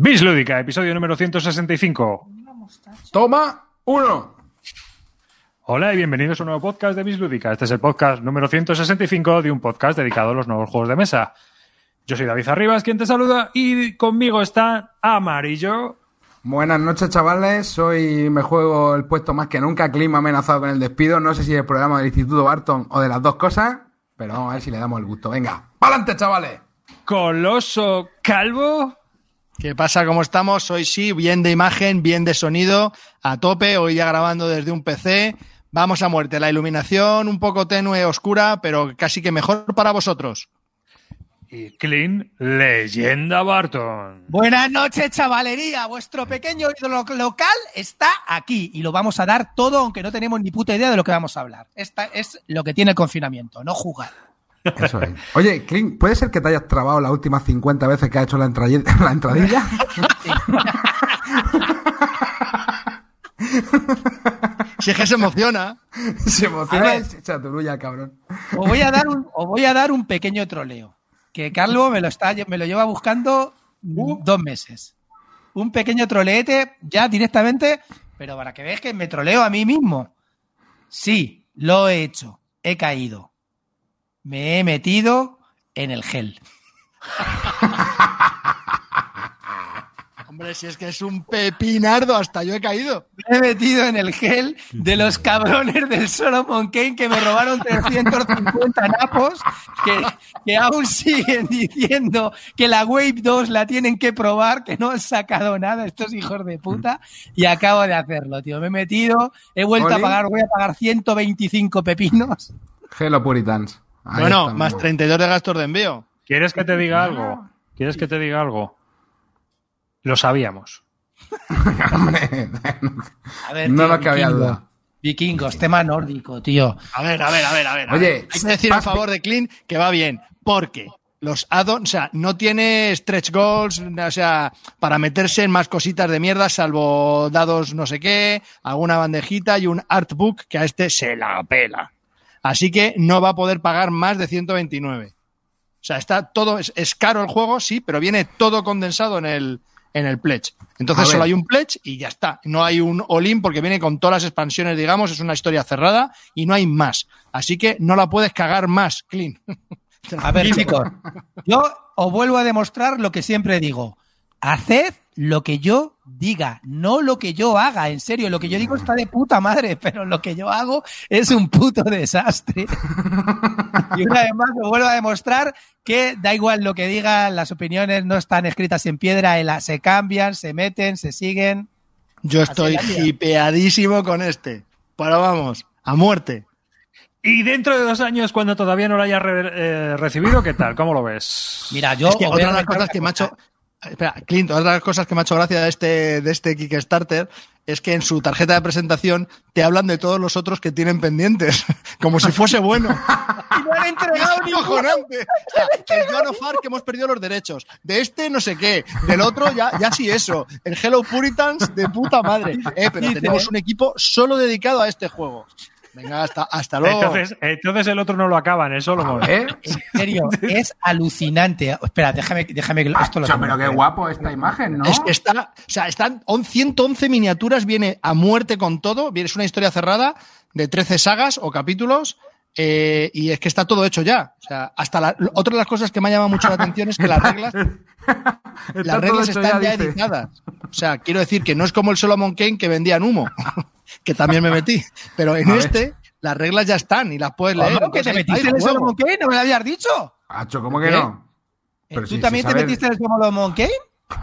Bis Lúdica, episodio número 165. Toma uno. Hola y bienvenidos a un nuevo podcast de Bis Lúdica. Este es el podcast número 165 de un podcast dedicado a los nuevos juegos de mesa. Yo soy David Arribas, quien te saluda, y conmigo está Amarillo. Buenas noches, chavales. Hoy me juego el puesto más que nunca. Clima amenazado con el despido. No sé si es el programa del Instituto Barton o de las dos cosas, pero vamos a ver si le damos el gusto. Venga, ¡pa'lante, chavales! Coloso Calvo. ¿Qué pasa? ¿Cómo estamos? Hoy sí, bien de imagen, bien de sonido, a tope, hoy ya grabando desde un PC. Vamos a muerte. La iluminación un poco tenue, oscura, pero casi que mejor para vosotros. Y Clean Leyenda Barton. Buenas noches, chavalería. Vuestro pequeño ídolo local está aquí y lo vamos a dar todo, aunque no tenemos ni puta idea de lo que vamos a hablar. Esta es lo que tiene el confinamiento, no jugar. Eso es. Oye, Clint, ¿puede ser que te hayas trabado las últimas 50 veces que ha hecho la, la entradilla? Si es que se emociona. Se emociona y se echa turulla, cabrón. Os voy a dar un, os voy a dar un pequeño troleo. Que Carlos me lo, está, me lo lleva buscando mm, dos meses. Un pequeño troleete ya directamente, pero para que veas que me troleo a mí mismo. Sí, lo he hecho. He caído. Me he metido en el gel. Hombre, si es que es un pepinardo, hasta yo he caído. Me he metido en el gel de los cabrones del Solomon Kane que me robaron 350 napos, que, que aún siguen diciendo que la Wave 2 la tienen que probar, que no han sacado nada estos hijos de puta, y acabo de hacerlo, tío. Me he metido, he vuelto a pagar, voy a pagar 125 pepinos. Hello, Puritans. Ahí bueno, estamos. más 32 de gastos de envío. ¿Quieres que te diga algo? ¿Quieres que te diga algo? Lo sabíamos. Hombre, A ver, no tío, nos cabía vikingo. duda. Vikingos, tema nórdico, tío. A ver, a ver, a ver, a ver. Oye, hay que decir en favor de Clean que va bien, porque los add-ons, o sea, no tiene stretch goals, o sea, para meterse en más cositas de mierda, salvo dados no sé qué, alguna bandejita y un artbook que a este se la pela. Así que no va a poder pagar más de 129. O sea, está todo, es, es caro el juego, sí, pero viene todo condensado en el, en el pledge. Entonces solo hay un pledge y ya está. No hay un all-in porque viene con todas las expansiones, digamos, es una historia cerrada y no hay más. Así que no la puedes cagar más, Clean. A ver, chicos, yo os vuelvo a demostrar lo que siempre digo. Haced lo que yo diga, no lo que yo haga. En serio, lo que yo digo está de puta madre, pero lo que yo hago es un puto desastre. Y una vez más os vuelvo a demostrar que da igual lo que digan, las opiniones no están escritas en piedra, en la- se cambian, se meten, se siguen. Yo estoy hipeadísimo con este. Pero vamos, a muerte. Y dentro de dos años, cuando todavía no lo hayas re- eh, recibido, ¿qué tal? ¿Cómo lo ves? Mira, yo es que otra de las cosas que me hecho. Espera, Clint, otra de las cosas que me ha hecho gracia de este, de este Kickstarter es que en su tarjeta de presentación te hablan de todos los otros que tienen pendientes, como si fuese bueno. Y no han entregado ni cojonante. O sea, el Joan of Arc que hemos perdido los derechos. De este no sé qué. Del otro ya, ya sí eso. El Hello Puritans de puta madre. Eh, pero tenemos ¿eh? un equipo solo dedicado a este juego. Venga, hasta, hasta luego. Entonces, entonces el otro no lo acaban. Solomon. ¿Eh? En serio, es alucinante. Espera, déjame, déjame que esto lo Macho, tengo pero qué guapo esta imagen, ¿no? Es que está, o sea, están on- 111 miniaturas, viene a muerte con todo, es una historia cerrada de 13 sagas o capítulos, eh, y es que está todo hecho ya. O sea, hasta la, otra de las cosas que me ha llamado mucho la atención es que las reglas, las reglas están ya, editadas. O sea, quiero decir que no es como el Solomon Kane que vendían humo, que también me metí, pero en este las reglas ya están y las puedes leer. ¿Cómo que te metiste en el. Solomon Kane? ¿No me lo habías dicho? Macho, ¿cómo que ¿Qué? no? Eh, Pero ¿Tú también te metiste en el Solomon Kane?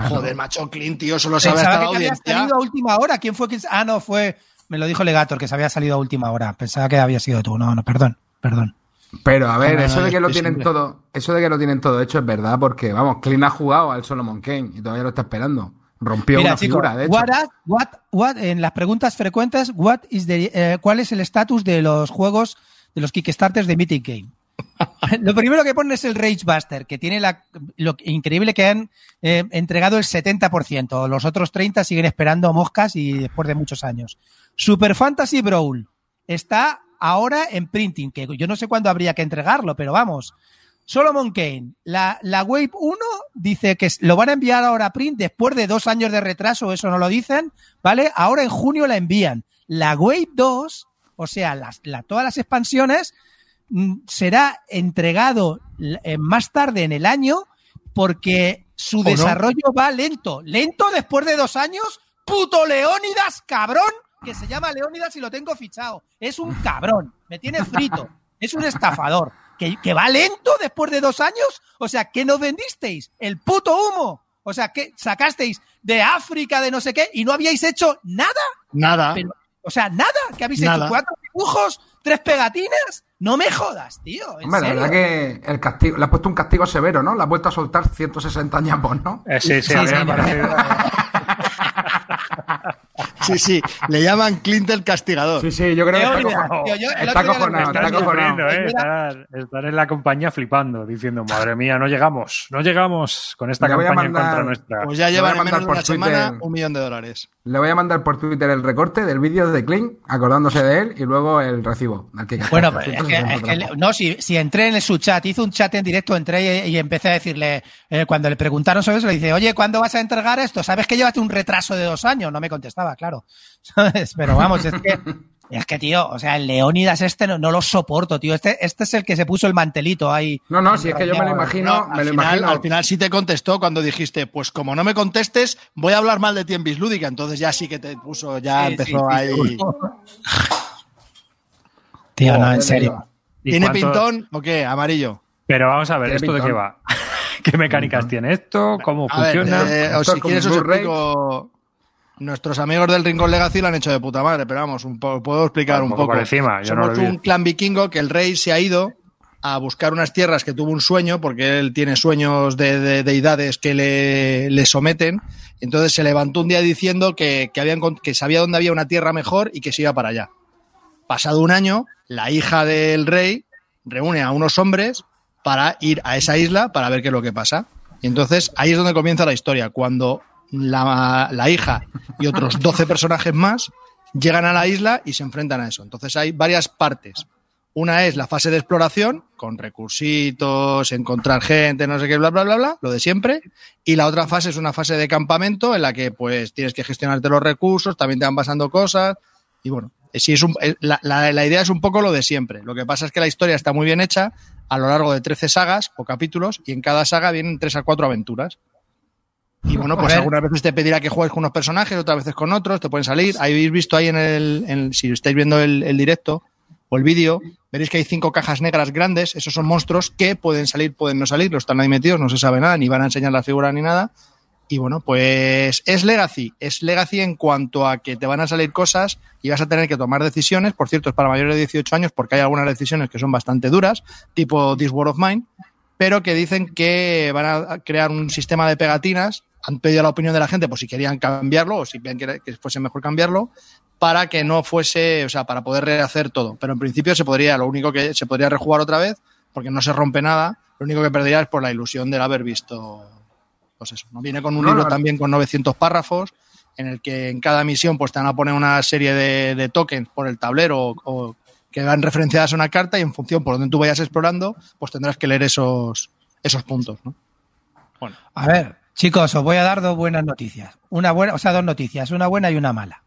Joder, macho, Clint, tío, solo sabe hasta la que audiencia. salido a última hora. ¿Quién fue? quien- Ah, no, fue... Me lo dijo Legator, que se había salido a última hora. Pensaba que había sido tú. No, no, perdón, perdón. Pero a ver, eso de que lo tienen todo, eso de que lo tienen todo hecho es verdad, porque vamos, Clint ha jugado al Solomon Kane y todavía lo está esperando. Rompió Mira, una figura, de hecho. what are- what- what- en las preguntas frecuentes, what is the, eh, ¿cuál es el estatus de los juegos, de los Kickstarters de Meeting Game? Lo primero que ponen es el Rage Buster, que tiene la, lo increíble que han eh, entregado el 70%. Los otros 30 siguen esperando moscas y después de muchos años. Super Fantasy Brawl está ahora en printing, que yo no sé cuándo habría que entregarlo, pero vamos. Solomon Kane, la, la Wave 1 dice que lo van a enviar ahora a print después de dos años de retraso, eso no lo dicen, ¿vale? Ahora en junio la envían. La Wave 2, o sea, las, la, todas las expansiones, mm, será entregado eh, más tarde en el año porque su no? desarrollo va lento. Lento después de dos años, puto Leónidas, cabrón, que se llama Leónidas y lo tengo fichado. Es un cabrón, me tiene frito, es un estafador. ¿Que, que va lento después de dos años. O sea, ¿qué nos vendisteis? El puto humo. O sea, que sacasteis de África, de no sé qué, y no habíais hecho nada. Nada. Pero, o sea, nada. ¿Que habéis Nada. hecho? ¿Cuatro dibujos? ¿Tres pegatinas? No me jodas, tío. ¿en Hombre, la verdad que el castigo, le has puesto un castigo severo, ¿no? Le has vuelto a soltar 160 ñapos, ¿no? Eh, sí, sí, Sí, sí, sí. Sí, sí. Le llaman Clint el castigador. Sí, sí, yo creo que está, yo el está pensé, está ¿eh? Estar, en la compañía flipando, diciendo, madre mía, no llegamos, no llegamos con esta Le campaña en mandar- contra nuestra. Pues ya llevan menos de por una semana Twitter. un millón de dólares. Le voy a mandar por Twitter el recorte del vídeo de Clint, acordándose de él, y luego el recibo. al que Bueno, pero es que, es que le- no, si, si entré en su chat, hizo un chat en directo, entré y, y empecé a decirle, eh, cuando le preguntaron sobre eso, le dice, oye, ¿cuándo vas a entregar esto? ¿Sabes que llevaste un retraso de dos años? No me contestaba, claro. ¿Sabes? Pero vamos, es que, es que, tío, o sea, el Leónidas este no, no lo soporto, tío. Este, este es el que se puso el mantelito ahí. No, no, si es que yo me lo imagino, No, me al, lo final, imagino. al final sí te contestó cuando dijiste, pues como no me contestes, voy a hablar mal de ti en Bislúdica. Entonces ya sí que te puso, ya Sí, empezó sí, ahí. Tío, no, en serio. ¿Y ¿Tiene cuánto- pintón o qué? Amarillo. Pero vamos a ver, ¿esto de qué va? ¿Qué mecánicas tiene esto? ¿Cómo A ver, funciona? eh, o si quieres un os explico. Nuestros amigos del Rincón Legacy lo han hecho de puta madre, pero vamos, un po- puedo explicar Un un poco por encima, yo no Somos lo vi. un clan vikingo que el rey se ha ido a buscar unas tierras que tuvo un sueño, porque él tiene sueños de, de deidades que le, le someten. Entonces se levantó un día diciendo que, que, había encont- que sabía dónde había una tierra mejor y que se iba para allá. Pasado un año, la hija del rey reúne a unos hombres para ir a esa isla para ver qué es lo que pasa. Y entonces ahí es donde comienza la historia, cuando la, la hija y otros 12 personajes más llegan a la isla y se enfrentan a eso. Entonces hay varias partes. Una es la fase de exploración, con recursitos, encontrar gente, no sé qué, bla, bla, bla, bla, lo de siempre. Y la otra fase es una fase de campamento en la que pues tienes que gestionarte los recursos, también te van pasando cosas. Y bueno, eh, sí es eh, la, la- la idea es un poco lo de siempre. Lo que pasa es que la historia está muy bien hecha a lo largo de 13 sagas o capítulos y en cada saga vienen 3 a 4 aventuras. Y bueno, pues algunas veces te pedirá que juegues con unos personajes, otras veces con otros, te pueden salir. Habéis visto ahí en el, en- si estáis viendo el, el directo o el vídeo, veréis que hay cinco cajas negras grandes, esos son monstruos que pueden salir, pueden no salir, los están ahí metidos, no se sabe nada, ni van a enseñar la figura ni nada. Y bueno, pues es Legacy. Es Legacy en cuanto a que te van a salir cosas y vas a tener que tomar decisiones. Por cierto, es para mayores de 18 años porque hay algunas decisiones que son bastante duras, tipo This War of Mine, pero que dicen que van a crear un sistema de pegatinas. Han pedido la opinión de la gente por si querían cambiarlo o si ven que, que fuese mejor cambiarlo para que no fuese, o sea, para poder rehacer todo. Pero en principio se podría, lo único que se podría rejugar otra vez porque no se rompe nada. Lo único que perdería es por la ilusión del haber visto pues eso, ¿no? Viene con un No, libro no. también con 900 párrafos, en el que en cada misión pues te van a poner una serie de, de tokens por el tablero o, o que van referenciadas a una carta y en función por donde tú vayas explorando, pues tendrás que leer esos, esos puntos, ¿no? A ver, chicos, os voy a dar dos buenas noticias. Una buena, o sea, dos noticias, una buena y una mala.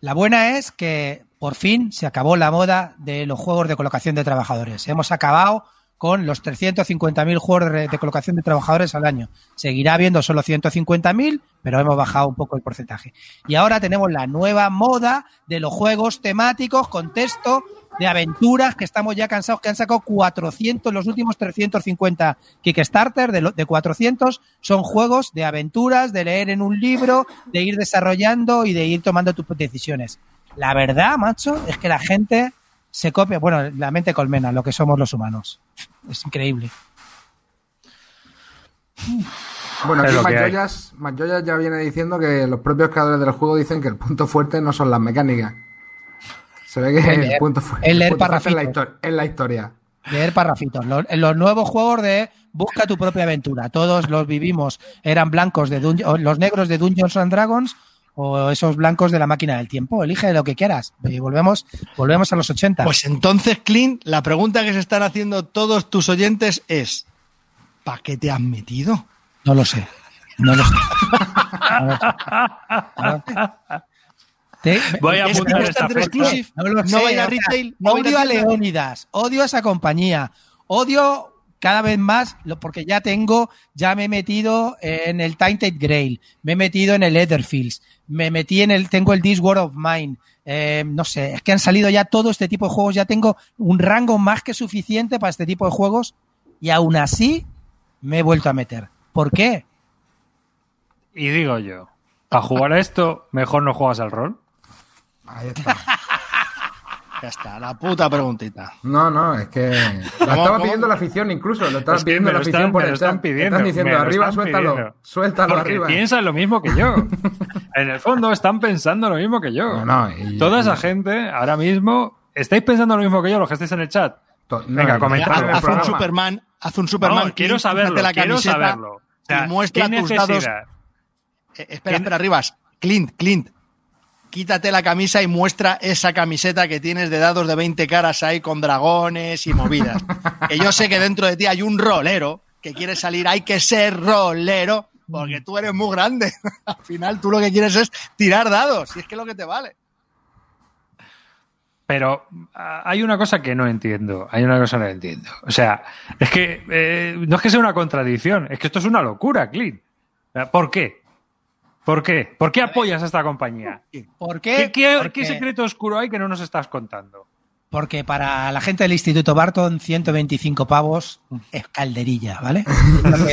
La buena es que por fin se acabó la moda de los juegos de colocación de trabajadores. Hemos acabado con los 350.000 juegos de, colocación de trabajadores al año. Seguirá habiendo solo 150.000, pero hemos bajado un poco el porcentaje. Y ahora tenemos la nueva moda de los juegos temáticos con texto de aventuras que estamos ya cansados, que han sacado 400, los últimos 350 Kickstarter de, lo- de 400 son juegos de aventuras, de leer en un libro, de ir desarrollando y de ir tomando tus decisiones. La verdad, macho, es que la gente se copia, bueno, la mente colmena, lo que somos los humanos. Es increíble. Bueno, aquí Mayoyas ya viene diciendo que los propios creadores del juego dicen que el punto fuerte no son las mecánicas. Se ve que el leer- punto, fu- es leer el la, parrafitos. es la historia. Leer parrafitos. Los, los nuevos juegos de busca tu propia aventura. Todos los vivimos. Eran blancos de Dun- o los negros de Dungeons and Dragons o esos blancos de la máquina del tiempo. Elige lo que quieras. Y volvemos, volvemos a los 80. Pues entonces, Clint, la pregunta que se están haciendo todos tus oyentes es: ¿para qué te has metido? No lo sé. No lo sé. No lo sé. No lo sé. Te- Voy a Es apuntar que esta exclusive. No lo No sé, va a ir a o sea, retail, no a a odio a tienda. Leónidas, odio a esa compañía, odio cada vez más, lo- porque ya tengo, ya me he metido en el Tainted Grail, me he metido en el Etherfields, me metí en el, tengo el This War of Mine, eh, no sé, es que han salido ya todo este tipo de juegos, ya tengo un rango más que suficiente para este tipo de juegos y aún así me he vuelto a meter. ¿Por qué? Y digo yo, para jugar a esto, mejor no juegas al rol. Ahí está. Ya está, la puta preguntita. No, no, es que. Lo estaba pidiendo la afición incluso. Lo estaba Es pidiendo la afición están, por el están pidiendo. Están diciendo arriba, están suéltalo. pidiendo. Suéltalo Porque arriba. piensan lo mismo que yo. en el fondo están pensando lo mismo que yo. No, no, y- Toda esa y- gente, ahora mismo, ¿estáis pensando lo mismo que yo, los que estáis en el chat? To- no, Venga, comentad Haz, un. Superman, haz un Superman. No, quiero saberlo, la quiero saberlo. O sea, y muestra ¿qué tus dados. Eh, espera, espera, Rivas. Clint, Clint. Quítate la camisa y muestra esa camiseta que tienes de dados de 20 caras ahí con dragones y movidas. que yo sé que dentro de ti hay un rolero que quiere salir. Hay que ser rolero porque tú eres muy grande. Al final tú lo que quieres es tirar dados y es que es lo que te vale. Pero hay una cosa que no entiendo. Hay una cosa que no entiendo. O sea, es que eh, no es que sea una contradicción, es que esto es una locura, Clint. ¿Por qué? ¿Por qué? ¿Por qué apoyas a esta compañía? ¿Por ¿Qué, qué? qué- Porque- qué secreto oscuro hay que no nos estás contando? Porque para la gente del Instituto Barton, 125 pavos es calderilla, ¿vale? Es lo que,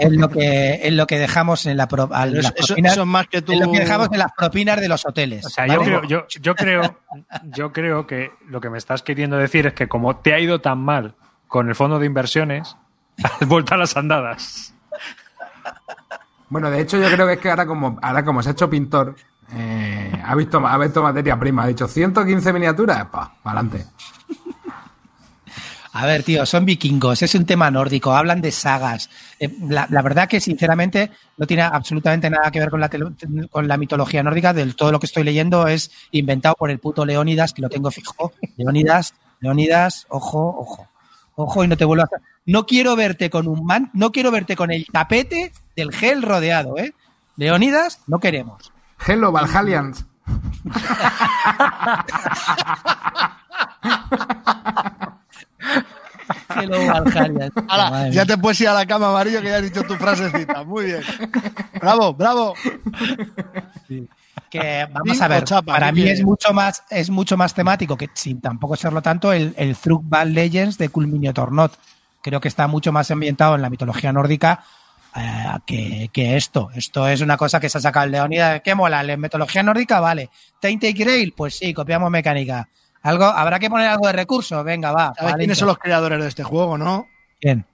es lo que, es lo que dejamos en, la pro- al- Pero las eso, eso- propinas, eso es más que tú. es lo que dejamos en las propinas de los hoteles. O sea, ¿vale? yo, creo, yo, yo, creo, yo creo que lo que me estás queriendo decir es que como te ha ido tan mal con el fondo de inversiones, has vuelto a las andadas. Bueno, de hecho, yo creo que es que ahora, como, ahora como se ha hecho pintor, eh, ha, visto, ha visto materia prima. Ha dicho 115 miniaturas, pa, adelante. A ver, tío, son vikingos, es un tema nórdico, hablan de sagas. Eh, la, la verdad que, sinceramente, no tiene absolutamente nada que ver con la, con la mitología nórdica. Del todo lo que estoy leyendo es inventado por el puto Leónidas, que lo tengo fijo. Leónidas, Leónidas, ojo, ojo. Ojo y no te vuelvo a hacer. No quiero verte con un man, no quiero verte con el tapete del gel rodeado, ¿eh? Leónidas, no queremos. Hello, Valhalians. Hello, Madre ya te puedes ir a la cama amarillo que ya has dicho tu frasecita. Muy bien. Bravo, bravo. Que vamos a ver, chapa, para mí es mucho más es mucho más temático que sin tampoco serlo tanto el, el Thrugval Legends de Culminio Tornot. Creo que está mucho más ambientado en la mitología nórdica eh, que, que esto. Esto es una cosa que se ha sacado el Leonidas. ¿Qué mola? ¿La mitología nórdica? Vale. ¿Tainted Grail? Pues sí, copiamos mecánica. Algo, ¿Habrá que poner algo de recursos? Venga, va. ¿Sabes vale, quiénes son los creadores de este juego, no? ¿Quién?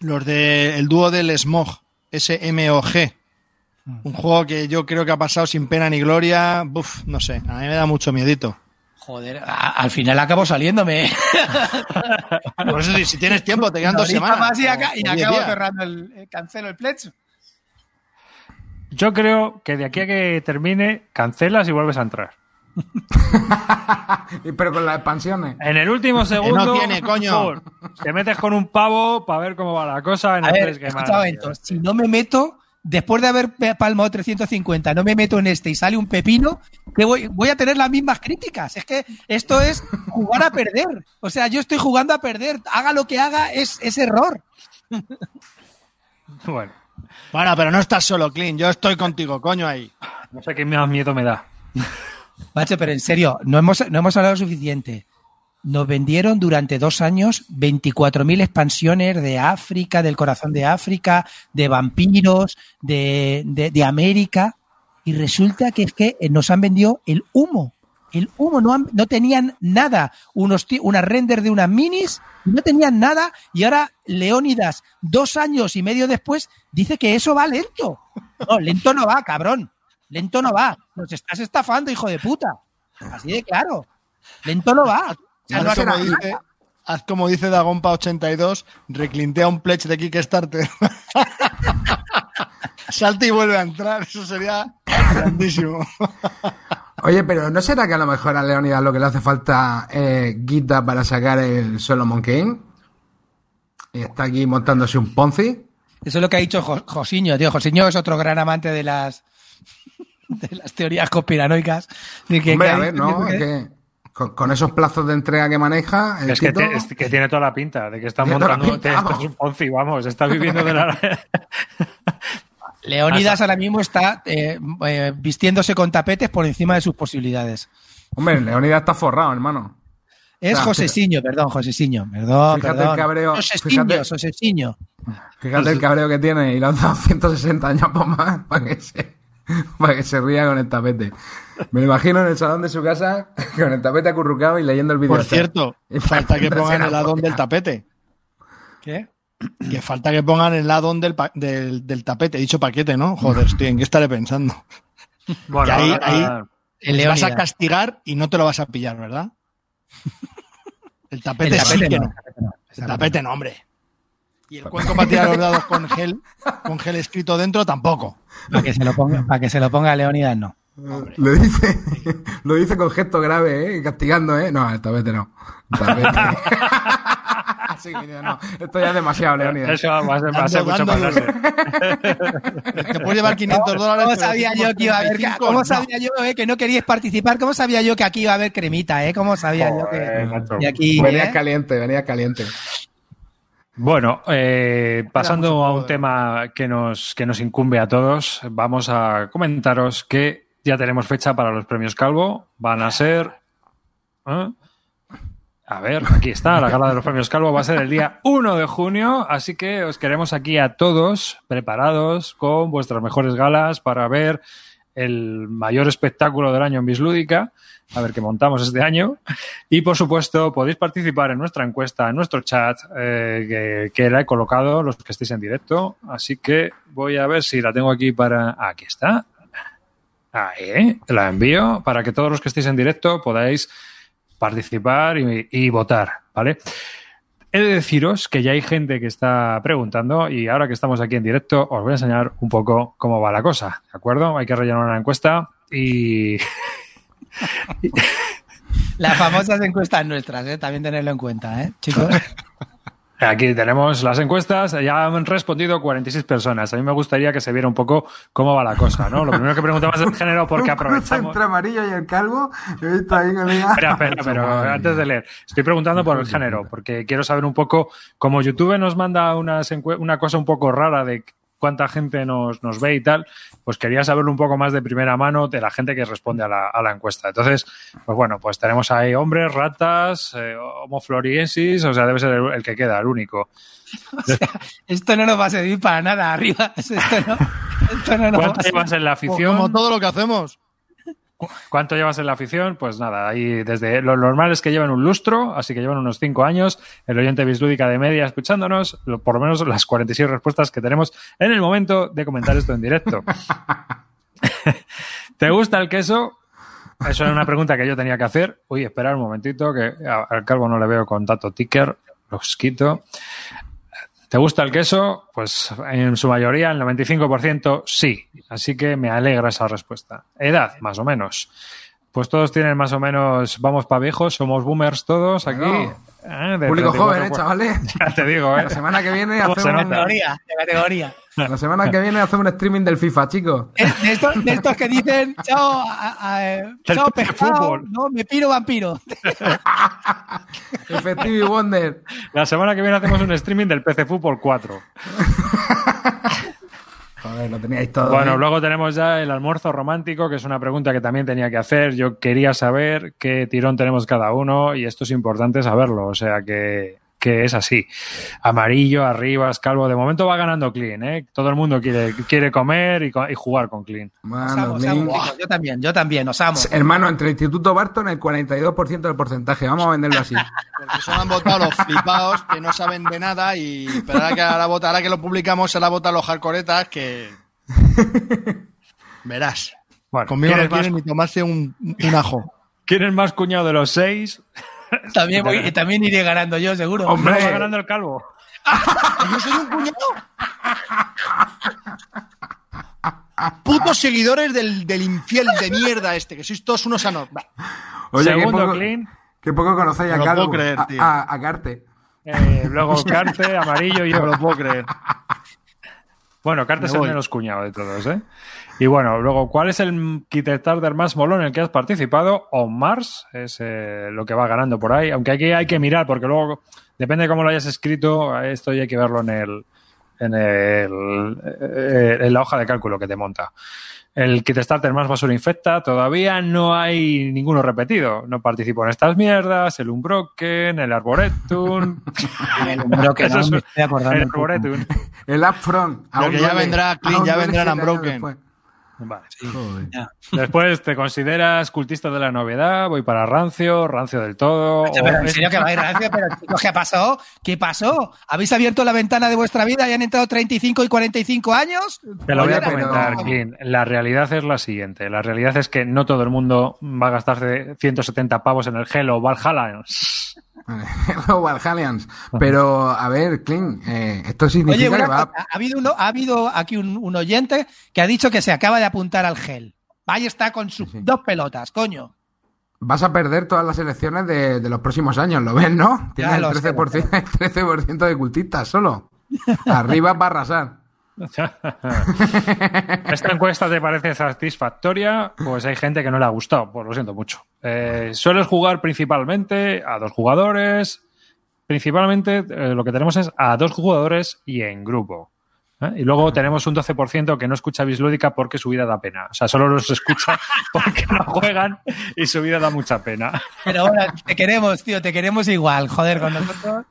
Los del dúo del Smog, SMOG. Un juego que yo creo que ha pasado sin pena ni gloria. Buf, no sé, a mí me da mucho miedito. Joder, a- al final acabo saliéndome. Por eso, si tienes tiempo, te quedan dos semanas. más y, acá- acabo cerrando el, eh, cancelo el pledge. Yo creo que de aquí a que termine, cancelas y vuelves a entrar. Pero con las expansiones. En el último segundo, tiene, coño. te metes con un pavo para ver cómo va la cosa en A el ver, 3 Game escucha un momento, si no me meto, después de haber palmado 350, no me meto en este y sale un pepino, que voy, voy a tener las mismas críticas. Es que esto es jugar a perder. O sea, yo estoy jugando a perder. Haga lo que haga, es, es error. Bueno, Bueno, pero no estás solo, Clint. Yo estoy contigo, coño, ahí. no sé qué más miedo me da. Macho, pero en serio, no hemos, no hemos hablado suficiente. Nos vendieron durante dos años 24.000 expansiones de África, del corazón de África, de vampiros, de, de, de América. Y resulta que es que nos han vendido el humo. El humo, no, han- no tenían nada. Unos, unas render de unas minis, no tenían nada. Y ahora Leónidas, dos años y medio después, dice que eso va lento. No, lento no va, cabrón. Lento no va. Nos estás estafando, hijo de puta. Así de claro. Lento no va. Haz no como dice, haz como dice Dagompa82, reclintea un pledge de Kickstarter. Salta y vuelve a entrar. Eso sería Grandísimo. Oye, pero ¿no será que a lo mejor a Leonidas lo que le hace falta es guita para sacar el Solomon King? Y está aquí montándose un Ponzi. Eso es lo que ha dicho Jo- Josiño, tío. Josiño es otro gran amante de las de las teorías conspiranoicas. De que, Hombre, que a ver, no, es que con, con esos plazos de entrega que maneja, el Es que, Tito- te- es que tiene toda la pinta de que está montando. pinta, esto vamos. es un Ponzi, vamos, está viviendo de la. Leónidas ahora mismo está eh, eh, vistiéndose con tapetes por encima de sus posibilidades. Hombre, Leonidas está forrado, hermano. Es Claro, Josesiño, perdón, Josesiño. Perdón, Fíjate perdón. el cabreo, Josesiño, fíjate- Josesiño. Fíjate el cabreo que tiene y le han dado 160 años por más para que se, para que se ría con el tapete. Me lo imagino en el salón de su casa con el tapete acurrucado y leyendo el vídeo. Por cierto, falta que pongan el addon del tapete. ¿Qué? Que falta que pongan el addon del, pa- del, del tapete. He dicho paquete, ¿no? Joder, estoy en qué estaré pensando. Bueno, Y ahí- ahora- ahí- El Les vas a castigar y no te lo vas a pillar, ¿verdad? El tapete, El sí tapete que no, no. el tapete no. El tapete no, hombre. Y el cuenco para tirar los dados con gel, con gel escrito dentro tampoco. Para que se lo ponga, para que se lo ponga a Leónidas, Lo dice, lo dice con gesto grave, ¿eh? Castigando, ¿eh? No, el tapete no. Sí, que no. Esto ya es demasiado, Leonidas. Eso va a ser, va a ser Dando, mucho pasarse. Te puedes llevar 500 dólares. ¿Cómo sabía yo que iba a haber, 35 cómo no. sabía yo eh, que no queríais participar? ¿Cómo sabía yo que aquí iba a haber cremita, eh? ¿Cómo sabía yo que macho. y aquí Venía eh? caliente, venía caliente. Bueno, eh, pasando a un de- tema que nos, que nos incumbe a todos, vamos a comentaros que ya tenemos fecha para los premios Calvo. Van a ser. ¿eh? A ver, aquí está, la gala de los premios Calvo va a ser el día 1 de junio, así que os queremos aquí a todos preparados con vuestras mejores galas para ver el mayor espectáculo del año en Bislúdica, a ver qué montamos este año. Y por supuesto, podéis participar en nuestra encuesta, en nuestro chat, eh, que, que la he colocado, los que estéis en directo. Así que voy a ver si la tengo aquí para. Aquí está. Ahí, la envío para que todos los que estéis en directo podáis participar y, y votar, ¿vale? He de deciros que ya hay gente que está preguntando y ahora que estamos aquí en directo os voy a enseñar un poco cómo va la cosa, ¿de acuerdo? Hay que rellenar una encuesta y Las famosas encuestas nuestras, eh, también tenerlo en cuenta, eh, chicos. Aquí tenemos las encuestas, ya han respondido 46 personas. A mí me gustaría que se viera un poco cómo va la cosa, ¿no? Lo primero que preguntamos es el género porque aprovechamos... entre amarillo y el calvo. He visto ahí que diga- Espera, espera, pero antes de leer, estoy preguntando por el género, porque quiero saber un poco, como YouTube nos manda unas una cosa un poco rara de cuánta gente nos, nos ve y tal, pues quería saberlo un poco más de primera mano de la gente que responde a la, a la encuesta. Entonces, pues bueno, pues tenemos ahí hombres, ratas, eh, homo floriensis, o sea, debe ser el, el que queda, el único. Esto no nos va a servir para nada arriba. Esto no, esto no nos va ¿Cuánto a servir. llevas en la Como- afición? Como todo lo que hacemos. ¿Cuánto llevas en la afición? Pues nada, ahí desde lo normal es que llevan un lustro, así que llevan unos cinco años. El oyente bislúdica de media escuchándonos, lo- por lo menos las 46 respuestas que tenemos en el momento de comentar esto en directo. ¿Te gusta el queso? Eso era una pregunta que yo tenía que hacer. Uy, esperar un momentito, que al calvo no le veo con dato ticker. Los quito. ¿Te gusta el queso? Pues en su mayoría, el 95% sí. Así que me alegra esa respuesta. Edad, más o menos. Pues todos tienen más o menos, vamos para viejos, somos boomers todos aquí. De Público 34, joven, ¿eh, pues- chavales? Ya te digo, ¿eh? La semana que viene ¿Cómo se hacemos nota? Categoría, de categoría. La semana que viene hacemos un streaming del FIFA, chicos. Eh, De estos, de estos que dicen, chao, a- chao PC pescado, fútbol. no, me piro vampiro. Effective Wonder. La semana que viene hacemos un streaming del PC Fútbol 4. Joder, lo teníais todo. Bueno, luego tenemos ya el almuerzo romántico, que es una pregunta que también tenía que hacer. Yo quería saber qué tirón tenemos cada uno y esto es importante saberlo. O sea que, que es así. Amarillo, arriba, calvo. De momento va ganando Clean, ¿eh? Todo el mundo quiere, quiere comer y, jugar con Clean. Os Mano, amo, os amo, Link. chicos, yo también, yo también, os amo. Hermano, entre el Instituto Barton el 42% del porcentaje. Vamos a venderlo así. Porque solo han votado los flipados que no saben de nada y pero ahora que, ahora, vota- ahora que lo publicamos se la votan los hardcoretas que... Verás. Bueno, Conmigo ¿quién no quieren ni tomarse un, un ajo. quién es más cuñado de los seis? También, voy- también iré ganando yo, seguro. Hombre. No va ganando el calvo. ¿Yo soy un cuñado? Putos seguidores del, del infiel de mierda este, que sois todos unos anormales. Oye, qué Segundo, poco, Clean. qué poco conocéis No a Calvo. creer, tío. a, a Carte. Eh, luego Carte, amarillo y No yo. lo puedo creer. Bueno, Carte es el menos cuñado de todos, ¿eh? Y bueno, luego, ¿cuál es el Kickstarter más molón en el que has participado? On Mars es eh, lo que va ganando por ahí. Aunque aquí hay que mirar, porque luego, depende de cómo lo hayas escrito, esto ya hay que verlo en el en, el, eh, en la hoja de cálculo que te monta. El Kickstarter más basura infecta, todavía no hay ninguno repetido. No participo en estas mierdas, el Unbroken, el Arboretum, El Eso no es- me estoy acordando. el. Arboretum. Upfront. Aún que ya vendrá, Clint, aún ya vendrá el Unbroken. Después. Vale. Joder. Ya. Después te consideras cultista de la novedad, voy para rancio, rancio del todo. Oye, o pero en es- serio que vais rancio, pero chicos, ¿qué pasó? ¿Qué pasó? ¿Habéis abierto la ventana de vuestra vida y han entrado 35 y 45 años? Te lo voy a comentar, Clint. La realidad es la siguiente. La realidad es que no todo el mundo va a gastarse 170 pavos en el Hello Valhalla. Hello, Valhallians. Pero, a ver, Clint, eh, esto Oye, significa una que va. cosa, ha habido, uno, ha habido aquí un, un oyente que ha dicho que se acaba de apuntar al gel. Ahí está con sus Sí, sí. dos pelotas, coño. Vas a perder todas las elecciones de, de los próximos años, ¿lo ves, no? Tienes el lo sé, 13%, el 13% de cultistas solo. Arriba va a arrasar. ¿Esta encuesta te parece satisfactoria? Pues hay gente que no le ha gustado, pues lo siento mucho. Eh, sueles jugar principalmente a dos jugadores. Principalmente eh, lo que tenemos es a dos jugadores y en grupo. ¿eh? Y luego tenemos un 12% que no escucha Bislúdica porque su vida da pena. O sea, solo los escucha porque no juegan y su vida da mucha pena. Pero bueno, te queremos, tío, te queremos igual. Joder, con nosotros.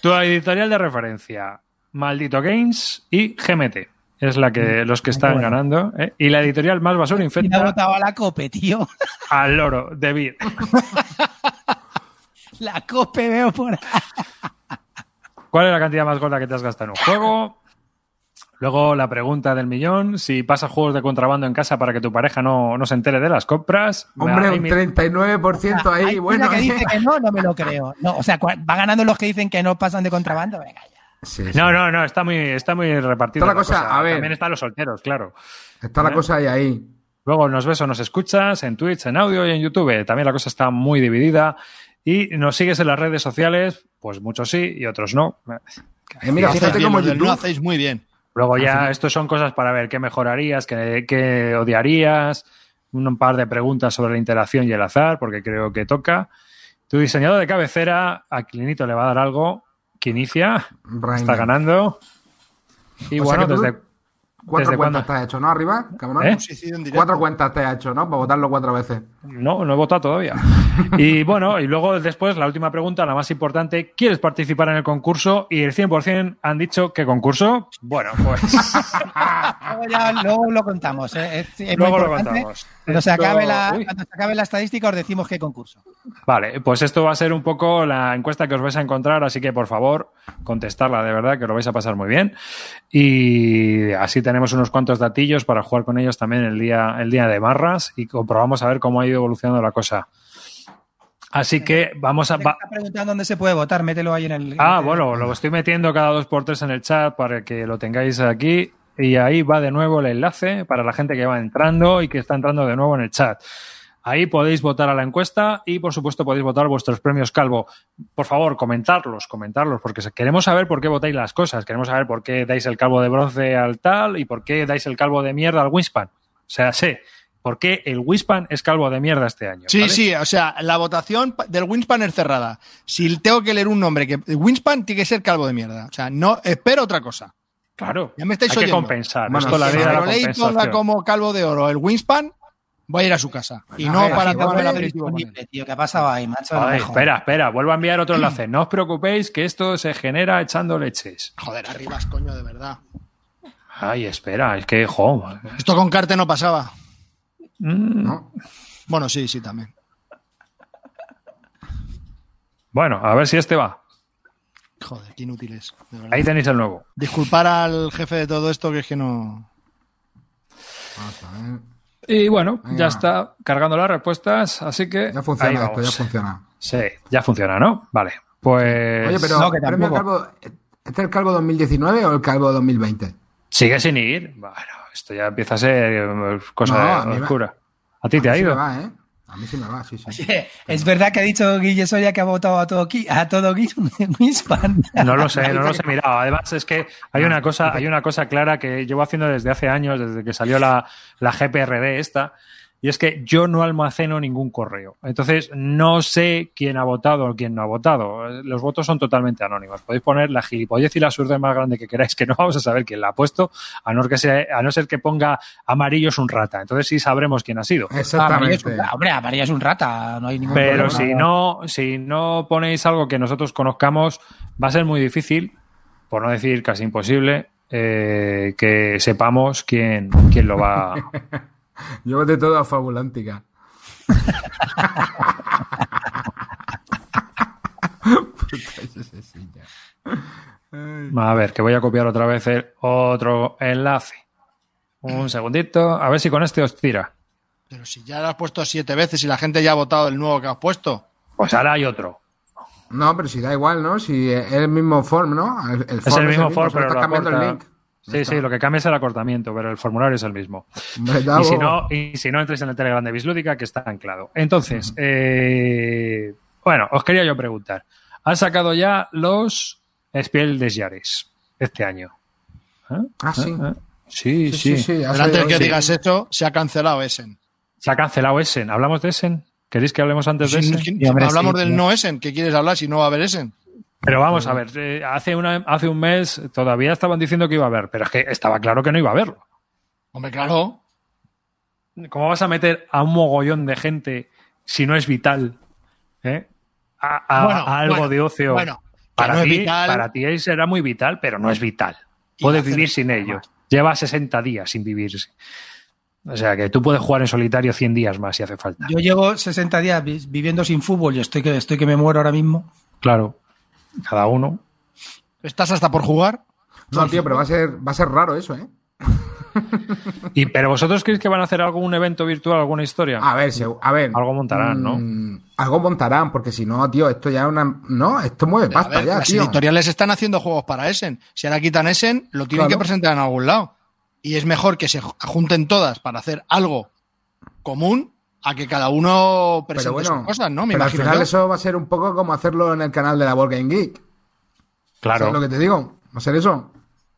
Tu editorial de referencia, Maldito Games y GMT. Es la que los que están bueno. ganando. ¿eh? Y la editorial más basura ha infecta votado a la cope, tío. al loro, David. La cope veo por ahí. ¿Cuál es la cantidad más gorda que te has gastado en un juego? Luego la pregunta del millón, si pasas juegos de contrabando en casa para que tu pareja no, no se entere de las compras. Hombre, un mi- 39% ahí, Hay bueno. una que dice que no, no me lo creo. No, o sea, va ganando los que dicen que no pasan de contrabando. Venga, ya. Sí, sí. No, no, no, está muy, está muy repartido. Toda la cosa, a ver. También están los solteros, claro. Está la ¿Eh? cosa ahí, ahí. Luego nos ves o nos escuchas en Twitch, en audio y en YouTube. También la cosa está muy dividida. Y nos sigues en las redes sociales, pues muchos sí y otros no. Eh, mira, Lo hacéis fíjate del YouTube. no hacéis muy bien. Luego ya, final- estos son cosas para ver qué mejorarías, qué, qué odiarías, un par de preguntas sobre la interacción y el azar, porque creo que toca. Tu diseñador de cabecera, a Clinito le va a dar algo. Que inicia, Rainer. está ganando. Y O bueno, desde, Cuatro ¿Desde cuentas cuándo? te has hecho, ¿no? Arriba, cabrón. ¿Eh? Cuatro cuentas te has hecho, ¿no? Para votarlo cuatro veces. No, no he votado todavía. Y bueno, y luego después la última pregunta, la más importante, ¿quieres participar en el concurso? Y el 100% han dicho ¿qué concurso? Bueno, pues Luego, ya, luego lo contamos. ¿eh? Es- es muy luego lo contamos. Cuando se, Esto- acabe la, cuando se acabe la estadística os decimos qué concurso. Vale, pues esto va a ser un poco la encuesta que os vais a encontrar, así que por favor, contestarla de verdad, que lo vais a pasar muy bien. Y así tenemos unos cuantos datillos para jugar con ellos también el día, el día de barras y comprobamos a ver cómo ha ido evolucionando la cosa. Así que vamos a... Va- está preguntando dónde se puede votar, mételo ahí en el. Ah, bueno, lo estoy metiendo cada dos por tres en el chat para que lo tengáis aquí. Y ahí va de nuevo el enlace para la gente que va entrando y que está entrando de nuevo en el chat. Ahí podéis votar a la encuesta y, por supuesto, podéis votar vuestros premios Calvo. Por favor, comentarlos, comentarlos, porque queremos saber por qué votáis las cosas. Queremos saber por qué dais el calvo de bronce al tal y por qué dais el calvo de mierda al Winspan. O sea, sé por qué el Winspan es calvo de mierda este año. Sí, ¿vale? sí, o sea, la votación del Winspan es cerrada. Si tengo que leer un nombre que Winspan tiene que ser calvo de mierda. O sea, no espero otra cosa. Claro. Ya me estáis Hay que oyendo. compensar. Bueno, Esto es la sí, la compensación. ponga como calvo de oro el Winspan, voy a ir a su casa. Y A no para tomar el aperitivo con él. Disponible, tío, ¿qué ha pasado ahí, macho? Espera, espera, vuelvo a enviar otro enlace. No os preocupéis que esto se genera echando leches. Joder, arribas, coño, de verdad. Ay, espera, es que, jo. Esto con Carte no pasaba. Mm, ¿no? Bueno, sí, sí, también. Bueno, a ver si este va. Joder, qué inútiles. Ahí tenéis el nuevo. Disculpar al jefe de todo esto, que es que no. Vamos a ver. Y bueno, Venga. ya está cargando las respuestas, así que. Ya funciona esto, ya funciona. Sí, ya funciona, ¿no? Vale. Pues. Oye, pero no, que premio calvo, ¿este es el calvo 2019 o el calvo 2020? Sigue sin ir. Bueno, esto ya empieza a ser cosa No, oscura. ¿A ti te ha ido? va, ¿eh? A mí sí me va, sí, sí. Es verdad que ha dicho Guille Soria que ha votado a todo, Ki- a todo Gui- Wispan. No lo sé, no los he mirado. Además, es que hay una cosa, hay una cosa clara que llevo haciendo desde hace años, desde que salió la, la GPRD esta, y es que yo no almaceno ningún correo. Entonces, no sé quién ha votado o quién no ha votado. Los votos son totalmente anónimos. Podéis poner la gilipollez y la absurda más grande que queráis, que no vamos a saber quién la ha puesto, a no, que sea, a no ser que ponga amarillo es un rata. Entonces sí sabremos quién ha sido. Amarillo es Exactamente. un, hombre, Amarillo es un rata, no hay ningún Pero problema. si no, si no ponéis algo que nosotros conozcamos, va a ser muy difícil, por no decir casi imposible, eh, que sepamos quién, quién lo va. Yo voté todo a Fabulántica. A ver, que voy a copiar otra vez el otro enlace. Un segundito, a ver si con este os tira. Pero si ya lo has puesto siete veces y la gente ya ha votado el nuevo que has puesto. Pues ahora hay otro. No, pero si da igual, ¿no? Si es el mismo form, ¿no? El, el Es form el mismo for, solo pero estás lo cambiando el link. Sí, sí, lo que cambia es el acortamiento, pero el formulario es el mismo. Y si no, y si no entréis en el Telegram de Bislúdica, que está anclado. Entonces, eh, bueno, os quería yo preguntar. Han sacado ya los Spiel des Jahres este año. ¿Eh? Ah, sí. ¿Eh? Sí, Sí, sí, sí, sí. ha Pero antes que hoy, sí. digas eso, se ha cancelado Essen. Se ha cancelado Essen. ¿Hablamos de Essen? ¿Queréis que hablemos antes de Essen? Sí, hablamos sí, del sí. no Essen. ¿Qué quieres hablar si no va a haber Essen? Pero vamos a ver, eh, hace, una, hace un mes todavía estaban diciendo que iba a haber, pero es que estaba claro que no iba a haberlo. Hombre, claro. ¿Cómo vas a meter a un mogollón de gente si no es vital? ¿eh? A, a- Bueno, a algo bueno, de ocio. bueno, para, no ti, para ti será muy vital, pero no es vital. Puedes vivir sin ello. más. Lleva 60 días sin vivirse. O sea que tú puedes jugar en solitario 100 días más si hace falta. Yo llevo 60 días vi- viviendo sin fútbol y estoy que, estoy que me muero ahora mismo. Claro. Cada uno. ¿Estás hasta por jugar? No, tío, pero va a ser, va a ser raro eso, ¿eh? Y, ¿Pero vosotros creéis que van a hacer algún evento virtual, alguna historia? A ver, se- a ver. Algo montarán, ¿no? mm, Algo montarán, porque si no, tío, esto ya es una. No, esto mueve A pasta ver, ya, las tío. editoriales están haciendo juegos para Essen. Si ahora quitan Essen, lo tienen Claro. que presentar en algún lado. Y es mejor que se junten todas para hacer algo común a que cada uno Pero presente bueno, sus cosas, ¿no? Me pero al final yo. eso va a ser un poco como hacerlo en el canal de la Board Game Geek. Claro. ¿Sabes lo que te digo? Va a ser eso.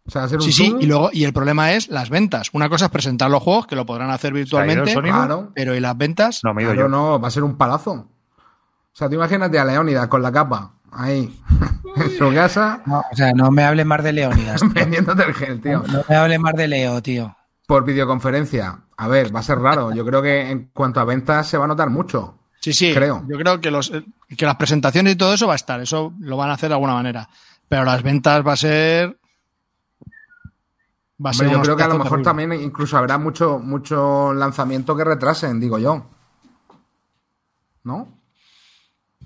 O sea, va a ser un Sí, sí, y luego y el problema es las ventas. Una cosa es presentar los juegos, que lo podrán hacer ¿Se ha ido virtualmente? Claro. pero ¿y las ventas? No, me Claro, yo. no, va a ser un palazo. O sea, tú imagínate a Leónidas con la capa, ahí, en su casa, No, o sea, no me hables más de Leónidas. vendiéndote el gel, tío. No me hables más de Leo, tío. Por videoconferencia. A ver, va a ser raro. Yo creo que en cuanto a ventas se va a notar mucho. Sí, sí. Creo. Yo creo que, los, eh, que las presentaciones y todo eso va a estar. Eso lo van a hacer de alguna manera. Pero las ventas va a ser. Va a ser Hombre, yo creo que a lo mejor también incluso habrá mucho, mucho lanzamiento que retrasen, digo yo. ¿No?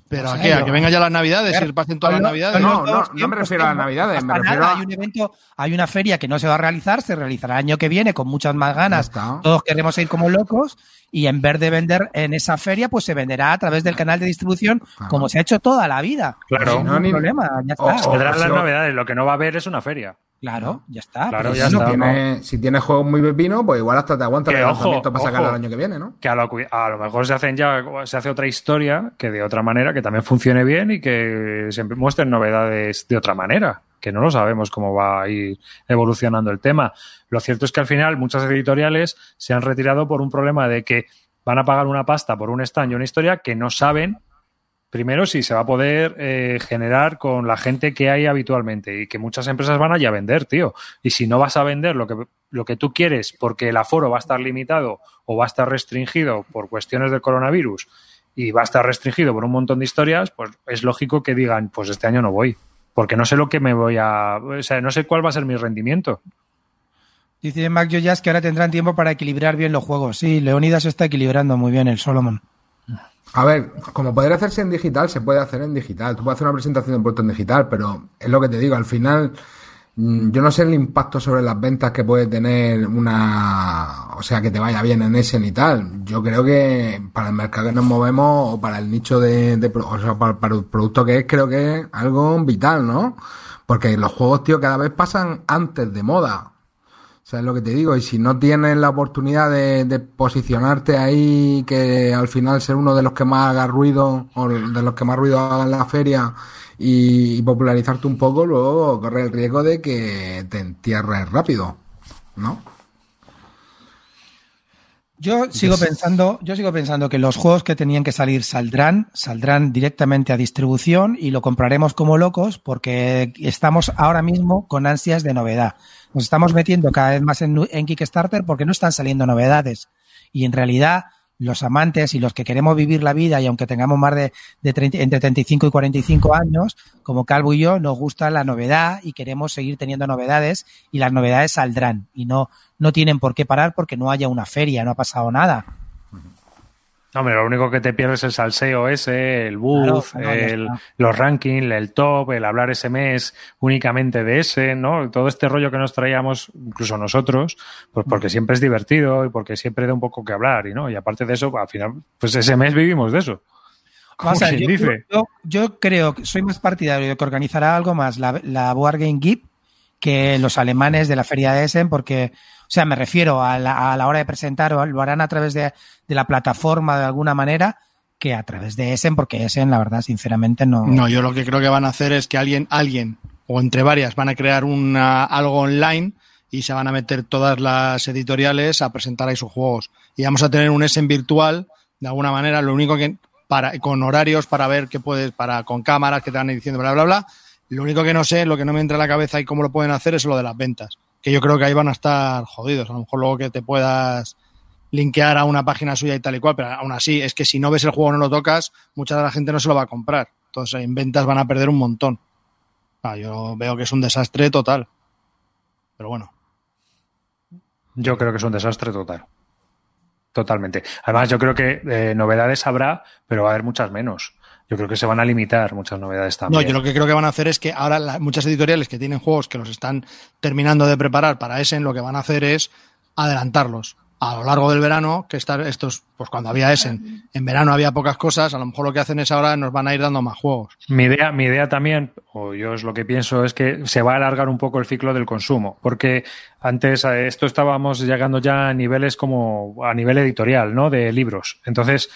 Pero a qué? A que vengan ya las navidades y pasen todas las navidades. no, no, no me refiero a las navidades, me refiero nada. a- Hay un evento, hay una feria que no se va a realizar, se realizará el año que viene con muchas más ganas. Todos queremos ir como locos y en vez de vender en esa feria, pues se venderá a través del canal de distribución, Claro. como se ha hecho toda la vida. Claro. No, ni- problema, ya está. o- las novedades, lo que no va a haber es una feria. Claro, ya está. Claro, ya si está. tiene, si tienes juegos muy pepino, pues igual hasta te aguanta Que el ojo, lanzamiento para sacarlo ojo. el año que viene, ¿no? Que a lo, cu- a lo mejor se hacen ya, se hace otra historia que de otra manera, que también funcione bien y que se muestren novedades de otra manera, que no lo sabemos cómo va a ir evolucionando el tema. Lo cierto es que al final muchas editoriales se han retirado por un problema de que van a pagar una pasta por un stand y una historia que no saben primero si se va a poder eh, generar con la gente que hay habitualmente y que muchas empresas van allá a vender, tío. Y si no vas a vender lo que, lo que tú quieres porque el aforo va a estar limitado o va a estar restringido por cuestiones del coronavirus y va a estar restringido por un montón de historias, pues es lógico que digan, pues este año no voy. Porque no sé lo que me voy a... O sea, no sé cuál va a ser mi rendimiento. Dice Mac Joyas que ahora tendrán tiempo para equilibrar bien los juegos. Sí, Leonidas está equilibrando muy bien el Solomon. A ver, como poder hacerse en digital, se puede hacer en digital. Tú puedes hacer una presentación de producto en digital, pero es lo que te digo, al final mm, yo no sé el impacto sobre las ventas que puede tener una... O sea, que te vaya bien en ese ni tal. Yo creo que para el mercado que nos movemos o para el nicho de... de o sea, para, para el producto que es, creo que es algo vital, ¿no? Porque los juegos, tío, cada vez pasan antes de moda. ¿Sabes lo que te digo? Y si no tienes la oportunidad de, posicionarte ahí, que al final ser uno de los que más haga ruido, o de los que más ruido haga en la feria, y, y popularizarte un poco, luego corre el riesgo de que te entierres rápido, ¿no? Yo sigo pensando, yo sigo pensando que los juegos que tenían que salir saldrán, saldrán directamente a distribución y lo compraremos como locos porque estamos ahora mismo con ansias de novedad. Nos estamos metiendo cada vez más en, en Kickstarter porque no están saliendo novedades. Y en realidad, los amantes y los que queremos vivir la vida y aunque tengamos más de, de 30 entre 35 y 45 años, como Calvo y yo, nos gusta la novedad y queremos seguir teniendo novedades y las novedades saldrán y no, no tienen por qué parar porque no haya una feria, no ha pasado nada. Hombre, lo único que te pierdes es el salseo ese, el booth, Claro, no, el- los rankings, el top, el hablar ese mes únicamente de ese, ¿no? Todo este rollo que nos traíamos, incluso nosotros, pues porque siempre es divertido y porque siempre da un poco que hablar, y no, y aparte de eso, al final, pues ese mes vivimos de eso. Quien yo, dice. yo- yo creo que soy más partidario de que organizará algo más la, la Board Game Geek que los alemanes de la feria de Essen, porque, o sea, me refiero a la, a la hora de presentar, o lo harán a través de, de la plataforma de alguna manera, que a través de Essen, porque Essen, la verdad, sinceramente, no. No, yo lo que creo que van a hacer es que alguien, alguien, o entre varias, van a crear una, algo online y se van a meter todas las editoriales a presentar ahí sus juegos. Y vamos a tener un Essen virtual, de alguna manera, lo único que, para, con horarios para ver qué puedes, para, con cámaras que te van diciendo, bla, bla, bla. Lo único que no sé, lo que no me entra en la cabeza y cómo lo pueden hacer es lo de las ventas. Que yo creo que ahí van a estar jodidos. A lo mejor luego que te puedas linkear a una página suya y tal y cual, pero aún así, es que si no ves el juego no lo tocas, mucha de la gente no se lo va a comprar. Entonces, en ventas van a perder un montón. Ah, yo veo que es un desastre total. Pero bueno. Yo creo que es un desastre total. Totalmente. Además, yo creo que eh, novedades habrá, pero va a haber muchas menos. Yo creo que se van a limitar muchas novedades No, también. yo lo que creo que van a hacer es que ahora la- muchas editoriales que tienen juegos que los están terminando de preparar para Essen, lo que van a hacer es adelantarlos. A lo largo del verano, que estar estos, pues cuando había Essen, en verano había pocas cosas, a lo mejor lo que hacen es ahora nos van a ir dando más juegos. Mi idea, mi idea también, o yo es lo que pienso, es que se va a alargar un poco el ciclo del consumo, porque antes a esto estábamos llegando ya a niveles como a nivel editorial, ¿no? De libros. Entonces,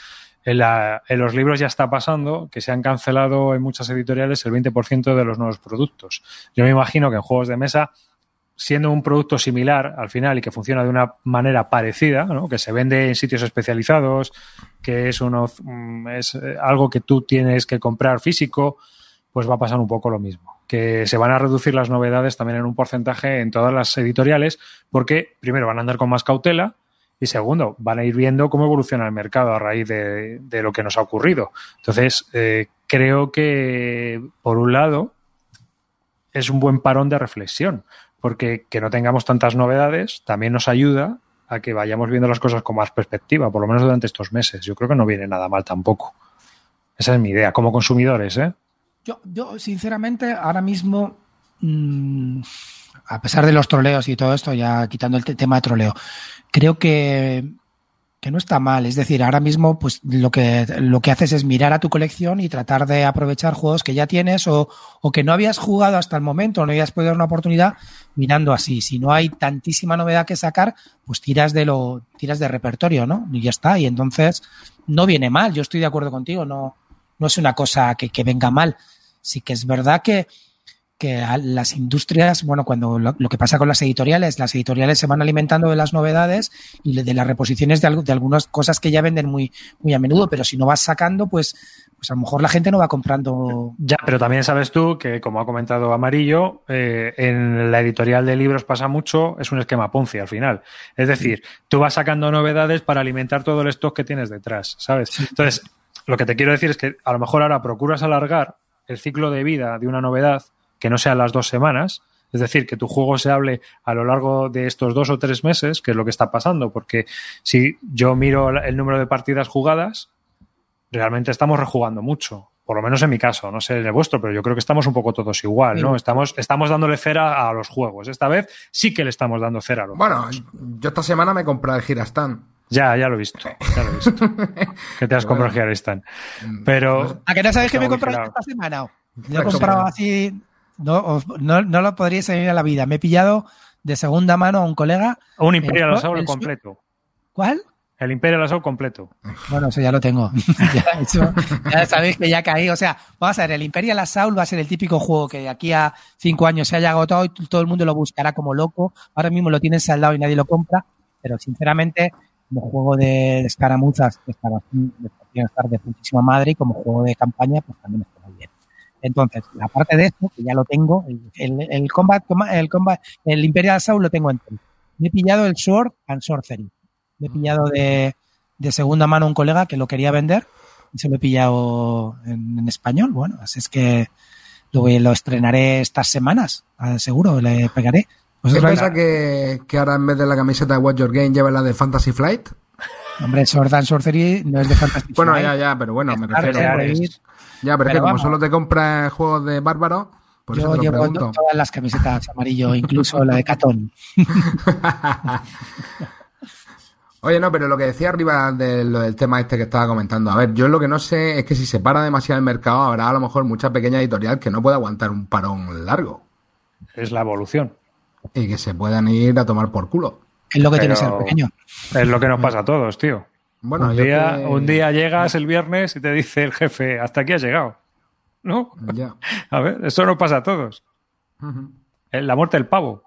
en, la- en los libros ya está pasando que se han cancelado en muchas editoriales el 20% de los nuevos productos. Yo me imagino que en juegos de mesa siendo un producto similar al final y que funciona de una manera parecida, ¿no? que se vende en sitios especializados, que es, uno, mm, es eh, algo que tú tienes que comprar físico, pues va a pasar un poco lo mismo. Que se van a reducir las novedades también en un porcentaje en todas las editoriales, porque primero van a andar con más cautela y segundo, van a ir viendo cómo evoluciona el mercado a raíz de, lo que nos ha ocurrido. Entonces, eh, creo que, por un lado, es un buen parón de reflexión, porque que no tengamos tantas novedades también nos ayuda a que vayamos viendo las cosas con más perspectiva, por lo menos durante estos meses. Yo creo que no viene nada mal tampoco. Esa es mi idea, como consumidores, ¿eh? Yo, yo, sinceramente, ahora mismo, mm, a pesar de los troleos y todo esto, ya quitando el te- tema de troleo, creo que, que no está mal. Es decir, ahora mismo, pues lo que, lo que haces es mirar a tu colección y tratar de aprovechar juegos que ya tienes o, o que no habías jugado hasta el momento, no habías podido dar una oportunidad, mirando así. Si no hay tantísima novedad que sacar, pues tiras de lo, tiras de repertorio, ¿no? Y ya está. Y entonces, no viene mal. Yo estoy de acuerdo contigo, no, no es una cosa que, que venga mal. Sí que es verdad que, que las industrias, bueno, cuando lo, lo que pasa con las editoriales, las editoriales se van alimentando de las novedades y de las reposiciones de algunas cosas que ya venden muy, muy a menudo, pero si no vas sacando, pues, pues a lo mejor la gente no va comprando. Ya, pero también sabes tú que, como ha comentado Amarillo, eh, en la editorial de libros pasa mucho, es un esquema Ponzi al final. Es decir, tú vas sacando novedades para alimentar todo el stock que tienes detrás, ¿sabes? Entonces, lo que te quiero decir es que a lo mejor ahora procuras alargar el ciclo de vida de una novedad que no sean las dos semanas, es decir, que tu juego se hable a lo largo de estos dos o tres meses, que es lo que está pasando, porque si yo miro el número de partidas jugadas, realmente estamos rejugando mucho. Por lo menos en mi caso, no sé en el vuestro, pero yo creo que estamos un poco todos igual, ¿no? Estamos, estamos dándole cera a los juegos. Esta vez sí que le estamos dando cera a los Bueno, juegos. yo esta semana me compré el Girastan. Ya, ya lo he visto. Ya lo he visto. que te has comprado el Gearstand. Pero. ¿A que no sabéis que me he comprado esta semana? Lo he comprado así, no, no, no lo podríais salir a la vida. Me he pillado de segunda mano a un colega. Un Imperial Assault completo. ¿Cuál? El Imperial Assault completo. Bueno, eso ya lo tengo. ya, eso- ya sabéis que ya caí. O sea, vamos a ver, el Imperial Assault va a ser el típico juego que de aquí a cinco años se haya agotado y todo el mundo lo buscará como loco. Ahora mismo lo tienes al lado y nadie lo compra. Pero sinceramente, como juego de, escaramuzas, está bastante- de putísima madre y como juego de campaña, pues también está Entonces, aparte de esto, que ya lo tengo, el, el, combat, el combat, el Imperial Assault lo tengo entero. Me he pillado el Sword and Sorcery. Me he pillado de, de segunda mano un colega que lo quería vender y se lo he pillado en, en español. Bueno, así es que lo, lo estrenaré estas semanas, ah, seguro, le pegaré. ¿Es Vosotros vais- verdad que, que ahora en vez de la camiseta de Watch Your Game lleva la de Fantasy Flight? Hombre, Sword and Sorcery no es de Fantasy Bueno, Flight. ya, ya, pero bueno, me refiero. claro, es- ir- Ya, pero es que como solo te compras juegos de bárbaro, por eso Yo te lo llevo pregunto. todas las camisetas amarillo, incluso la de Catón. Oye, no, pero lo que decía arriba de lo del tema este que estaba comentando, a ver, yo lo que no sé es que si se para demasiado el mercado, habrá a lo mejor mucha pequeña editorial que no pueda aguantar un parón largo Es la evolución. y que se puedan ir a tomar por culo. Es lo que tiene que Pero- ser pequeño. Es lo que nos pasa a todos, tío. Bueno, un, día, que- un día llegas el viernes y te dice el jefe, hasta aquí has llegado. ¿No? Ya. A ver, eso nos pasa a todos. Eh, La muerte del pavo.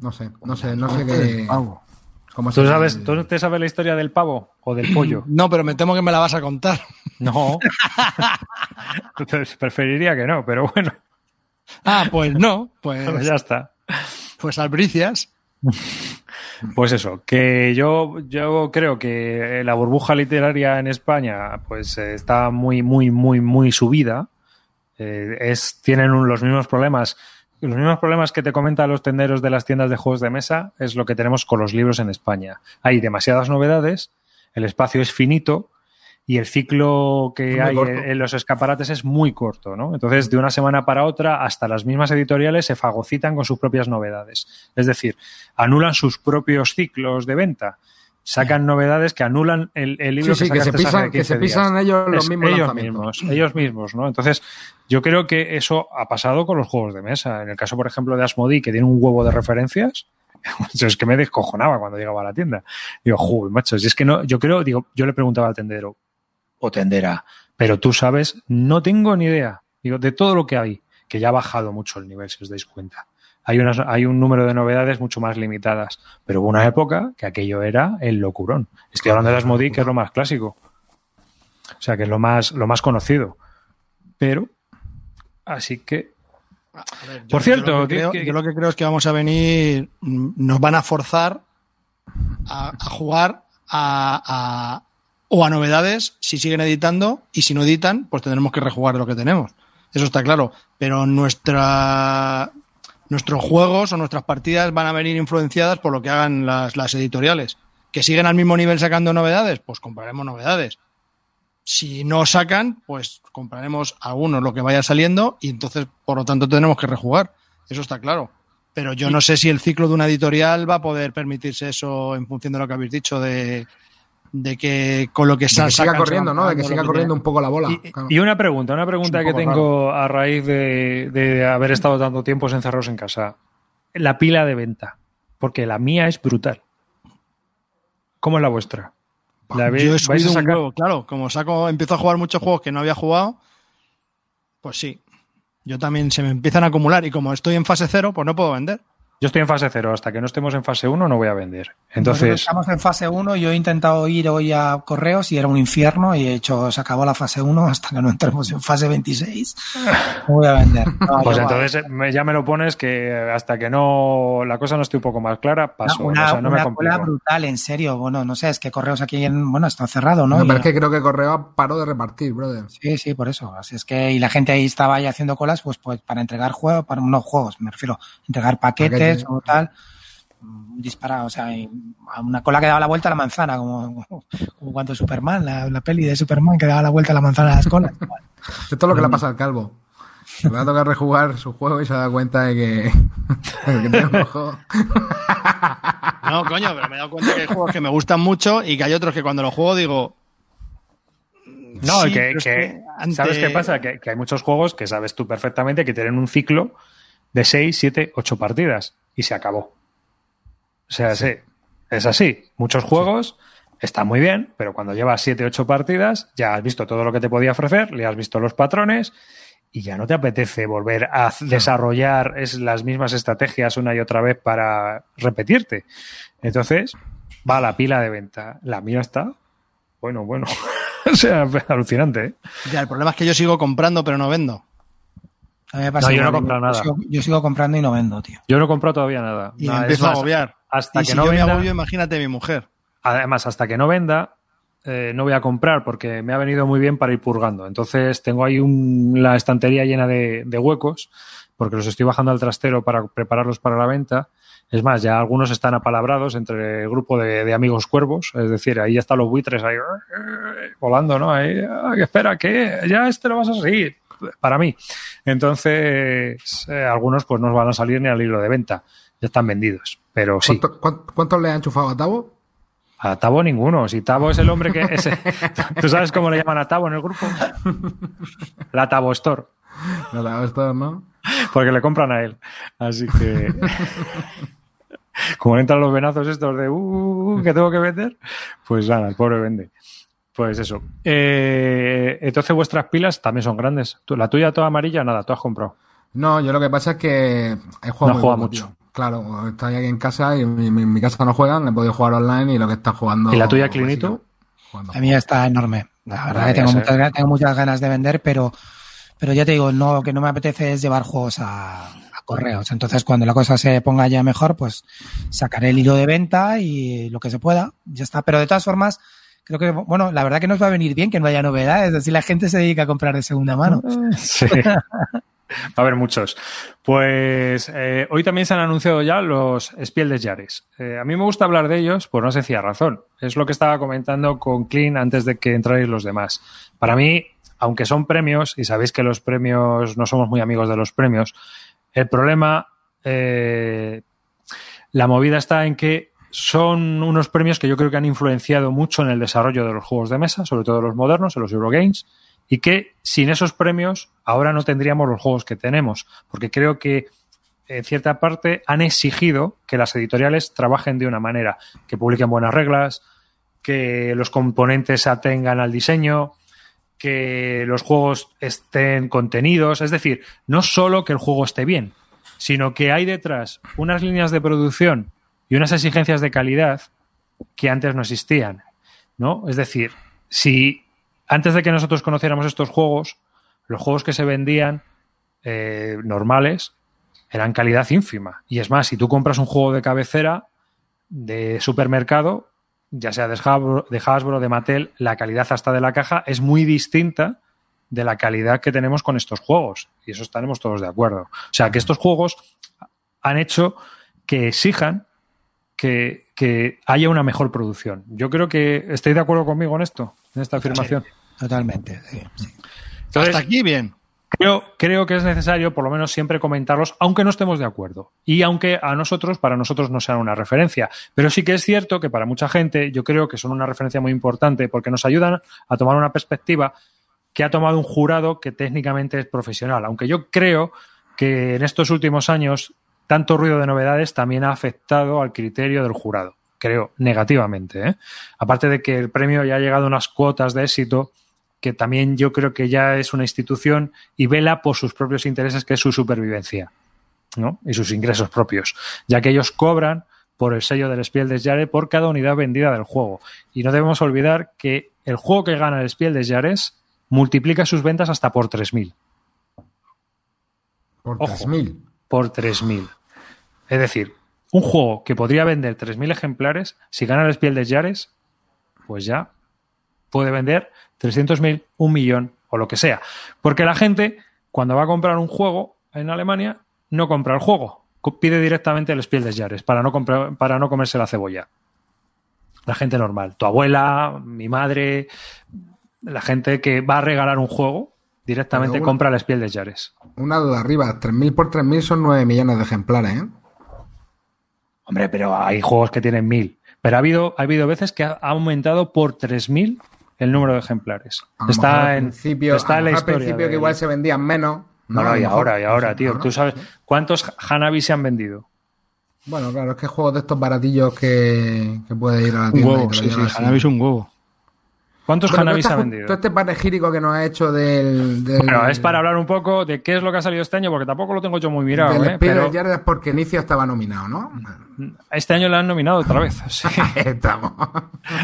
No sé, no sé, no sé qué. cómo ¿Tú, sabes, ¿Tú te sabes la historia del pavo o del pollo? No, pero me temo que me la vas a contar. No. Entonces, preferiría que no, pero bueno, Ah, pues no, pues, ya está. pues albricias. Pues eso, que yo, yo creo que la burbuja literaria en España pues eh, está muy, muy, muy, muy subida. Eh, es, tienen los mismos problemas. Los mismos problemas que te comentan los tenderos de las tiendas de juegos de mesa es lo que tenemos con los libros en España. Hay demasiadas novedades, el espacio es finito y el ciclo que hay corto. en, los escaparates es muy corto, ¿no? Entonces, de una semana para otra, hasta las mismas editoriales se fagocitan con sus propias novedades. Es decir, anulan sus propios ciclos de venta. Sacan novedades que anulan el, el libro Sí, sí, que, que se hace pisan, que 15 se días. pisan ellos los mismos ellos mismos, ellos mismos, ¿no? Entonces, yo creo que eso ha pasado con los juegos de mesa. En el caso, por ejemplo, de Asmodee, que tiene un huevo de referencias, yo es que me descojonaba cuando llegaba a la tienda. Digo, joder, macho, si es que no, yo creo, digo, yo le preguntaba al tendero, o tendera, pero tú sabes, no tengo ni idea, digo, de todo lo que hay, que ya ha bajado mucho el nivel, si os dais cuenta. Hay, unas, hay un número de novedades mucho más limitadas, pero hubo una época que aquello era el locurón. Estoy hablando de Asmodee, que es lo más clásico. O sea, que es lo más, lo más conocido. Pero, así que, ver, Por cierto, yo lo, que creo, que- yo lo que creo es que vamos a venir, nos van a forzar a, a jugar a- o a novedades si siguen editando y si no editan, pues tendremos que rejugar lo que tenemos. Eso está claro. Pero nuestra, nuestros juegos o nuestras partidas van a venir influenciadas por lo que hagan las, las editoriales. Que siguen al mismo nivel sacando novedades, pues compraremos novedades. Si no sacan, pues compraremos algunos lo que vaya saliendo y entonces, por lo tanto, tendremos que rejugar. Eso está claro. Pero yo no sé si el ciclo de una editorial va a poder permitirse eso en función de lo que habéis dicho de, de que con lo que, De sa- que siga sacan corriendo, ¿no? De que siga corriendo un poco la bola. Y, claro. y una pregunta, una pregunta un que tengo a raíz de, de haber estado tanto tiempo encerrados en casa. La pila de venta. Porque la mía es brutal. ¿Cómo es la vuestra? ¿La Yo he vais- a un claro. Como saco, empiezo a jugar muchos juegos que no había jugado, pues sí. Yo también se me empiezan a acumular y como estoy en fase cero, pues no puedo vender. Yo estoy en fase cero. Hasta que no estemos en fase 1 no voy a vender. Nosotros Entonces, estamos en fase 1. Yo he intentado ir hoy a correos y era un infierno y he hecho, se acabó la fase 1 hasta que no entremos en fase 26. No voy a vender. No, pues entonces me- ya me lo pones que hasta que no la cosa no esté un poco más clara, paso. una, o sea, no me una complico. cola brutal, en serio. Bueno, no sé, es que correos aquí en, bueno, está cerrado, ¿no? No, Y- pero es que creo que Correo paró de repartir, brother. Sí, sí, por eso. Así es que, y la gente ahí estaba ahí haciendo colas, pues, pues para entregar juegos, para unos juegos, me refiero, entregar paquetes Paquetes. O tal. mm, Disparado, o sea, a una cola que daba la vuelta a la manzana, como, como cuando Superman, la, la peli de Superman que daba la vuelta a la manzana a las colas. Esto es lo que le pasa al calvo. Le va a tocar rejugar su juego y se da cuenta de que, de que tiene un ojo. No, coño, pero me he dado cuenta que hay juegos que me gustan mucho y que hay otros que cuando los juego digo. No, sí, que, pero es que- que ante- ¿sabes qué pasa? Que, que hay muchos juegos que sabes tú perfectamente que tienen un ciclo de 6, 7, 8 partidas y se acabó. O sea, sí, es así. Muchos juegos están muy bien, pero cuando llevas 7, 8 partidas, ya has visto todo lo que te podía ofrecer, le has visto los patrones y ya no te apetece volver a desarrollar es, las mismas estrategias una y otra vez para repetirte. Entonces, va la pila de venta. La mía está, bueno, bueno. o sea, alucinante. ¿eh? Ya, el problema es que yo sigo comprando, pero no vendo. A mí me pasa No, yo no he comprado nada. Yo sigo, yo sigo comprando y no vendo, tío. Yo no he comprado todavía nada. Y Nada, empiezo a agobiar. Hasta y que si no yo me agobio, imagínate mi mujer. además, hasta que no venda, eh, no voy a comprar porque me ha venido muy bien para ir purgando. Entonces, tengo ahí un- la estantería llena de, de huecos porque los estoy bajando al trastero para prepararlos para la venta. Es más, ya algunos están apalabrados entre el grupo de, de amigos cuervos, es decir, ahí ya están los buitres ahí eh, volando, ¿no? Ahí, "Ay, espera, que ya este lo vas a seguir para mí. Entonces, eh, algunos pues no van a salir ni al hilo de venta, ya están vendidos, pero sí. ¿Cuánto- cuán- ¿Cuántos le han enchufado a Tavo? A Tavo ninguno. Si Tavo es el hombre que. Ese, ¿Tú sabes cómo le llaman a Tavo en el grupo? La Tavo Store. No, Tavo esto, ¿no? Porque le compran a él. Así que. Como le entran los venazos estos de. Uh, que tengo que vender. Pues nada, el pobre vende. Pues eso. Eh, entonces vuestras pilas también son grandes. La tuya toda amarilla, nada, tú has comprado. No, yo lo que pasa es que he jugado No muy juega poco, mucho. tío. Claro, estoy aquí en casa y en mi, casa no juegan, he podido jugar online y lo que está jugando. ¿Y la tuya, pues, Clinito? jugando. La mía está enorme. La verdad Vale, que tengo muchas, ganas- tengo muchas ganas de vender, pero, pero ya te digo, no, lo que no me apetece es llevar juegos a, a correos. Entonces, cuando la cosa se ponga ya mejor, pues sacaré el hilo de venta y lo que se pueda. Ya está. Pero de todas formas, creo que, bueno, la verdad que nos va a venir bien que no haya novedades. Así la gente se dedica a comprar de segunda mano. Sí. Va a haber muchos. Pues eh, hoy también se han anunciado ya los Spiel des Jahres. Eh, a mí me gusta hablar de ellos por una sencilla razón. Es lo que estaba comentando con Clean antes de que entrarais los demás. Para mí, aunque son premios, y sabéis que los premios no somos muy amigos de los premios, el problema, eh, la movida está en que son unos premios que yo creo que han influenciado mucho en el desarrollo de los juegos de mesa, sobre todo los modernos, en los Eurogames, y que sin esos premios ahora no tendríamos los juegos que tenemos, porque creo que en cierta parte han exigido que las editoriales trabajen de una manera, que publiquen buenas reglas, que los componentes se atengan al diseño, que los juegos estén contenidos, es decir, no solo que el juego esté bien, sino que hay detrás unas líneas de producción y unas exigencias de calidad que antes no existían, ¿no? Es decir, si antes de que nosotros conociéramos estos juegos, los juegos que se vendían eh, normales eran calidad ínfima. Y es más, si tú compras un juego de cabecera de supermercado, ya sea de Hasbro, de Hasbro, de Mattel, la calidad hasta de la caja es muy distinta de la calidad que tenemos con estos juegos. Y eso estaremos todos de acuerdo. O sea, que estos juegos han hecho que exijan que, que haya una mejor producción. Yo creo que estáis de acuerdo conmigo en esto, en esta afirmación. Totalmente. sí, sí. Entonces, Hasta aquí, bien. Creo, creo que es necesario, por lo menos, siempre comentarlos, aunque no estemos de acuerdo. Y aunque a nosotros, para nosotros, no sean una referencia. Pero sí que es cierto que para mucha gente, yo creo que son una referencia muy importante porque nos ayudan a tomar una perspectiva que ha tomado un jurado que técnicamente es profesional. Aunque yo creo que en estos últimos años, tanto ruido de novedades también ha afectado al criterio del jurado. Creo, negativamente. ¿eh? Aparte de que el premio ya ha llegado a unas cuotas de éxito que también yo creo que ya es una institución y vela por sus propios intereses, que es su supervivencia ¿no? y sus ingresos propios, ya que ellos cobran por el sello del Spiel des Jahres por cada unidad vendida del juego. Y no debemos olvidar que el juego que gana el Spiel des Jahres multiplica sus ventas hasta por 3.000. Por Ojo. 3.000. Por 3.000. Es decir, un juego que podría vender 3.000 ejemplares, si gana el Spiel des Jahres, pues ya puede vender 300.000, un millón o lo que sea. Porque la gente, cuando va a comprar un juego en Alemania, no compra el juego, pide directamente el Spiel des Jahres para no, comprar, para no comerse la cebolla. La gente normal, tu abuela, mi madre, la gente que va a regalar un juego, directamente una- compra el Spiel des Jahres. Una duda arriba, 3.000 por 3.000 son 9 millones de ejemplares, ¿eh? Hombre, pero hay juegos que tienen mil. Pero ha habido, ha habido veces que ha aumentado por 3.000 el número de ejemplares. A lo mejor Está en, principio, está a en la mejor al historia. principio que igual se vendían menos No, no, y ahora, y ahora, tío. ¿Tú sabes cuántos Hanabi se han vendido? Bueno, claro, es que juegos de estos baratillos que, que puedes ir a la Un tienda y huevo, te lo sí, sí. Hanabi es un huevo. ¿Cuántos Bueno, este- vendido? Todo este panegírico que nos ha hecho del. del Bueno, es para hablar un poco de qué es lo que ha salido este año, porque tampoco lo tengo yo muy mirado, del ¿eh? Pero porque Inicio estaba nominado, ¿no? este año le han nominado otra vez. sí. Estamos.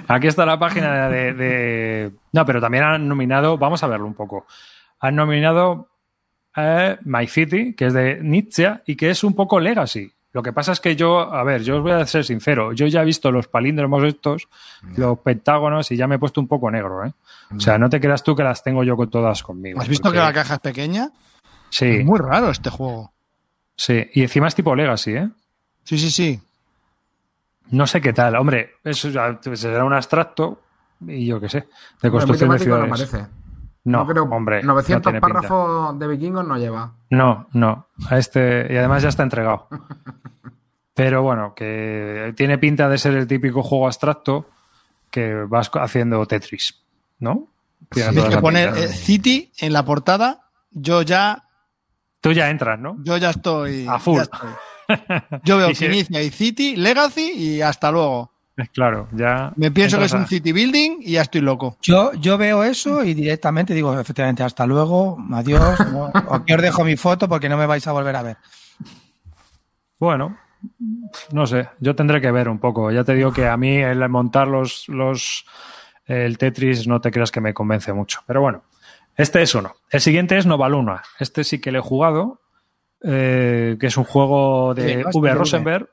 Aquí está la página de, de- No, pero también han nominado, vamos a verlo un poco. Han nominado eh, My City, que es de Nietzsche y que es un poco legacy. Lo que pasa es que yo, a ver, yo os voy a ser sincero, yo ya he visto los palíndromos estos, los pentágonos, y ya me he puesto un poco negro, ¿eh? O sea, no te creas tú que las tengo yo con todas conmigo. ¿Has visto porque- que la caja es pequeña? Sí, Es muy raro este juego. sí. Y encima es tipo legacy, ¿eh? Sí, sí, sí. No sé qué tal. Hombre, eso será un abstracto y yo qué sé, de Bueno, construcción de no ciudades. parece. No, creo- hombre. no 900 tiene pinta. párrafos de vikingos no lleva. No, no. A este, y además ya está entregado. Pero bueno, que tiene pinta de ser el típico juego abstracto que vas haciendo Tetris, ¿no? Tiene Sí, toda que poner pinta. eh, City en la portada, yo ya, Tú ya entras, ¿no? yo ya estoy. A full. ya estoy. Yo veo Y si- que inicia y City, Legacy y hasta luego. Claro, ya. Me pienso que es un City Building y ya estoy loco. Yo, yo veo eso y directamente digo, efectivamente, hasta luego, adiós, no, aquí os dejo mi foto porque no me vais a volver a ver. Bueno, no sé, yo tendré que ver un poco. Ya te digo que a mí el montar los, los el Tetris no te creas que me convence mucho. Pero bueno, este es uno. El siguiente es Novaluna. Este sí que le he jugado, eh, que es un juego. Es de V. Rosenberg.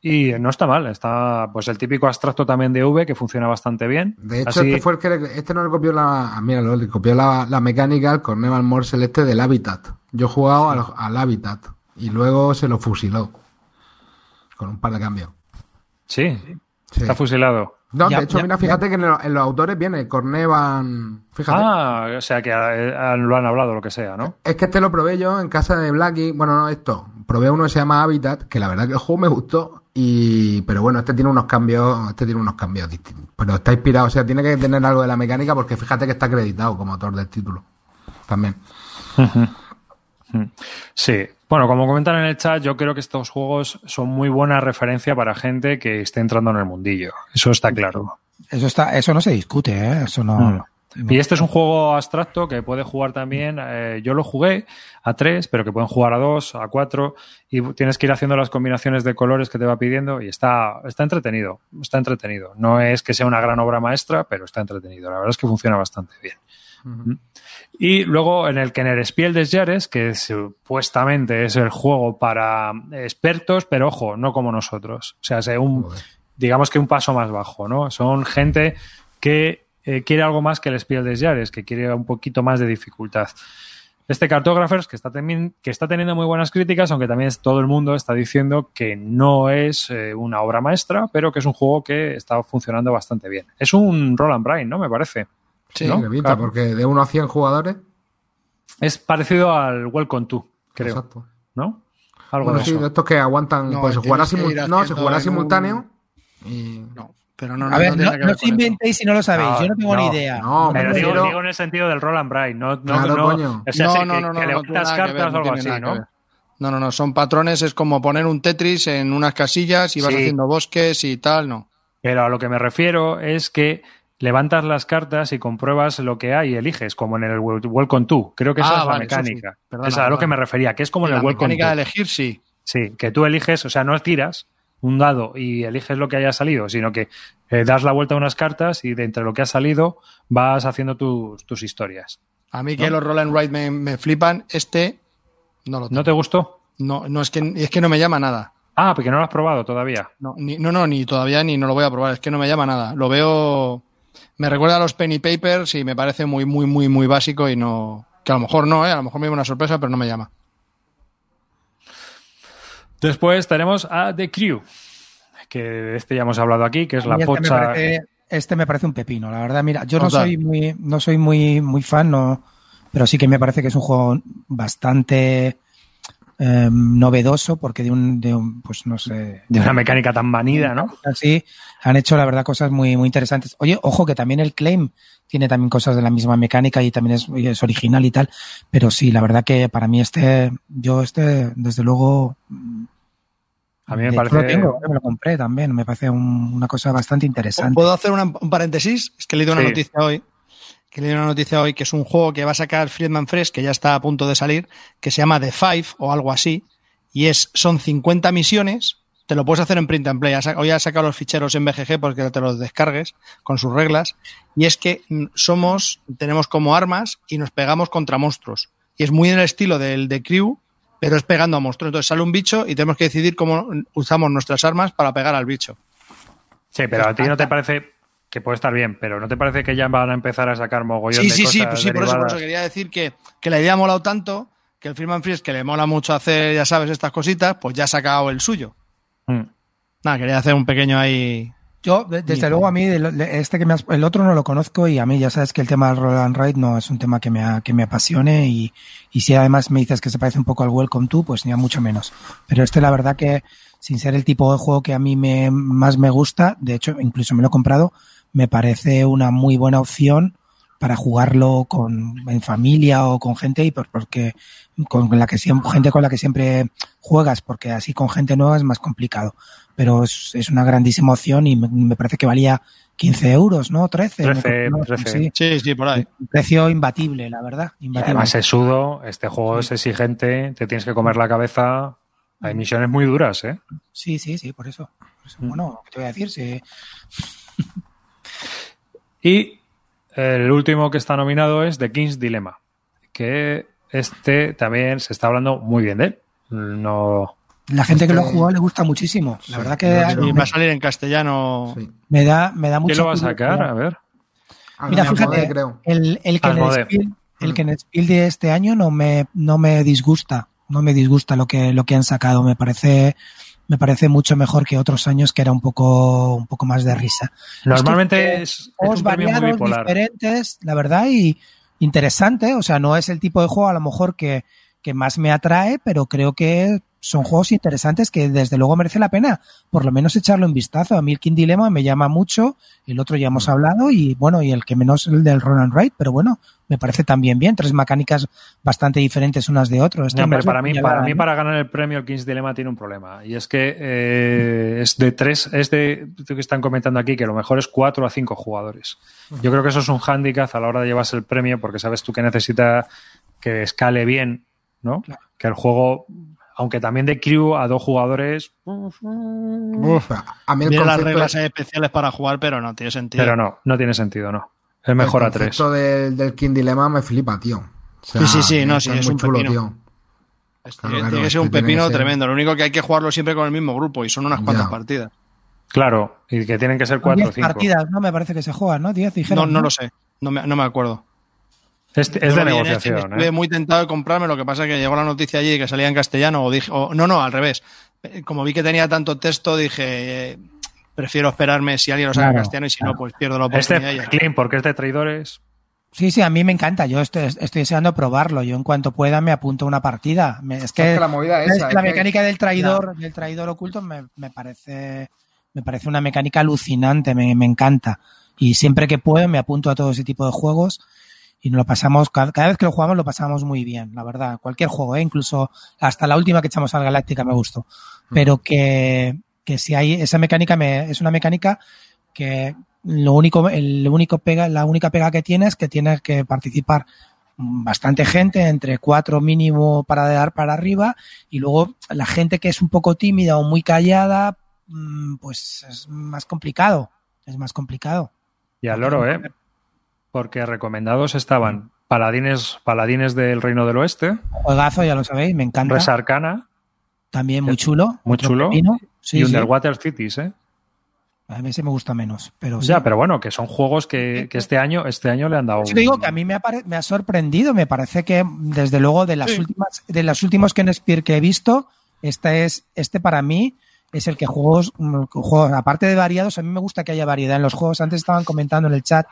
Y no está mal, está pues el típico abstracto también de V que funciona bastante bien. De hecho, Así- este fue el que le- este no le copió la. ah, Mira, le copió la, la mecánica al Corneval Morse Celeste del Habitat. Yo he jugado al, al Habitat y luego se lo fusiló. Con un par de cambios. sí, Sí. está fusilado. No, Ya, de hecho, ya, mira, ya. fíjate que en, lo- en los autores viene Cornevan. Fíjate. Ah, o sea que eh, lo han hablado, lo que sea, ¿no? Es que este lo probé yo en casa de Blacky. Bueno, no, esto. Probé uno que se llama Habitat, que la verdad que el juego me gustó. Y, pero bueno, este tiene unos cambios, este tiene unos cambios distintos. Pero está inspirado, o sea, tiene que tener algo de la mecánica porque fíjate que está acreditado como autor del título. También. Sí, bueno, como comentan en el chat, yo creo que estos juegos son muy buena referencia para gente que esté entrando en el mundillo. Eso está claro. Eso está, eso no se discute, ¿eh? Eso no. Mm. Y este es un juego abstracto que puede jugar también. eh, yo lo jugué a tres, pero que pueden jugar a dos, a cuatro, y tienes que ir haciendo las combinaciones de colores que te va pidiendo y está, está entretenido. Está entretenido. No es que sea una gran obra maestra, pero está entretenido. La verdad es que funciona bastante bien. Y luego en el Kenner Spiel des Jahres, que supuestamente es el juego para expertos, pero ojo, no como nosotros. O sea, es un, digamos que un paso más bajo, ¿no? Son gente que eh, quiere algo más que el Spiel des Jahres, que quiere un poquito más de dificultad. Este Cartographers, que está, también, que está teniendo muy buenas críticas, aunque también todo el mundo está diciendo que no es eh, una obra maestra, pero que es un juego que está funcionando bastante bien. Es un Roll and Brain, ¿no? Me parece. Sí. ¿no? Claro. porque de 1 a 100 jugadores. Es parecido al Welcome to, creo, Exacto. ¿no? Algo Bueno, de sí, eso. de estos que aguantan, No, pues jugará, ir no, se jugará simultáneo. un- Y... No, pero no, A ver, no, no ver os inventéis si no lo sabéis. No, Yo no tengo no, ni idea. no, Pero digo, digo en el sentido del Roll and Brain, no, no, Claro, no, coño. o sea, no, sí, no, que, no, no, que no, no levantas cartas o no algo así, ¿no? No, no, no, son patrones, es como poner un Tetris en unas casillas y vas Sí. haciendo bosques y tal, no. Pero a lo que me refiero es que levantas las cartas y compruebas lo que hay y eliges, como en el Wel- Welcome to. Creo que esa Ah, es vale, la sí. mecánica. Perdona, Esa es a lo perdona. que me refería, que es como en la el Welcome mecánica to. de elegir, sí. Sí, que tú eliges, o sea, no tiras un dado y eliges lo que haya salido, sino que eh, das la vuelta a unas cartas y de entre lo que ha salido vas haciendo tus, tus historias. A mí que los roll and ride me, me flipan, este no lo ¿No tengo. te gustó? No, no, es que, es que no me llama nada. Ah, porque no lo has probado todavía. No, ni, no, no, ni todavía ni no lo voy a probar, es que no me llama nada. Lo veo, me recuerda a los penny papers y me parece muy, muy, muy, muy básico y no, que a lo mejor no, ¿eh? a lo mejor me lleva una sorpresa, pero no me llama. Después tenemos a The Crew, que de este ya hemos hablado aquí, que es la este, me pocha. parece, este me parece un pepino, la verdad. Mira, yo no Total. soy muy, no soy muy, muy fan, no, pero sí que me parece que es un juego bastante eh, novedoso porque de un, de un, pues no sé. De una mecánica tan manida, ¿no? Así han hecho la verdad cosas muy, muy interesantes. Oye, ojo que también el claim tiene también cosas de la misma mecánica y también es, es original y tal. Pero sí, la verdad que para mí este, yo este, desde luego. A mí me parece. Lo tengo, me lo compré también. Me parece un- una cosa bastante interesante. ¿Puedo hacer una- un paréntesis? Es que he leído una Sí. noticia hoy. Que he leído una noticia hoy que es un juego que va a sacar Friedman Fresh, que ya está a punto de salir, que se llama The Five o algo así. Y es, son 50 misiones. Te lo puedes hacer en print and play. Hoy ha sacado los ficheros en BGG porque te los descargues con sus reglas. Y es que mm, somos, tenemos como armas y nos pegamos contra monstruos. Y es muy en el estilo del de Crew, pero es pegando a monstruos. Entonces sale un bicho y tenemos que decidir cómo usamos nuestras armas para pegar al bicho. Sí, pero a ti no te parece que puede estar bien, pero ¿no te parece que ya van a empezar a sacar mogollón Sí, de sí, sí, cosas pues sí, por eso, por derivadas? eso quería decir que, que la idea ha molado tanto que el Firman Freeze, que le mola mucho hacer, ya sabes, estas cositas, pues ya ha sacado el suyo. Mm. Nada, quería hacer un pequeño ahí. Yo, de- desde luego, a mí, de lo- de este que me has- el otro no lo conozco y a mí ya sabes que el tema del roll and ride no es un tema que me, a- que me apasione y, y si además me dices que se parece un poco al Welcome to, pues ya mucho menos. Pero este, la verdad que, sin ser el tipo de juego que a mí me, más me gusta, de hecho, incluso me lo he comprado, me parece una muy buena opción para jugarlo con, en familia o con gente y por- porque con la que siempre, gente con la que siempre juegas, porque así con gente nueva es más complicado. Pero es, es una grandísima opción y me, me parece que valía 15 euros, ¿no? 13. 13, ¿no? 13. Sí, Sí, sí, por ahí. un precio imbatible, la verdad. Imbatible. además es sudo, este juego es exigente, te tienes que comer la cabeza. Hay misiones muy duras, ¿eh? Sí, sí, sí, por eso. Por eso, Mm. Bueno, ¿qué te voy a decir? Sí. Y el último que está nominado es The King's Dilemma, que este también se está hablando muy bien de él. No, La gente que lo ha Este- jugado le gusta muchísimo. La Sí, verdad que Y me, va a salir en castellano. Sí. me da, me da mucho. ¿Quién lo va a sacar? A ver. Mira, no, fíjate, creo. El, el que en el Asmodee. Spiel, el Mm. que en el Spiel de este año no me, no me disgusta. No me disgusta lo que, lo que han sacado. Me parece, me parece mucho mejor que otros años que era un poco, un poco más de risa. Normalmente es, un muy variados, bipolar. diferentes, la verdad, y interesante. O sea, no es el tipo de juego a lo mejor que, que más me atrae, pero creo que son juegos interesantes que desde luego merece la pena por lo menos echarle un vistazo. A mí el King Dilemma me llama mucho, el otro ya hemos hablado y bueno, y el que menos el del Run and Ride, pero bueno, me parece también bien, tres mecánicas bastante diferentes unas de otras. No, pero para mí, para mí, para ganar el premio, el King's Dilemma tiene un problema. Y es que eh, es de tres, es de, lo que están comentando aquí, que lo mejor es cuatro a cinco jugadores. Yo creo que eso es un hándicap a la hora de llevarse el premio, porque sabes tú que necesita que escale bien, ¿no? Claro. Que el juego, aunque también de crew a dos jugadores, Uf, A mí el Mira las reglas especiales para jugar, pero no tiene sentido. pero no, no tiene sentido, no. Es mejor el a tres. concepto del, del King Dilemma me flipa, tío. O sea, Sí, sí, sí, no, sí, está es muy un chulo, pepino. tío. Es- Claro, tiene, claro, tiene que ser un que pepino ser- tremendo. Lo único que hay que jugarlo siempre con el mismo grupo y son unas cuantas Ya. partidas. Claro, y que tienen que ser cuatro o cinco. partidas, ¿no? Me parece que se juegan, ¿no? Diez, No, dijeron. no lo sé. No me, no me acuerdo. Es, es de en negociación, Steam, Estuve ¿eh? muy tentado de comprarme, lo que pasa es que llegó la noticia allí que salía en castellano o dije, o- no, no, al revés. Eh, Como vi que tenía tanto texto, dije, eh, prefiero esperarme si alguien lo saca en Claro, castellano y si claro. no, pues pierdo la oportunidad. y ya Este clean, porque es de traidores. Sí, sí, a mí me encanta. Yo estoy, estoy deseando probarlo. Yo en cuanto pueda me apunto a una partida. Me- es que, Es que la movida es esa, la es que- mecánica del traidor, del traidor oculto me, me parece, me parece una mecánica alucinante. Me, me encanta. Y siempre que puedo me apunto a todo ese tipo de juegos y nos lo pasamos, cada, cada vez que lo jugamos lo pasamos muy bien, la verdad. Cualquier juego, ¿eh? incluso hasta la última que echamos al Galáctica me gustó. Pero que, que si hay esa mecánica me, es una mecánica que lo único, el único pega, la única pega que tiene es que tiene que participar bastante gente, entre cuatro mínimo para dar para arriba, y luego la gente que es un poco tímida o muy callada, mm, pues es más complicado. Es más complicado. Y al loro, ¿eh? Porque recomendados estaban Paladines, Paladines del Reino del Oeste, Juegazo, ya lo sabéis, me encanta. Res Arcana También muy chulo. Muy chulo. Sí, y sí. Underwater Cities, ¿eh? A mí ese me gusta menos, pero sí. Ya, pero bueno, que son juegos que, que este año, este año le han dado. Sí, te digo que a mí me ha, pare- me ha sorprendido, me parece que desde luego de las Sí. últimas, de los últimos Ken Spear que he visto, este es, este para mí es el que juegos, mm, juegos, aparte de variados, a mí me gusta que haya variedad en los juegos. Antes estaban comentando en el chat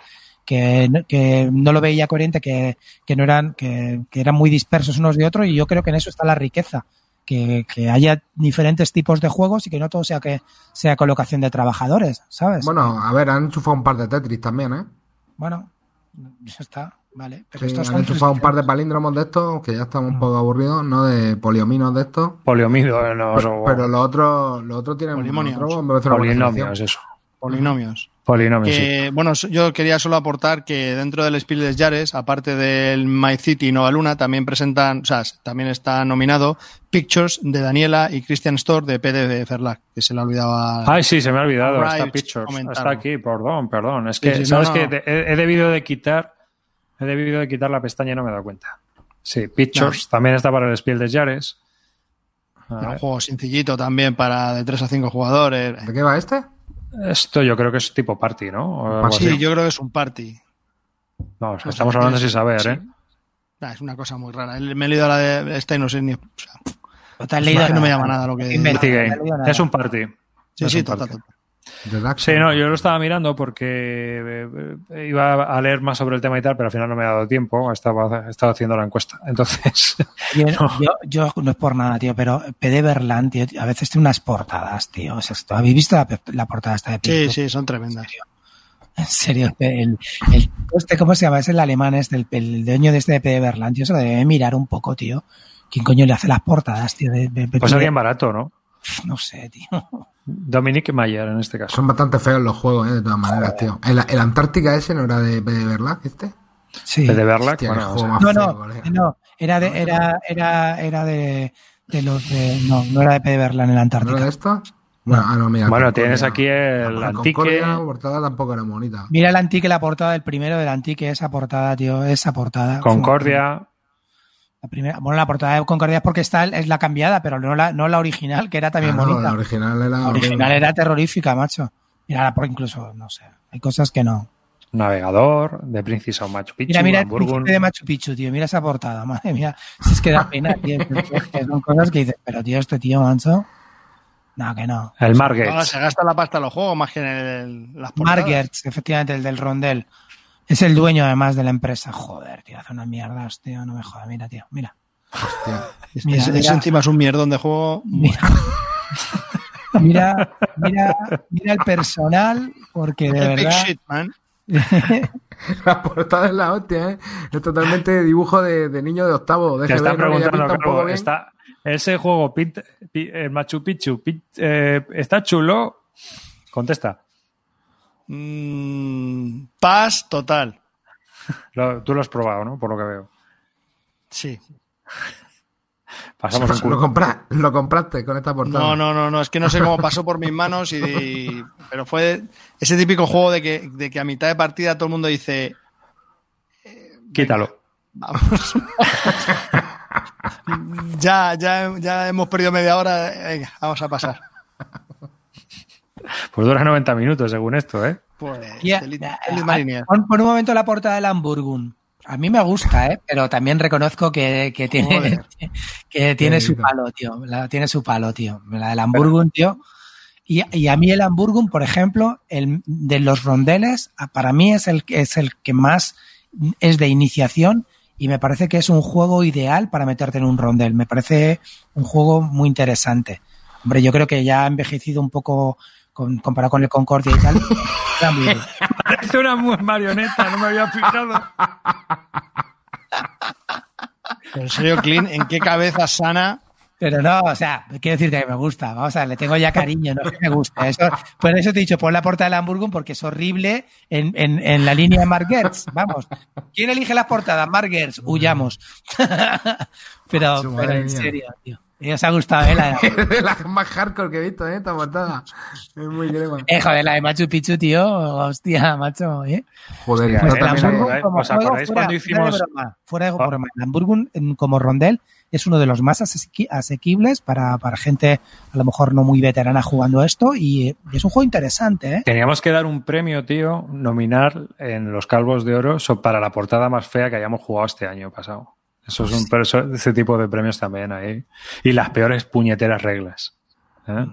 que, no- que no lo veía coherente, que, que no eran, que, que eran muy dispersos unos de otros, y yo creo que en eso está la riqueza. que, que haya diferentes tipos de juegos y que no todo sea que sea colocación de trabajadores, ¿sabes? Bueno, a ver, han enchufado un par de Tetris también, ¿eh? Bueno, ya está, vale. Pero Sí, estos han enchufado un par de palíndromos de estos, que ya estamos un poco aburridos, ¿no? De poliominos de estos. Poliomido, eh, no, Pero, pero los otros los otros tienen Polimonios. otro, polinomios, eso. Polinomios. Sí. Que, bueno, yo quería solo aportar que dentro del Spiel des Jahres, aparte del My City y Nova Luna, también presentan, o sea, también está nominado Pictures de Daniela y Christian Store de PD Ferlac, que se le olvidaba. Ay, sí, se me ha olvidado. Está Pictures. comentarlo. Está aquí, perdón, perdón. Es que, sí, ¿sabes no. qué? Te- He, he debido de quitar he debido de quitar la pestaña y no me he dado cuenta. Sí, Pictures también está para el Spiel de Jares. un juego sencillito también para de 3 a 5 jugadores. ¿De qué va este? Esto yo creo que es tipo party, ¿no? Sí, así. yo creo que es un party. Vamos, No estamos sé, hablando es- sin saber, sí. ¿eh? Ah, es una cosa muy rara. Me he leído la de esta y no sé ni. o sea, No te has Es leído que no me llama nada lo que- Inventa, no. Es un party. sí, Es sí, total, Sí, no, yo lo estaba mirando porque eh, iba a leer más sobre el tema y tal, pero al final no me ha dado tiempo. Estaba, estaba haciendo la encuesta. Entonces, Yo, yo, yo no es por nada, tío, pero PD Berland, tío, a veces tiene unas portadas, tío. O sea, ¿Habéis visto la, la portada esta de Sí, Pictures? sí, son tremendas. En serio, el, el- este, ¿cómo se llama? Es el alemán, este, el, el dueño de este de PD Berland, tío, se lo debe mirar un poco, tío. ¿Quién coño le hace las portadas, tío? De, de- de- pues alguien barato, ¿no? No sé, tío. Dominique Mayer en este caso. Son bastante feos los juegos, ¿eh? De todas maneras, tío. ¿El, el Antártica ese no era de, de Verlac, este? Sí. De Berlac, Hostia, bueno, qué o juego sea, más No, feo, no, era de, era, era, era de, de los de, no, no era de PD Berland en la ¿No era de Antártica. estos? Bueno, ah, no, mira. Bueno, tienes aquí el La Antique. Concordia, la portada tampoco era bonita. Mira el Antique, la portada del primero del Antique, esa portada, tío, esa portada. Concordia. La primera, bueno, la portada de Concordia es porque está, es la cambiada, pero no la, no la original, que era también Ah, no, bonita. la original era. La original era terrorífica, macho. Mira, por incluso, no sé, hay cosas que no. Navegador, de Princess of Machu Picchu, Mira, mira el príncipe de Machu Picchu, tío, mira esa portada, madre mía. Si es que da pena, tío. Son cosas que dices, pero tío, este tío, macho. No, que no. El Margates. se gasta la pasta en los juegos más que en el- las portadas. Efectivamente, el del rondel. Es el dueño, además, de la empresa. Joder, tío, hace unas mierdas, tío, no me jodas. Mira, tío, mira. Hostia. Mira, mira. encima es un mierdón de juego. Mira, mira, mira, mira el personal, porque de verdad. shit, man. La portada es la hostia, ¿eh? Es totalmente dibujo de, de niño de octavo. De Te GB, están preguntando, claro, está, ese juego, pinta- pi- el Machu Picchu, pi- eh, ¿está chulo? Contesta. Mm, paz total. Tú lo has probado, ¿no? Por lo que veo. Sí. Pasamos un lo, compra- lo compraste con esta portada. No, no, no, no, es que no sé cómo pasó por mis manos y, y- pero fue ese típico juego de que, de que a mitad de partida todo el mundo dice Quítalo. vamos. ya, ya, ya hemos perdido media hora, venga, vamos a pasar. Pues dura 90 minutos, según esto, ¿eh? Pues, Marinier. pon, pon un momento la portada del Hamburgun. A mí me gusta, ¿eh? pero también reconozco que, que tiene, Joder. que tiene su palo, tío. La, tiene su palo, tío. La del Hamburgun, tío. Y, y a mí el Hamburgun, por ejemplo, el, de los rondeles, a- para mí es el, es el que más es de iniciación y me parece que es un juego ideal para meterte en un rondel. Me parece un juego muy interesante. Hombre, yo creo que ya ha envejecido un poco con, comparado con el Concordia y tal. Era muy bien. Parece una marioneta, no me había fijado. Pero en serio, Clint, ¿en qué cabeza sana? Pero no, o sea, quiero decirte que me gusta, vamos a ver, le tengo ya cariño, no es que me gusta. Eso, por eso te he dicho, pon la portada del Hamburgo porque es horrible en, en, en la línea de Mark Gertz. Vamos. ¿Quién elige las portadas? Mark Gertz, huyamos. pero, pero en serio, tío. Y os ha gustado, ¿eh? La de, las más hardcore que he visto, ¿eh? Esta portada. Es muy crema. eh, joder, la de Machu Picchu, tío. Hostia, macho, ¿eh? Joder, Hostia, Pues eh, el también Hamburgo- hay- Hamburgo como ¿os juego, acordáis fuera, cuando fuera de hicimos- broma, fuera de Ah. broma. El Hamburgo en- como rondel es uno de los más asequi- asequibles para, para gente a lo mejor no muy veterana jugando esto y es un juego interesante, ¿eh? Teníamos que dar un premio, tío, nominar en los Calvos de Oro so- para la portada más fea que hayamos jugado este año pasado. Eso es un pero eso- ese tipo de premios también ahí. Y las peores puñeteras reglas. ¿eh?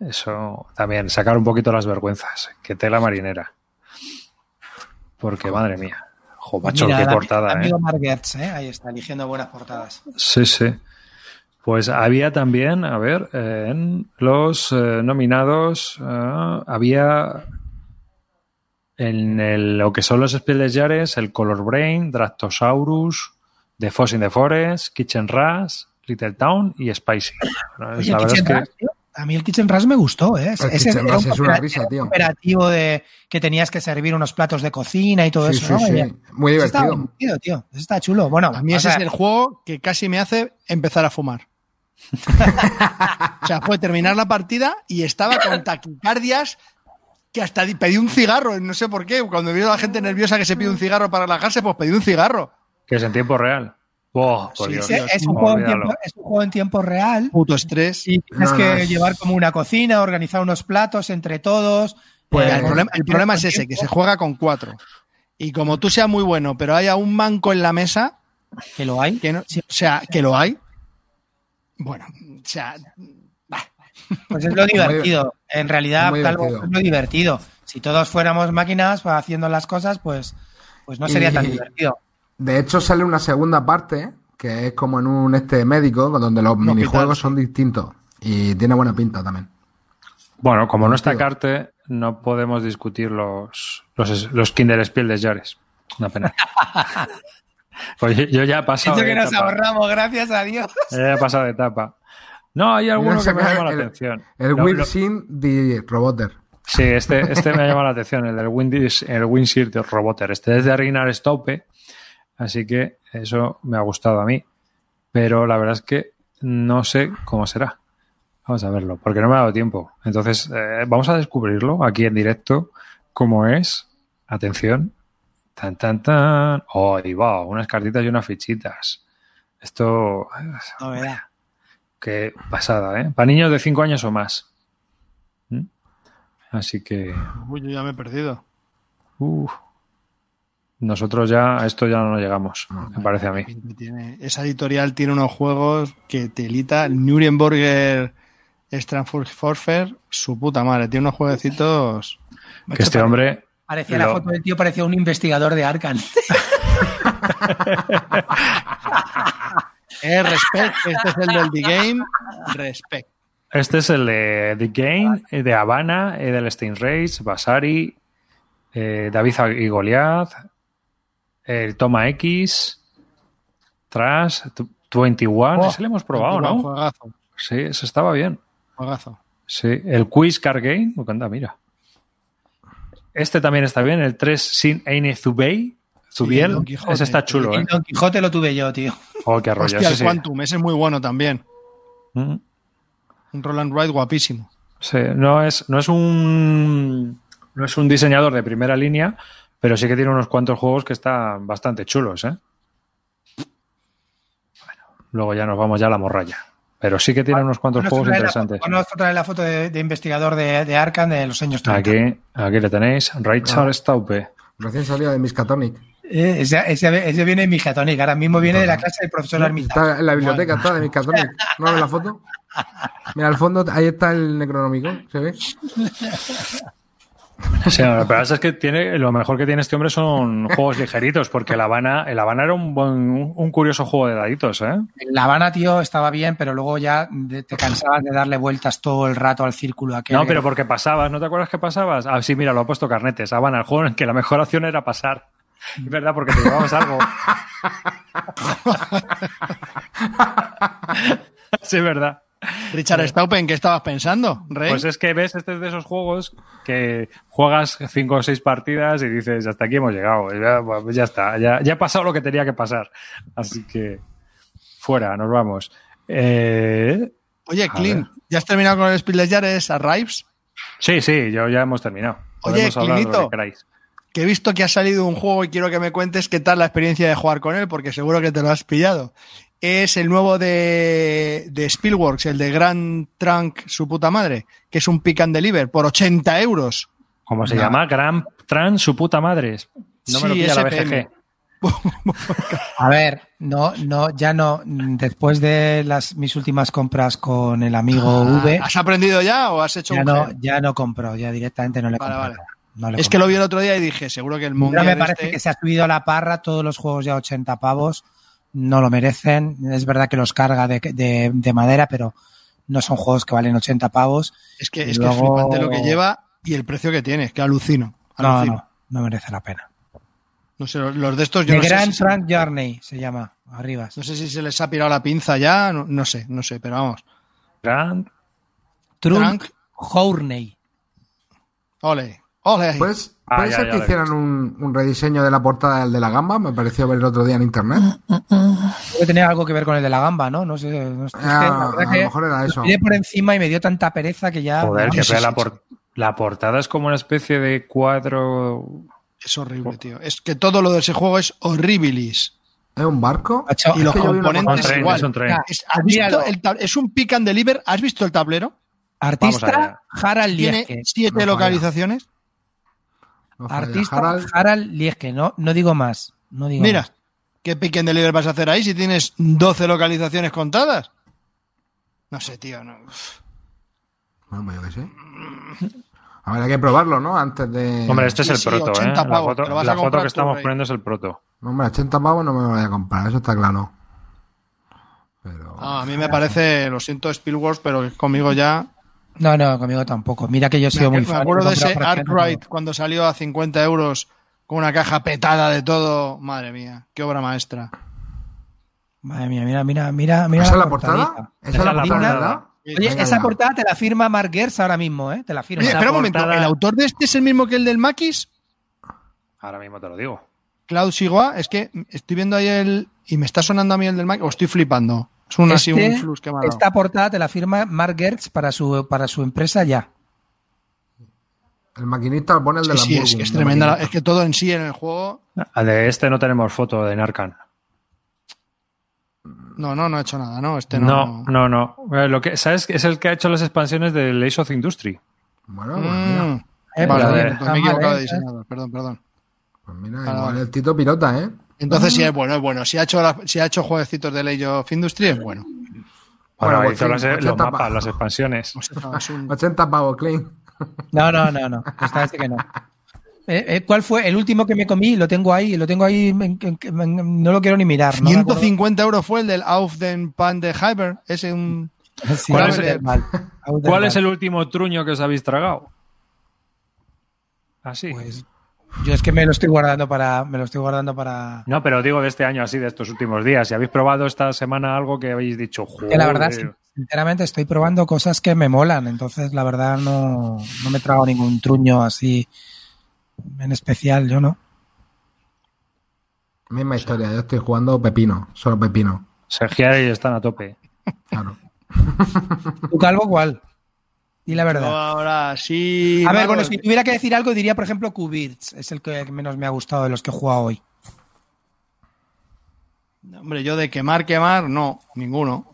Eso también, sacar un poquito las vergüenzas. Que tela marinera. Porque, madre mía. Jo, macho, Mira, qué portada, ¿eh? amigo ¿eh? Ahí está, eligiendo buenas portadas. Sí, sí. Pues había también, a ver, en los eh, nominados eh, había en el- lo que son los Spieles Yares, el Color Brain, Dractosaurus, The Foss in the Forest, Kitchen Rush, Little Town y Spicy. Bueno, Oye, la verdad es que Rush, tío, a mí el Kitchen Rush me gustó, ¿eh? El Ese Kitchen era un es una risa, tío. cooperativo de que tenías que servir unos platos de cocina y todo Sí, eso, sí, ¿no? sí. Muy eso está divertido. divertido, tío. Eso está chulo. Bueno, A mí ese sea, es el juego que casi me hace empezar a fumar. o sea, fue terminar la partida y estaba con taquicardias que hasta pedí un cigarro, no sé por qué. Cuando veo a la gente nerviosa que se pide un cigarro para relajarse, pues pedí un cigarro. Que es en tiempo real. Oh, Sí, Dios. es, un juego en tiempo, es un juego en tiempo real Puto estrés. y tienes No, que no, es- llevar como una cocina, organizar unos platos entre todos. Pues- el, Eh, problema, el problema es ese, que se juega con cuatro. Y como tú seas muy bueno, pero haya un manco en la mesa, que lo hay. que no- o sea, que lo hay. Bueno, o sea, bah. Pues es lo divertido. En realidad, Calvo, divertido. es lo divertido. Si todos fuéramos máquinas pues, haciendo las cosas, pues, pues no sería Y- tan divertido. De hecho, sale una segunda parte, que es como en un este médico, donde los hospital, minijuegos sí. son distintos. Y tiene buena pinta también. Bueno, como no está. Carte, no podemos discutir los, los, los Kinder Spiel de Jares. Una pena. pues yo, yo ya he pasado. Eso de que nos etapa. ahorramos, gracias a Dios. Yo ya he pasado de etapa. No, hay alguno que me llama la atención. El Lo- Will lo- Sin de Roboter. Sí, este, este me ha llamado la atención, el del Windshield de Roboter. Este es de Reinar Staupe, así que eso me ha gustado a mí. Pero la verdad es que no sé cómo será. Vamos a verlo, porque no me ha dado tiempo. Entonces, eh, vamos a descubrirlo aquí en directo, cómo es. Atención. Tan, tan, tan. Oh, va, unas cartitas y unas fichitas. Esto, Novedad. qué pasada, ¿eh? Para niños de 5 años o más. ¿Mm? Así que, Uy, yo ya me he perdido. Uf. Nosotros ya a esto ya no llegamos, me parece a mí. Tiene- esa editorial tiene unos juegos que telita. El Nuremberger Stranford Forfer, su puta madre. Tiene unos jueguecitos. Que este hombre Parecía la foto del tío, parecía un investigador de Arkham. Eh, respect. Este es el del The Game. Respect. Este es el de The Game, eh, de Habana, eh, del Stein Race, Basari, eh, David y Goliath, el Toma X, Trash, tu- 21. Oh, ese lo hemos probado, ¿no? Juegazo. Sí, ese estaba bien. Juegazo. Sí, el Quiz Card Game, anda, mira. Este también está bien, el 3 Sin Eine Zubey, Zubiel, ese está chulo, El ¿eh? Don Quijote lo tuve yo, tío. Oh, qué rollo, Hostia, ese el sí. Quantum. Ese es muy bueno también. Mm. Un Roland Wright guapísimo. Sí, no es, no es un no es un diseñador de primera línea, pero sí que tiene unos cuantos juegos que están bastante chulos, ¿eh? Bueno, luego ya nos vamos ya a la morralla. Pero sí que tiene unos cuantos juegos interesantes. ponnos otra vez la foto de, de investigador de, de Arkham de los años 30. Aquí, aquí le tenéis, Richard Ah. Staupe. Recién salido de Miskatonic. Eh, ese, ese- ese viene en Mijatonic, ahora mismo viene de la clase del profesor Armita. Está en la biblioteca, está de Miskatonic. ¿No ves la foto? Mira, al fondo, ahí está el Necronomicon, ¿se ve? Sí, lo que pasa es que tiene, lo mejor que tiene este hombre son juegos ligeritos, porque el Habana, el Habana era un buen, un curioso juego de daditos, ¿eh? La Habana, tío, estaba bien, pero luego ya te cansabas de darle vueltas todo el rato al círculo aquel. No, pero porque pasabas, ¿no te acuerdas que pasabas? Ah, sí, mira, lo ha puesto Carnetes. Habana, el juego en el que la mejor opción era pasar. Es verdad, porque te llevabas algo. sí, es verdad. Richard Staupen, ¿qué estabas pensando, Rey? Pues es que ves, este es de esos juegos que juegas cinco o seis partidas y dices, hasta aquí hemos llegado. Ya, pues ya está, ya, ya ha pasado lo que tenía que pasar. Así que, fuera, nos vamos. Eh, Oye, Clint. ¿ya has terminado con el Jahres Arrives? sí, sí, yo ya hemos terminado. Oye, Clinito. Que he visto que ha salido un juego y quiero que me cuentes qué tal la experiencia de jugar con él, porque seguro que te lo has pillado. Es el nuevo de, de Spielworks, el de Grand Trunk, su puta madre, que es un pick and deliver por 80 euros. ¿Cómo se No. llama? Gran Trans, su puta madre. No me lo pilla la. BGG. A ver, no, no, ya no. Después de las mis últimas compras con el amigo V, ¿Has aprendido ya o has hecho ya un no, ya no compro, ya directamente no le Vale, compro. vale. No le Es que lo vi el otro día y dije, seguro que el Ahora Monger me parece este- que se ha subido a la parra todos los juegos ya a 80 pavos. No lo merecen. Es verdad que los carga de, de- de madera, pero no son juegos que valen 80 pavos. Es que, Y es, que es flipante lo que lleva y el precio que tiene, es que alucino. No, alucino. no, no merece la pena. No sé, los- de estos yo The no sé, Grand si, Trunk Journey se llama, arriba. no sé si se les ha pirado la pinza ya, no, no sé, no sé, pero vamos. Grand. Trunk Trunk, Journey. ole, ole. Pues, Ah, ¿Puede ya, ser ya que hicieran un, un rediseño de la portada del de la gamba? Me pareció ver el otro día en internet. Debe tener algo que ver con el de la gamba, ¿no? No sé. no sé, es que Ah, la a lo mejor era eso. lo miré por encima y me dio tanta pereza que ya. Joder, que la, por- la portada es como una especie de cuadro. Es horrible, tío. Es que todo lo de ese juego es horribilis. ¿Es un barco? Y los componentes tren, igual. es un tren. Es, ¿has visto míralo. el tab- es un pick and deliver. ¿Has visto el tablero? Artista. Harald Tiene siete localizaciones. No. Artista Harald, Harald Lieske. No, no digo más. No digo Mira, más. ¿qué pick and deliver vas a hacer ahí si tienes 12 localizaciones contadas? No sé, tío. No. Bueno, pues yo qué sé. A ver, hay que probarlo, ¿no? Antes de... Hombre, este Sí, es el sí, proto, 80 ¿eh? La foto, la que estamos Rey. poniendo es el proto. Hombre, 80 pavos no me lo voy a comprar, eso está claro. Pero... Ah, a mí me parece, lo siento, Spielworks, pero conmigo ya. No, no, conmigo tampoco. Mira que yo he Me, sido muy me fan. acuerdo he de ese Arkwright cuando salió a 50 euros con una caja petada de todo. Madre mía, qué obra maestra. Madre mía, mira, mira, mira. mira ¿Esa es la portada? ¿Esa es la portada? Oye, esa portada te la firma Mark Gers ahora mismo, ¿eh? Te la firma. Oye, espera un momento, ¿el autor de este es el mismo que el del Maquis? Ahora mismo te lo digo. Claude Sigua, es que estoy viendo ahí el. y me está sonando a mí el del Maquis, o estoy flipando. Es un así Este- un flux que me ha dado. Esta portada te la firma Mark Gertz para su, para su empresa ya. El maquinista pone el de Sí, la sí, es, es tremenda. la- Es que todo en sí en el juego. Ah, De este no tenemos foto de Narcan. No, no, no ha hecho nada, ¿no? Este no. No, no, no. Eh, Lo que, ¿Sabes? Es el que ha hecho las expansiones del Ace of Industry. Bueno, pues mira, Mm. Eh, Vale, pero vale, de- entonces me he está mal, equivocado de diseñador. Perdón, perdón. pues mira, igual el Tito Pirota, ¿eh? Entonces sí es bueno, es bueno. Si ha hecho, la- si ha hecho jueguecitos de Age of Industry, es bueno. Bueno, Bueno, hizo los 80 mapas, pavos. las expansiones. O sea, no, es un- 80 pavos, clean. No, no, no, no. Esta vez sí que no. Eh, eh, ¿Cuál fue el último que me comí? Lo tengo ahí, lo tengo ahí, no lo quiero ni mirar. No me acuerdo. 150 euros fue el del Auf den Pan de Hyper. Ese un. Sí, ¿Cuál es el- Mal. ¿Cuál Mal. es el último truño que os habéis tragado? Así. Pues yo es que me lo estoy guardando para, me lo estoy guardando para. No, pero digo de este año así, de estos últimos días. Si habéis probado esta semana algo que habéis dicho, joder. Que la verdad, sin- sinceramente, estoy probando cosas que me molan. Entonces, la verdad, no, no me trago ningún truño así en especial, yo no. Misma historia, yo estoy jugando Pepino, solo Pepino. Sergiar y están a tope. Claro. ¿Tu calvo cuál? Y la verdad. Ahora sí. A ver, bueno, si tuviera que decir algo, diría, por ejemplo, Kubirts. Es el que menos me ha gustado de los que he jugado hoy. Hombre, yo de quemar, quemar, no, ninguno.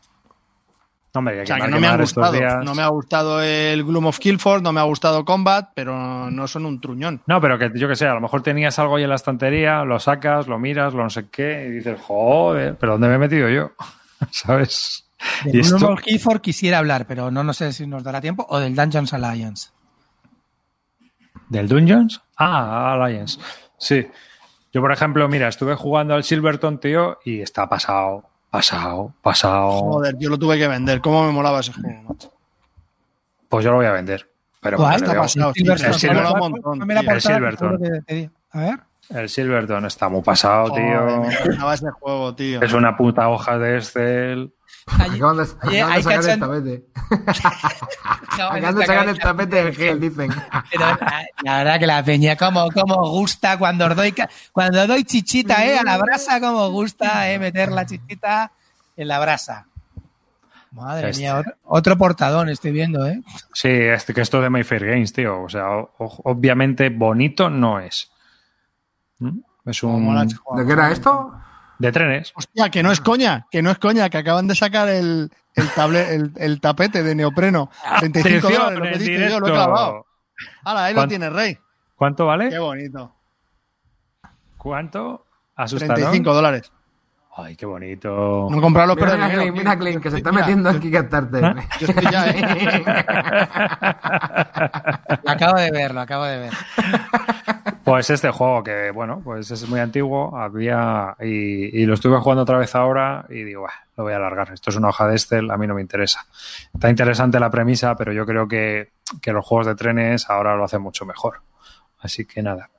No, Hombre, que O sea, que quemar, no me han quemar estos gustado. días- No me ha gustado el Gloom of Killford, no me ha gustado Combat, pero no son un truñón. No, pero que yo que sé, a lo mejor tenías algo ahí en la estantería, lo sacas, lo miras, lo no sé qué, y dices, joder, ¿pero dónde me he metido yo? ¿Sabes? De Y esto- Keyford quisiera hablar, pero no, no sé si nos dará tiempo. O del Dungeons Alliance. ¿Del Dungeons? Ah, Alliance. Sí. Yo, por ejemplo, mira, estuve jugando al Silverton, tío, y está pasado, pasado, pasado. Joder, yo lo tuve que vender. ¿Cómo me molaba ese juego, macho? Pues yo lo voy a vender. Pero ¿Cuál? Está pasado. El Silver- Mola un montón, Ponme la tío. El Silverton. A ver. El Silverton está muy pasado, Joder, tío. me ese juego, tío. Es una puta hoja de Excel. Acaban de, sacar el tapete. Acaban Acaban de sacar el tapete del gel, dicen. Pero la, la verdad que la peña, como, como gusta cuando os doy, cuando doy chichita, eh, a la brasa, como gusta, eh, meter la chichita en la brasa. Madre Este. mía, otro, otro portadón estoy viendo, eh. Sí, este, que esto de My Fair Games, tío. O sea, o- o- obviamente bonito no es. ¿Mm? Es mola un. ¿De qué era esto? De trenes. Hostia, que no es coña, que no es coña, que acaban de sacar el, el, table, el, el tapete de neopreno. 35 Atención, dólares, lo pediste yo, lo he clavado. Hala, ahí lo ¿Cuán- tienes, Rey. ¿Cuánto Qué vale? bonito. ¿Cuánto? Asusta, ¿no? 35 dólares. Ay, qué bonito. No comprarlo, pero Mira. Clint, mira, Clint, que se está Mira, metiendo aquí Kickstarter. Yo estoy ya, ¿eh? Lo acabo de ver, lo acabo de ver. Pues este juego que, bueno, pues es muy antiguo, había y, lo estuve jugando otra vez ahora y digo, "Bah, lo voy a alargar. Esto es una hoja de Excel, a mí no me interesa. Está interesante la premisa, pero yo creo que, que los juegos de trenes ahora lo hacen mucho mejor. Así que nada.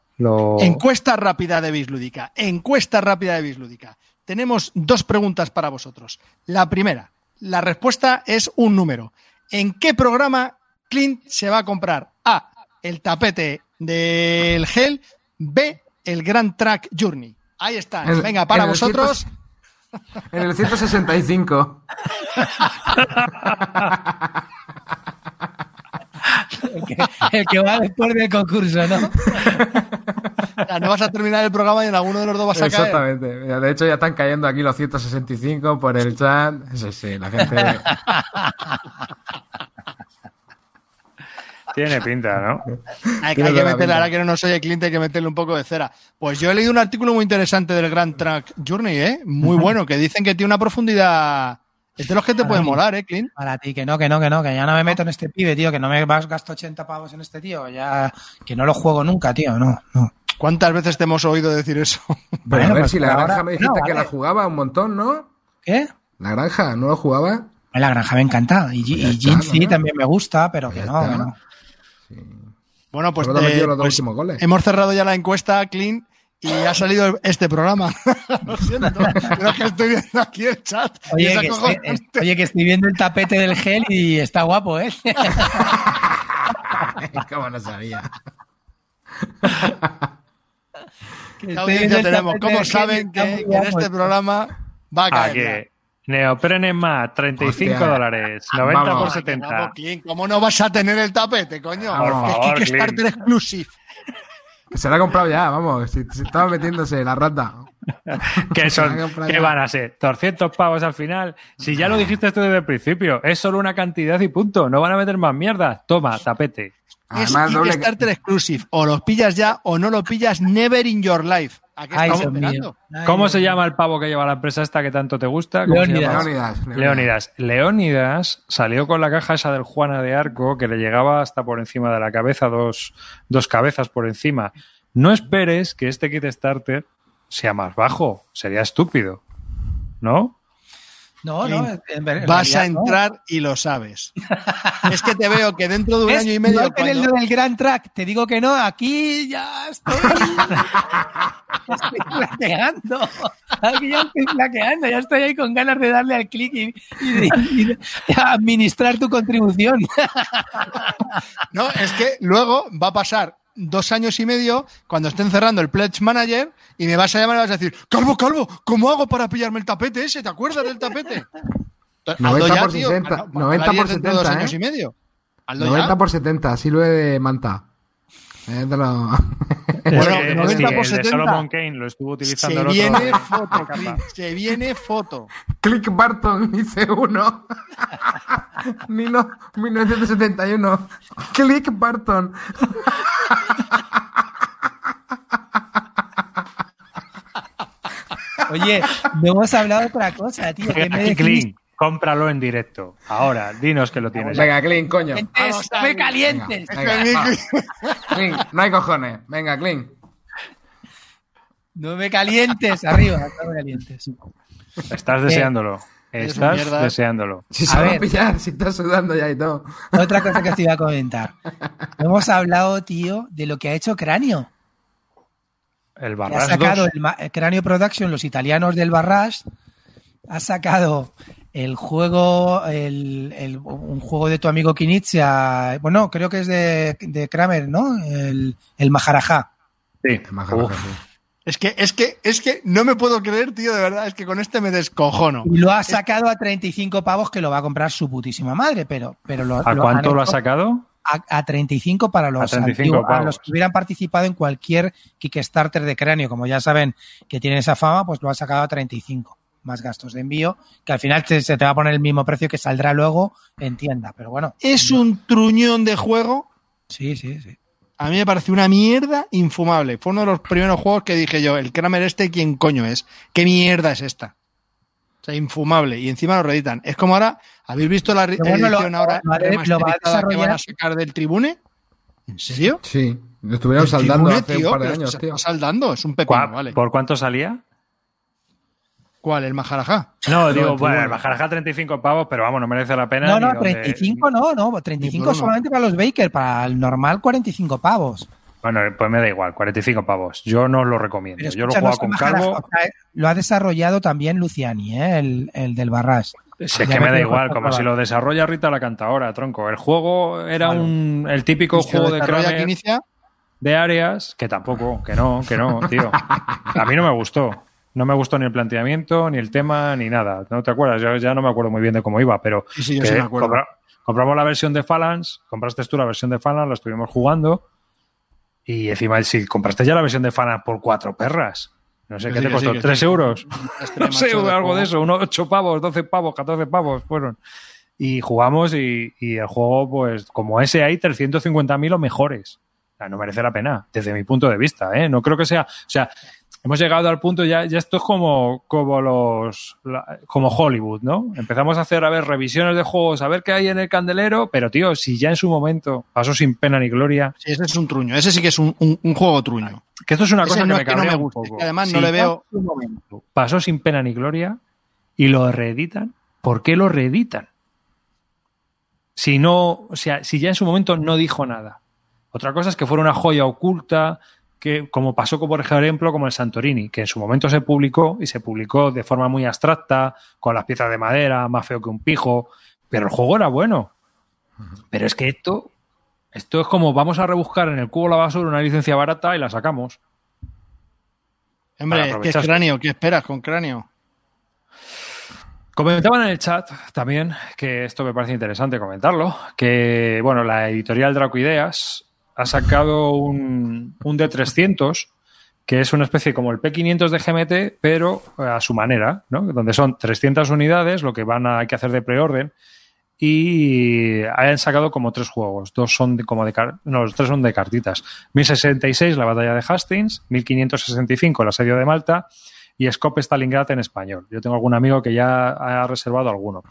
Encuesta rápida de Bislúdica. Encuesta rápida de Bislúdica. Tenemos dos preguntas para vosotros. La primera, la respuesta es un número. ¿En qué programa Clint se va a comprar? A. El tapete del gel. B. El Grand Track Journey. Ahí está. En- Venga, para en el vosotros. En el 165. El que, el que va después del concurso, ¿no? Ya, no vas a terminar el programa y en alguno de los dos vas a caer. Exactamente. De hecho, ya están cayendo aquí los 165 por el chat. Sí, sí, la gente. Tiene pinta, ¿no? Hay que, hay que meterle, ahora que no nos oye Clint, hay que meterle un poco de cera. Pues yo he leído un artículo muy interesante del Grand Track Journey, ¿eh? Muy bueno, que dicen que tiene una profundidad. Es de los que te pueden molar, ¿eh, Clint? Para ti, que no, que no, que no, que ya no me meto en este pibe, tío, que no me vas gasto 80 pavos en este tío, ya que no lo juego nunca, tío, no, no. ¿Cuántas veces te hemos oído decir eso? Bueno, a ver pues si la ahora- granja me dijiste no, que la jugaba un montón, ¿no? ¿Qué? La granja, ¿no lo jugaba? La granja me encanta. Y, Pues y está, ¿no? también me gusta, pero Pues que no, que no. Bueno, pues, eh, metido los dos pues goles. hemos cerrado ya la encuesta, Clint, y ha salido este programa. Lo siento, pero es que estoy viendo aquí el chat. Oye que, estoy, oye, que estoy viendo el tapete del gel y está guapo, ¿eh? ¿Cómo no sabía? Que ¿Qué audiencia tenemos? ¿Cómo saben que muy en este esto. programa va a caer? Aquí. Neoprene más, 35 Hostia. dólares, 90 Vamos. por ya? 70. Vamos, Clint, ¿Cómo no vas a tener el tapete, coño? Por Que es favor, Kickstarter Clint. exclusive. Que se la ha comprado ya, vamos. Si, si estaba metiéndose la rata. ¿Qué son? ¿Qué van a ser? ¿200 pavos al final? Si ya lo dijiste tú desde el principio, es solo una cantidad y punto. No van a meter más mierda. Toma, tapete. Además, es doble. Kickstarter exclusive. O los pillas ya o no lo pillas never in your life. ¿A qué Ay, estamos Dios mío. esperando? Ay, ¿Cómo Dios se llama el pavo que lleva la empresa esta que tanto te gusta? ¿Cómo se Leónidas. Leónidas. Leónidas. Leónidas salió con la caja esa del Juana de Arco que le llegaba hasta por encima de la cabeza, dos, dos cabezas por encima. No esperes que este Kickstarter sea más bajo. Sería estúpido. ¿No? No, no, en- en Vas a no. entrar y lo sabes. es que te veo que dentro de un año y medio. Igual que en el cuando- del Grand Track, te digo que no, aquí ya estoy. estoy flaqueando. Aquí ya estoy flaqueando, ya estoy ahí con ganas de darle al clic y, y- y- y administrar tu contribución. No, es que luego va a pasar dos años y medio cuando estén cerrando el Pledge Manager y me vas a llamar y vas a decir, Calvo, Calvo, ¿cómo hago para pillarme el tapete ese? ¿Te acuerdas del tapete? 90 por tío. 60, Cuando- 90 por hablarías dentro de dos 70, años ¿eh? y medio. Hazlo 90 ya. por 70, así lo he de manta. Eh, te lo- Bueno, Es que- 90 es que por el de 70. Solomon Kane lo estuvo utilizando Se el otro. viene de foto. Clint, se viene foto. Click Barton, dice uno. Nino, 1971. Click Barton. Oye, no hemos hablado de otra cosa, tío. que me Clean, cómpralo en directo. Ahora, dinos que lo tienes. Venga, Clean, coño. Vamos me calientes. Venga. Clean, no hay cojones. Venga, Clean. No me calientes, arriba, no me calientes. Estás deseándolo. Eres Estás deseando. Si A se a ver. pillar, si estás sudando ya y todo. Otra cosa que os iba a comentar. Hemos hablado, tío, de lo que ha hecho Cráneo. El que ha Barras sacado 2. el, ma- Cráneo Production, los italianos del Barras, ha sacado el juego, el, el- un juego de tu amigo Kinitsia, bueno, creo que es de, de Kramer, ¿no? El, el Maharaja. Sí. Majaraja, Uf. sí. Es que, es que, es que no me puedo creer, tío, de verdad, es que con este me descojono. Y lo ha sacado a 35 pavos que lo va a comprar su putísima madre, pero, pero lo, ¿A lo cuánto han lo ha sacado? a, a 35 para los, A 35 antiguos- a pavos. los que hubieran participado en cualquier Kickstarter de cráneo. Como ya saben que tiene esa fama, pues lo ha sacado a 35 más gastos de envío, que al final te- se te va a poner el mismo precio que saldrá luego en tienda. Pero bueno, Es un truñón de juego. sí, sí, sí. A mí me parece una mierda infumable. Fue uno de los primeros juegos que dije yo, el Kramer este, ¿quién coño es? ¿Qué mierda es esta? O sea, infumable. Y encima lo reeditan. Es como ahora, ¿habéis visto la bueno, lo- edición ahora lo va a de- lo va a remasterizada que van a sacar del Tribune? ¿En serio? Sí. Lo estuvieron El saldando Tribune, hace tío, un par de años, tío. saldando, es un pepino, ¿Cuá- vale. ¿Por cuánto salía? ¿Cuál? ¿El Maharajá? No, digo, bueno, el Bajaraja 35 pavos, pero vamos, no merece la pena. No, no, donde- 35 no, no, Ni 35 por uno. solamente para los Baker, para el normal 45 pavos. Bueno, pues me da igual, 45 pavos. Yo no lo recomiendo. Pero Yo lo he escucha, no jugado es con un Maharaja, Calvo. o sea, lo ha desarrollado también Luciani, ¿eh? el, el del Barras. Si es que me da igual, como si lo desarrolla Rita la cantadora, tronco. El juego era un el típico juego de Kramer que inicia. de áreas, que tampoco, que no, que no, tío. A mí no me gustó. No me gustó ni el planteamiento, ni el tema, ni nada. ¿No te acuerdas? Yo ya no me acuerdo muy bien de cómo iba, pero Sí, sí, yo que sí me acuerdo. compra- compramos la versión de Phalanx, compraste tú la versión de Phalanx, la estuvimos jugando. Y encima, si compraste ya la versión de Phalanx por cuatro perras, no sé, ¿qué te costó? ¿Tres euros? No sé, de algo juego. de eso, unos 8 pavos, 12 pavos, 14 pavos fueron. Y jugamos y, y el juego, pues, como ese hay 350.000 o mejores. O sea, no merece la pena, desde mi punto de vista, ¿eh? No creo que sea, o sea, hemos llegado al punto ya, ya esto es como, como los, la- como Hollywood, ¿no? Empezamos a hacer, a ver, revisiones de juegos, a ver qué hay en el candelero, pero tío, si ya en su momento pasó sin pena ni gloria, Sí, ese es un truño. Ese sí que es un, un- un juego truño. que esto es una Ese cosa que no me que no cabrea me un poco. que además Si no le veo. pasó sin pena ni gloria y lo reeditan, ¿por qué lo reeditan? Si no, o sea, si ya en su momento no dijo nada. Otra cosa es que fuera una joya oculta, que como pasó con, por ejemplo, como el Santorini, que en su momento se publicó y se publicó de forma muy abstracta, con las piezas de madera, más feo que un pijo, pero el juego era bueno. Pero es que esto, esto es como vamos a rebuscar en el cubo de la basura una licencia barata y la sacamos. Hombre, ¿qué es cráneo? ¿Qué esperas con cráneo? Comentaban en el chat también, que esto me parece interesante comentarlo, que bueno, la editorial Draco Ideas ha sacado un, un D300, que es una especie como el P500 de GMT, pero a su manera, ¿no? Donde son 300 unidades, lo que van a, hay que hacer de preorden, y han sacado como tres juegos. Dos son de- como de no, los tres son de cartitas. 1066, la batalla de Hastings, 1565, el asedio de Malta, y Scope Stalingrad en español. Yo tengo algún amigo que ya ha reservado alguno.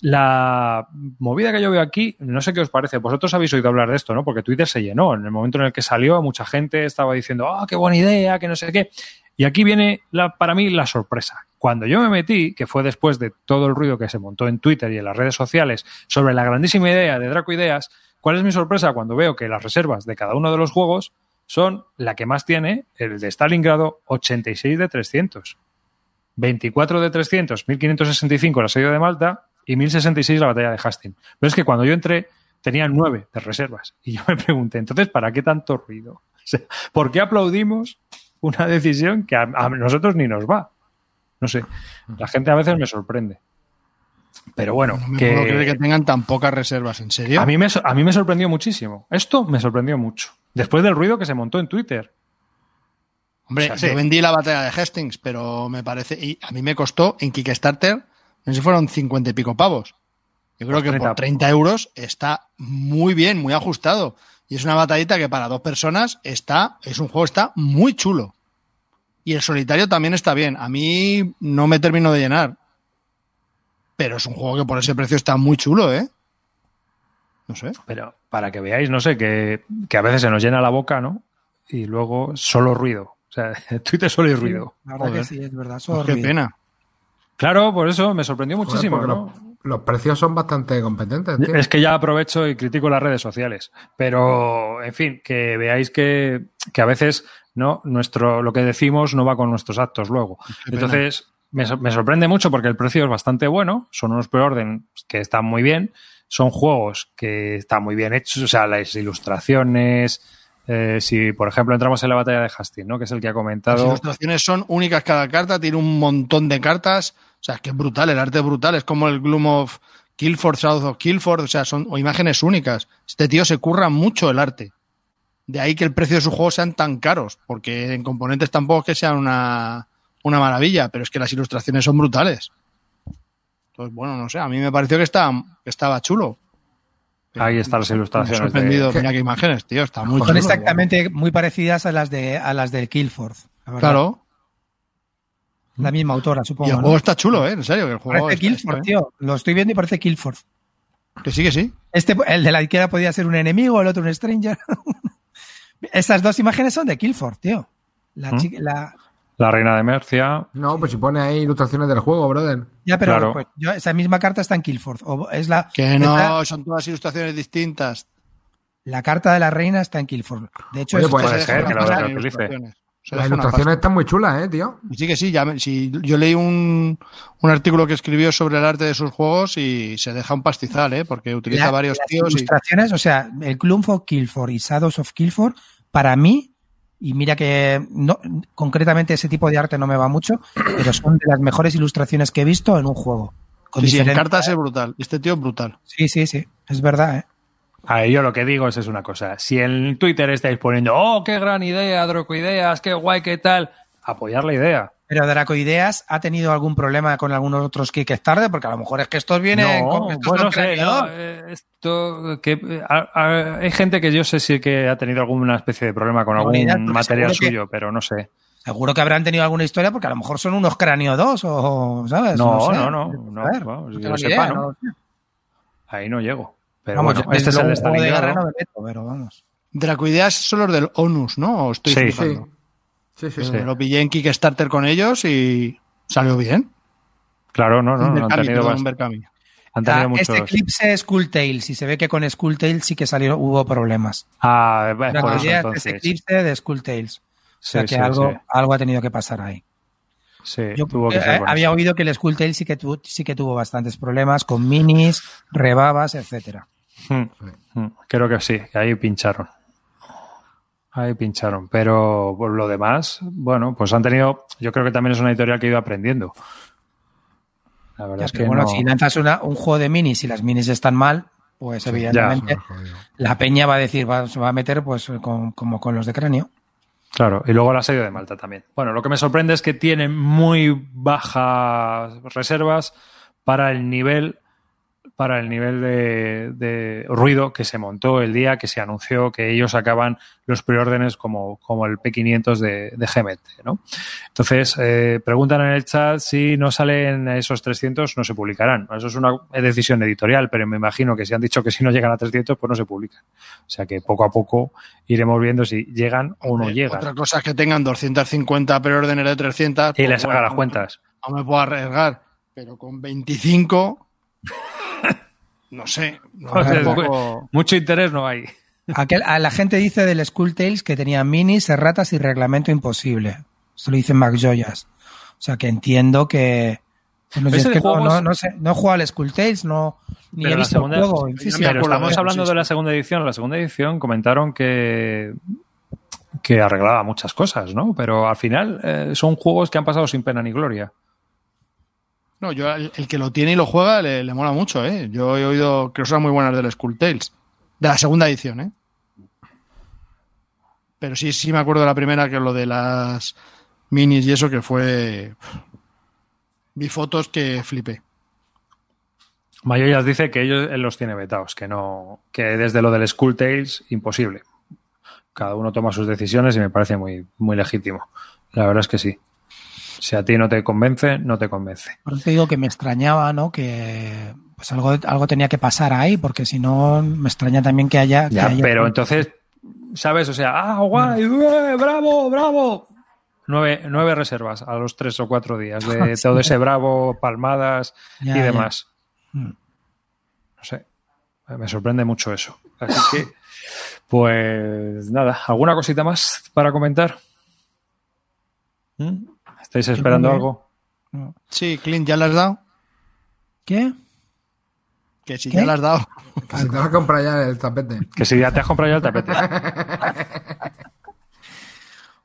La movida que yo veo aquí, no sé qué os parece, vosotros habéis oído hablar de esto, ¿no? Porque Twitter se llenó. En el momento en el que salió, mucha gente estaba diciendo, ah, qué buena idea, que no sé qué. Y aquí viene la, para mí la sorpresa. Cuando yo me metí, que fue después de todo el ruido que se montó en Twitter y en las redes sociales sobre la grandísima idea de Draco Ideas, ¿cuál es mi sorpresa cuando veo que las reservas de cada uno de los juegos son la que más tiene, el de Stalingrado, 86 de 300. 24 de 300, 1565 el asedio de Malta y 1066 la batalla de Hastings. Pero es que cuando yo entré tenían 9 de reservas. Y yo me pregunté, entonces, ¿para qué tanto ruido? O sea, ¿por qué aplaudimos una decisión que a, a nosotros ni nos va? No sé, la gente a veces me sorprende. Pero bueno, No me que, puedo creer que tengan tan pocas reservas, ¿en serio? a, mí me, a mí me sorprendió muchísimo. Esto me sorprendió mucho. Después del ruido que se montó en Twitter. Hombre, o sea, sí. yo vendí la batalla de Hastings, pero me parece. Y a mí me costó en Kickstarter, no sé si fueron 50 y pico pavos. Yo creo Por que 30. por 30 euros está muy bien, muy ajustado. Y es una batallita que para dos personas está. Es un juego, está muy chulo. Y el solitario también está bien. A mí no me termino de llenar. Pero es un juego que por ese precio está muy chulo, ¿eh? No sé. Pero para que veáis, no sé, que, que a veces se nos llena la boca, ¿no? Y luego solo ruido. O sea, Twitter solo hay ruido. La verdad Joder. que sí, es verdad. solo Pues qué ruido. pena. Claro, por eso me sorprendió Joder, muchísimo, los, los precios son bastante competentes, tío. Es que ya aprovecho y critico las redes sociales. Pero, en fin, que veáis que, que a veces no nuestro lo que decimos no va con nuestros actos luego. Entonces, me, me sorprende mucho porque el precio es bastante bueno. Son unos preorden que están muy bien. Son juegos que están muy bien hechos. O sea, las ilustraciones. Eh, si, por ejemplo, entramos en la batalla de Hastings, ¿no? que es el que ha Las comentado. ilustraciones son únicas cada carta, tiene un montón de cartas. O sea, es que es brutal, el arte es brutal. Es como el Gloom of Kilford, South of Kilford. O sea, son o imágenes únicas. Este tío se curra mucho el arte. De ahí que el precio de sus juegos sean tan caros, porque en componentes tampoco es que sean una, una maravilla, pero es que las ilustraciones son brutales. Entonces, bueno, no sé, a mí me pareció que, que estaba chulo. Ahí están las Me ilustraciones. de- sorprendido, mira qué imágenes, tío, está muy Son chulo. exactamente muy parecidas a las de a las del Killforth. la verdad. Claro, La misma autora, y supongo. el ¿no? juego está chulo, ¿eh? En serio, que el juego Parece está- Killforth, está tío. Lo estoy viendo y parece Killforth. bien. Que sí, que sí. Este, el de la izquierda podía ser un enemigo, el otro un stranger. Estas dos imágenes son de Killford, tío. La, ¿Mm? chica- la- La reina de Mercia. No, pues si pone ahí ilustraciones del juego, brother. Ya, pero Claro. pues, yo- esa misma carta está en Killford. O es la, Que es la, no, son todas ilustraciones distintas. la carta de la reina está en Killford. De hecho, Oye, es- pues, Puede ser que utilice. Se Las ilustraciones están muy chulas, eh, tío. Sí que sí, ya me- sí, yo leí un, un artículo que escribió sobre el arte de sus juegos y se deja un pastizal, ¿eh? Porque utiliza la- varios las tíos y ilustraciones, o sea, el Clump of Killford y Shadows of Killford, para mí, y mira que no, concretamente ese tipo de arte no me va mucho, pero son de las mejores ilustraciones que he visto en un juego. Con Sí, sí, en diferentes- cartas es brutal. Este tío es brutal. sí, sí, sí, es verdad, ¿eh? A ver, yo lo que digo es, es una cosa. Si en Twitter estáis poniendo, oh, qué gran idea, Drocoideas, qué guay, qué tal, apoyar la idea. Pero Dracoideas ha tenido algún problema con algunos otros Kickstarter, porque a lo mejor es que estos vienen no, con estos bueno, no sé, no, eh, esto, que, eh, a- a- hay gente que yo sé si que ha tenido alguna especie de problema con No, algún porque material que- suyo, pero no sé. Seguro que habrán tenido alguna historia, porque a lo mejor son unos cráneo dos, o, ¿sabes? No, sé. no, no, no, A ver, vamos, no que lo sepa, idea, ¿no? no. Ahí no llego. Pero Vamos, bueno, yo- este es el de de guerra no me meto, pero vamos. Dracoideas son los del ONUS, ¿no? ¿O estoy Sí. Sí. Flipando? Sí, sí, Pero sí. Me lo pillé en Kickstarter con ellos y salió bien. Claro, no, no, no, han tenido, perdón, han tenido Ah, muchos. Este Eclipse Skulltails, y se ve que con Skulltails sí que salieron, hubo problemas. Ah, es por eso es entonces. Eclipse de Skulltails. O sea Sí, que sí, algo, sí. algo ha tenido que pasar ahí. Sí, Yo tuvo que eh, ser había eso. oído que el Skulltails sí que, tuvo, sí que tuvo bastantes problemas con minis, rebabas, etcétera. Mm, mm, Creo que sí, que ahí pincharon. Ahí pincharon. Pero por lo demás, bueno, pues han tenido. Yo creo que también es una editorial que ha ido aprendiendo. La verdad Ya, es que bueno, no- si lanzas una- un juego de minis y las minis están mal, pues evidentemente la peña va a decir, va, se va a meter pues con- como con los de cráneo. Claro, y luego el asedio de Malta también. Bueno, lo que me sorprende es que tiene muy bajas reservas para el nivel para el nivel de, de ruido que se montó el día que se anunció que ellos sacaban los preórdenes como, como el P500 de, de Gemet, ¿no? Entonces, eh, preguntan en el chat si no salen esos 300, no se publicarán. Eso es una decisión editorial, pero me imagino que si han dicho que si no llegan a 300, pues no se publican. O sea que poco a poco iremos viendo si llegan o no Eh, llegan. Otra cosa es que tengan 250 preórdenes de 300. Y pues les haga las cuentas. No me puedo arriesgar, pero con 25, no sé. no, poco- Mucho interés no hay. Aquel, a la gente dice del Skulltails que tenía minis, erratas y reglamento imposible. Esto lo dice Mac Joyas. O sea que entiendo que. bueno, yo Ese es que no, juego es- no, no sé, no he jugado al Skulltails, no, ni Pero he visto segunda- el juego. Pero estamos hablando de la segunda edición. La segunda edición comentaron que que arreglaba muchas cosas, ¿no? Pero al final eh, son juegos que han pasado sin pena ni gloria. No, yo el, que lo tiene y lo juega le, mola mucho, ¿eh? Yo he oído cosas muy buenas del Skull Tales. De la segunda edición, ¿eh? Pero sí, sí me acuerdo de la primera, que lo de las minis y eso, que fue... Vi fotos que flipé. Mayoyas dice que ellos él los tiene vetados, que no, que desde lo del Skull Tales, imposible. Cada uno toma sus decisiones y me parece muy, muy legítimo. La verdad es que sí. Si a ti no te convence, no te convence. Por eso te digo que me extrañaba, ¿no? Que pues algo, algo tenía que pasar ahí, porque si no, me extraña también que haya. que Ya, haya- pero entonces, ¿sabes? O sea, ah, guay, eh, bravo, bravo. Nueve, nueve reservas a los tres o cuatro días de todo ese bravo, palmadas Ya, y demás. Mm. No sé, me sorprende mucho eso. Así que, pues nada, ¿alguna cosita más para comentar? ¿Mm? ¿Estáis esperando algo? Sí, Clint, ¿ya le has dado? ¿Qué? Que si ¿Qué? ya le has dado. Que si te vas a comprar ya el tapete. Que si ya te has comprado ya el tapete.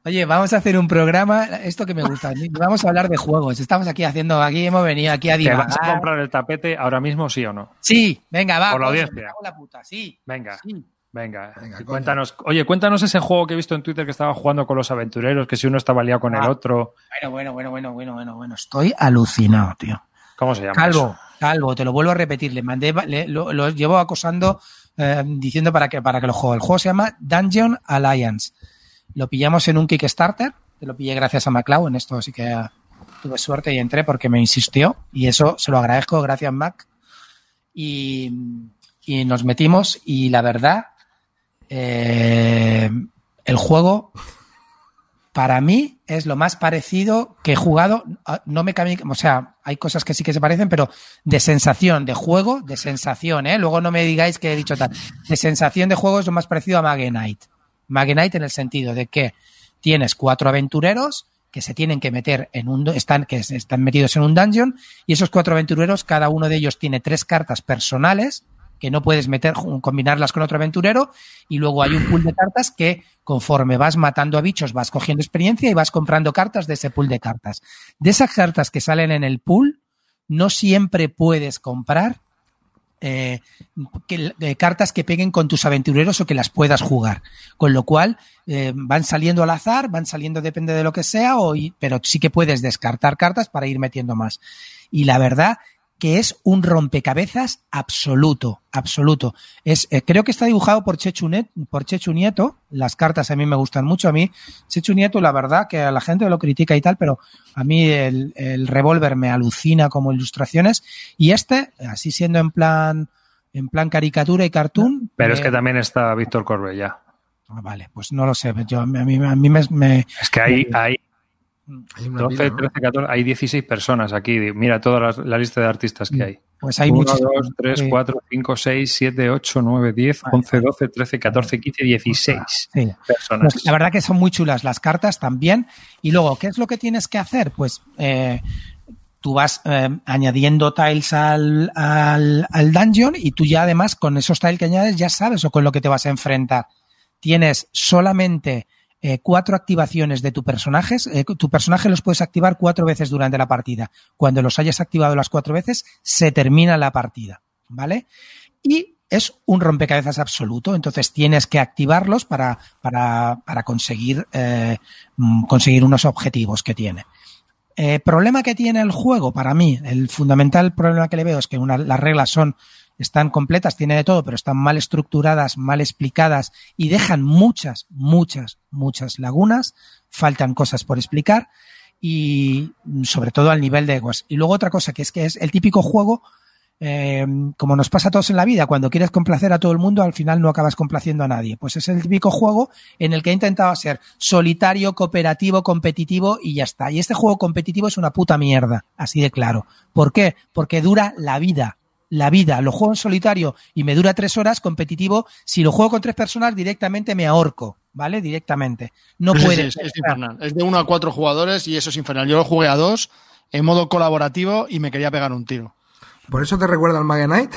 Oye, vamos a hacer un programa, esto que me gusta, vamos a hablar de juegos. Estamos aquí haciendo, aquí hemos venido aquí a ¿Te vas a divagar. comprar el tapete ahora mismo, sí o no? Sí, venga, va. Por la coño, audiencia. la puta, sí. Venga. sí. Venga, Venga, y coño. cuéntanos. Oye, cuéntanos ese juego que he visto en Twitter que estaba jugando con los aventureros, que si uno estaba liado con el Ah. otro. Bueno, bueno, bueno, bueno, bueno, bueno, bueno. Estoy alucinado, tío. ¿Cómo se llama? Calvo, eso? Calvo, te lo vuelvo a repetir. Le mandé, le- lo, lo llevo acosando eh, diciendo para que, para que lo juegue. El juego se llama Dungeon Alliance. Lo pillamos en un Kickstarter. Te lo pillé gracias a MacLeod. En esto sí que eh, tuve suerte y entré porque me insistió. Y eso se lo agradezco. Gracias, Mac. Y, y nos metimos. Y la verdad, eh, el juego para mí es lo más parecido que he jugado. Ah, no me o sea, hay cosas que sí que se parecen, pero de sensación, de juego, de sensación, ¿eh? Luego no me digáis que he dicho tal. De sensación de juego es lo más parecido a Mage Knight. Mage Knight en el sentido de que tienes cuatro aventureros que se tienen que meter en un están que están metidos en un dungeon y esos cuatro aventureros cada uno de ellos tiene tres cartas personales que no puedes meter, combinarlas con otro aventurero, y luego hay un pool de cartas que conforme vas matando a bichos vas cogiendo experiencia y vas comprando cartas de ese pool de cartas. De esas cartas que salen en el pool, no siempre puedes comprar eh, cartas que peguen con tus aventureros o que las puedas jugar. Con lo cual, eh, van saliendo al azar, van saliendo depende de lo que sea, pero sí que puedes descartar cartas para ir metiendo más. Y la verdad que es un rompecabezas absoluto, absoluto. Es, eh, creo que está dibujado por Chechu, por Chechu Nieto. Las cartas a mí me gustan mucho. A mí, Chechu Nieto, la verdad que a la gente lo critica y tal, pero a mí el, el revólver me alucina como ilustraciones. Y este, así siendo en plan, en plan caricatura y cartoon. Pero es que también está Víctor Corbella. Ah, vale, pues no lo sé. Yo, a mí, a mí me, Es que hay, hay, hay 12, 13, 14, hay 16 personas aquí. Mira toda la, lista de artistas que hay. Pues hay 1, 2, 3, 4, 5, 6, 7, 8, 9, 10, 11, 12, 13, 14, 15, 16 sí. personas. Pues la verdad que son muy chulas las cartas también. Y luego, ¿qué es lo que tienes que hacer? Pues eh, tú vas eh, añadiendo tiles al, al, al dungeon y tú ya además con esos tiles que añades ya sabes o con lo que te vas a enfrentar. Tienes solamente eh, cuatro activaciones de tu personaje. Eh, tu personaje los puedes activar cuatro veces durante la partida. Cuando los hayas activado las cuatro veces, se termina la partida. ¿Vale? Y es un rompecabezas absoluto, entonces tienes que activarlos para, para, para conseguir, eh, mm, conseguir unos objetivos que tiene. Eh, problema que tiene el juego, para mí, el fundamental problema que le veo es que una, las reglas son están completas, tiene de todo, pero están mal estructuradas, mal explicadas y dejan muchas, muchas, muchas lagunas, faltan cosas por explicar y sobre todo al nivel de egos. Y luego otra cosa que es que es el típico juego, eh, como nos pasa a todos en la vida, cuando quieres complacer a todo el mundo, al final no acabas complaciendo a nadie. Pues es el típico juego en el que he intentado ser solitario, cooperativo, competitivo y ya está. Y este juego competitivo es una puta mierda, así de claro. ¿Por qué? Porque dura la vida la vida. Lo juego en solitario y me dura tres horas competitivo. Si lo juego con tres personas, directamente me ahorco, ¿vale? Directamente. No puede. es, infernal. Es de uno a cuatro jugadores y eso es infernal. Yo lo jugué a dos en modo colaborativo y me quería pegar un tiro. ¿Por eso te recuerda al Mage Knight?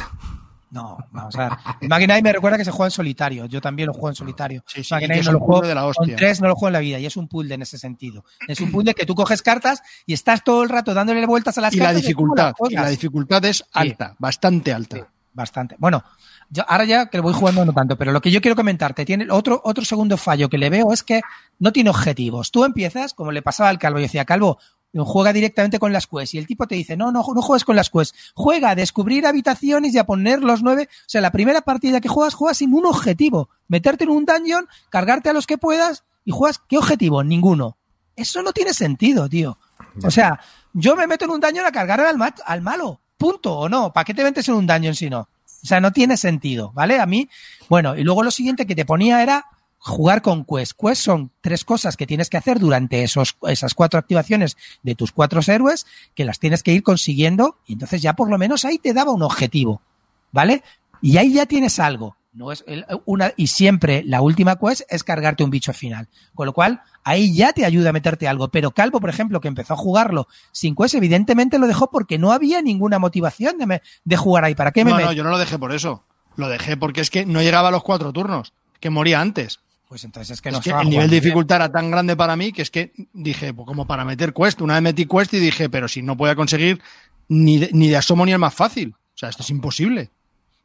No, vamos a ver. El Knight me recuerda que se juega en solitario. Yo también lo juego en solitario. Sí, sí, Knight no lo juego de la hostia. con tres, no lo juego en la vida. Y es un puzzle en ese sentido. Es un puzzle que tú coges cartas y estás todo el rato dándole vueltas a las y cartas. La dificultad, y la dificultad es alta, bastante alta. bastante. Bueno, yo ahora ya que lo voy jugando no tanto, pero lo que yo quiero comentarte, tiene otro, otro segundo fallo que le veo es que no tiene objetivos. Tú empiezas, como le pasaba al Calvo, yo decía, Calvo, juega directamente con las quests y el tipo te dice, no, no, no juegues con las quests, juega a descubrir habitaciones y a poner los nueve, o sea, la primera partida que juegas, juegas sin un objetivo, meterte en un dungeon, cargarte a los que puedas y juegas, ¿qué objetivo? Ninguno. Eso no tiene sentido, tío. O sea, yo me meto en un dungeon a cargar al, al malo, punto, o no, ¿para qué te metes en un dungeon si no? O sea, no tiene sentido, ¿vale? A mí, bueno, y luego lo siguiente que te ponía era jugar con Quest. Quest son tres cosas que tienes que hacer durante esos, esas cuatro activaciones de tus cuatro héroes que las tienes que ir consiguiendo y entonces ya por lo menos ahí te daba un objetivo, ¿vale? Y ahí ya tienes algo. No es una, y siempre la última quest es cargarte un bicho final. Con lo cual, ahí ya te ayuda a meterte algo. Pero Calvo, por ejemplo, que empezó a jugarlo sin quest, evidentemente lo dejó porque no había ninguna motivación de, de jugar ahí. ¿Para qué me No, no, yo no lo dejé por eso. Lo dejé porque es que no llegaba a los cuatro turnos, que moría antes. Pues entonces es que, no el nivel de dificultad era tan grande para mí que es que dije, pues como para meter quest, una vez metí quest y dije, pero si no podía conseguir ni de, ni de asomo ni el más fácil. O sea, esto es imposible.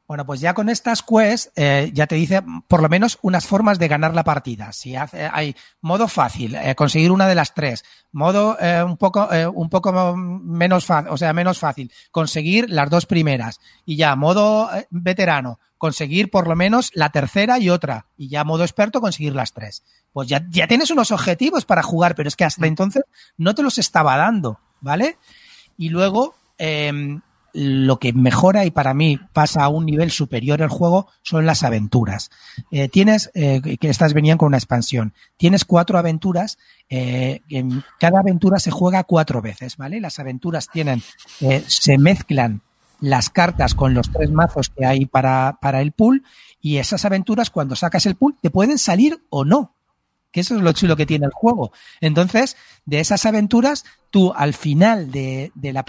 Bueno, pues ya con estas quests eh, ya te dice por lo menos unas formas de ganar la partida. Si hace, hay modo fácil, eh, conseguir una de las tres, modo eh, un poco eh, un poco menos fácil, o sea, menos fácil, conseguir las dos primeras y ya modo eh, veterano, conseguir por lo menos la tercera y otra y ya modo experto conseguir las tres. Pues ya ya tienes unos objetivos para jugar, pero es que hasta entonces no te los estaba dando, ¿vale? Y luego eh, lo que mejora y para mí pasa a un nivel superior el juego son las aventuras. Eh, tienes, eh, que estas venían con una expansión, tienes cuatro aventuras, eh, en cada aventura se juega cuatro veces, ¿vale? Las aventuras tienen, eh, se mezclan las cartas con los tres mazos que hay para, para el pool y esas aventuras cuando sacas el pool te pueden salir o no que eso es lo chulo que tiene el juego. Entonces, de esas aventuras, tú al final de, la,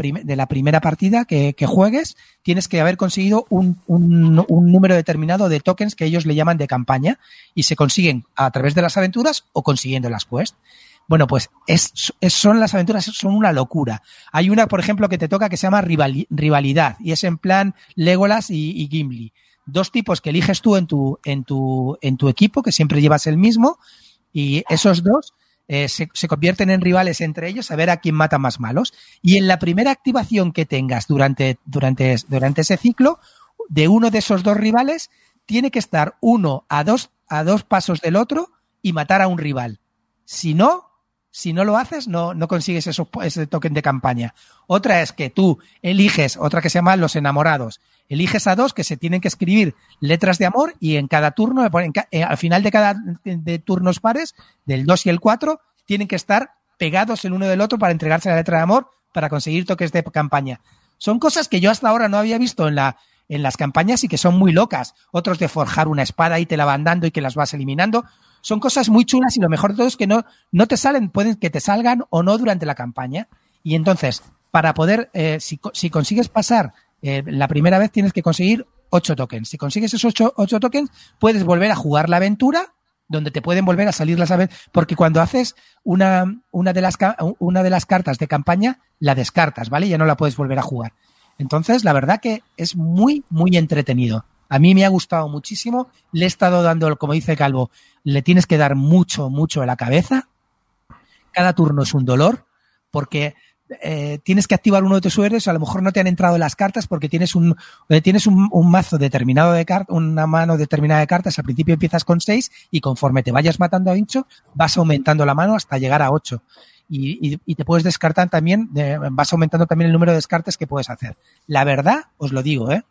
primera partida que, juegues, tienes que haber conseguido un, un, número determinado de tokens que ellos le llaman de campaña y se consiguen a través de las aventuras o consiguiendo las quests. Bueno, pues es, son las aventuras, son una locura. Hay una, por ejemplo, que te toca que se llama rival, rivalidad y es en plan Legolas y, Gimli. Dos tipos que eliges tú en tu equipo, que siempre llevas el mismo, y esos dos eh, se, se, convierten en rivales entre ellos a ver a quién mata más malos. Y en la primera activación que tengas durante, durante, durante ese ciclo, de uno de esos dos rivales, tiene que estar uno a dos, a dos pasos del otro y matar a un rival. Si no, si no lo haces, no, no consigues ese token de campaña. Otra es que tú eliges, otra que se llama los enamorados, eliges a dos que se tienen que escribir letras de amor y en cada turno, eh, al final de cada de turnos pares, del 2 y el 4, tienen que estar pegados el uno del otro para entregarse la letra de amor para conseguir toques de campaña. Son cosas que yo hasta ahora no había visto en la en las campañas y que son muy locas. Otros de forjar una espada y te la van dando y que las vas eliminando. Son cosas muy chulas y lo mejor de todo es que no, no te salen, pueden que te salgan o no durante la campaña. Y entonces, para poder, eh, si, si consigues pasar eh, la primera vez tienes que conseguir 8 tokens. Si consigues esos 8, 8 tokens, puedes volver a jugar la aventura donde te pueden volver a salir las aventuras, porque cuando haces una, una, de las, una de las cartas de campaña, la descartas, ¿vale? Ya no la puedes volver a jugar. Entonces, la verdad que es muy, muy entretenido. A mí me ha gustado muchísimo. Le he estado dando, como dice Calvo, le tienes que dar mucho, mucho a la cabeza. Cada turno es un dolor, porque eh, tienes que activar uno de tus héroes, a lo mejor no te han entrado las cartas porque tienes un, eh, tienes un, mazo determinado de cartas, una mano determinada de cartas, al principio empiezas con seis y conforme te vayas matando a hincho, vas aumentando la mano hasta llegar a ocho. Y, te puedes descartar también, eh, vas aumentando también el número de descartes que puedes hacer. La verdad, os lo digo, ¿eh?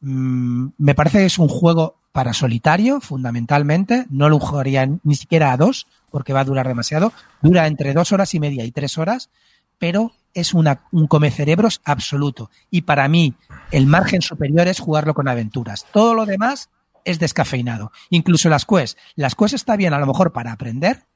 Mm, me parece que es un juego para solitario, fundamentalmente. No lo jugaría ni siquiera a dos, porque va a durar demasiado. Dura entre dos horas y media y tres horas pero es una, un comecerebros absoluto. Y para mí, el margen superior es jugarlo con aventuras. Todo lo demás es descafeinado. Incluso las quests. Las quests está bien a lo mejor para aprender,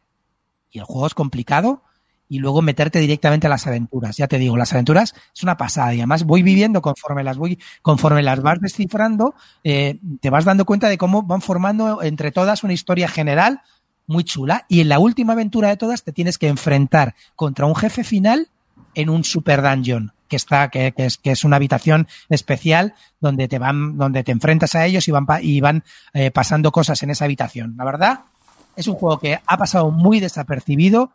y el juego es complicado, y luego meterte directamente a las aventuras. Ya te digo, las aventuras es una pasada. Y además voy viviendo conforme las voy, conforme las vas descifrando, eh, te vas dando cuenta de cómo van formando entre todas una historia general muy chula. Y en la última aventura de todas te tienes que enfrentar contra un jefe final en un super dungeon que está que, es, que es una habitación especial donde te van donde te enfrentas a ellos y van y van eh, pasando cosas en esa habitación la verdad es un juego que ha pasado muy desapercibido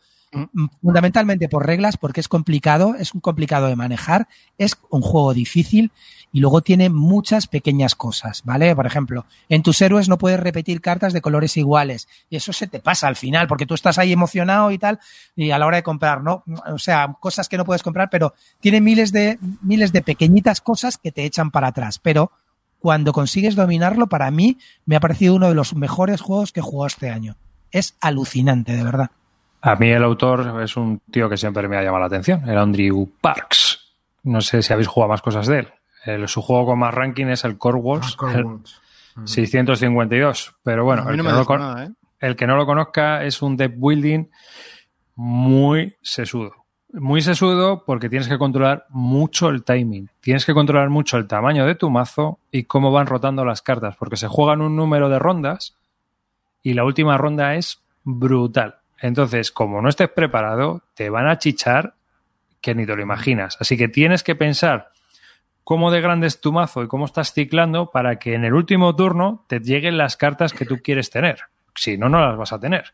fundamentalmente por reglas, porque es complicado, es un complicado de manejar, es un juego difícil y luego tiene muchas pequeñas cosas, ¿vale? Por ejemplo, en tus héroes no puedes repetir cartas de colores iguales y eso se te pasa al final, porque tú estás ahí emocionado y tal, y a la hora de comprar, ¿no? O sea, cosas que no puedes comprar, pero tiene miles de, miles de pequeñitas cosas que te echan para atrás, pero cuando consigues dominarlo, para mí me ha parecido uno de los mejores juegos que he jugado este año. Es alucinante, de verdad. A mí el autor es un tío que siempre me ha llamado la atención, el Andrew Parks. No sé si habéis jugado más cosas de él. El, su juego con más ranking es el Core Wars, ah, Wars. El 652. Pero bueno, no, el, que no lo nada, ¿eh? el, que no lo conozca es un deck building muy sesudo. Muy sesudo porque tienes que controlar mucho el timing. Tienes que controlar mucho el tamaño de tu mazo y cómo van rotando las cartas. Porque se juegan un número de rondas y la última ronda es brutal entonces, como no estés preparado, te van a chichar que ni te lo imaginas. Así que tienes que pensar cómo de grande es tu mazo y cómo estás ciclando para que en el último turno te lleguen las cartas que tú quieres tener. Si no, no las vas a tener.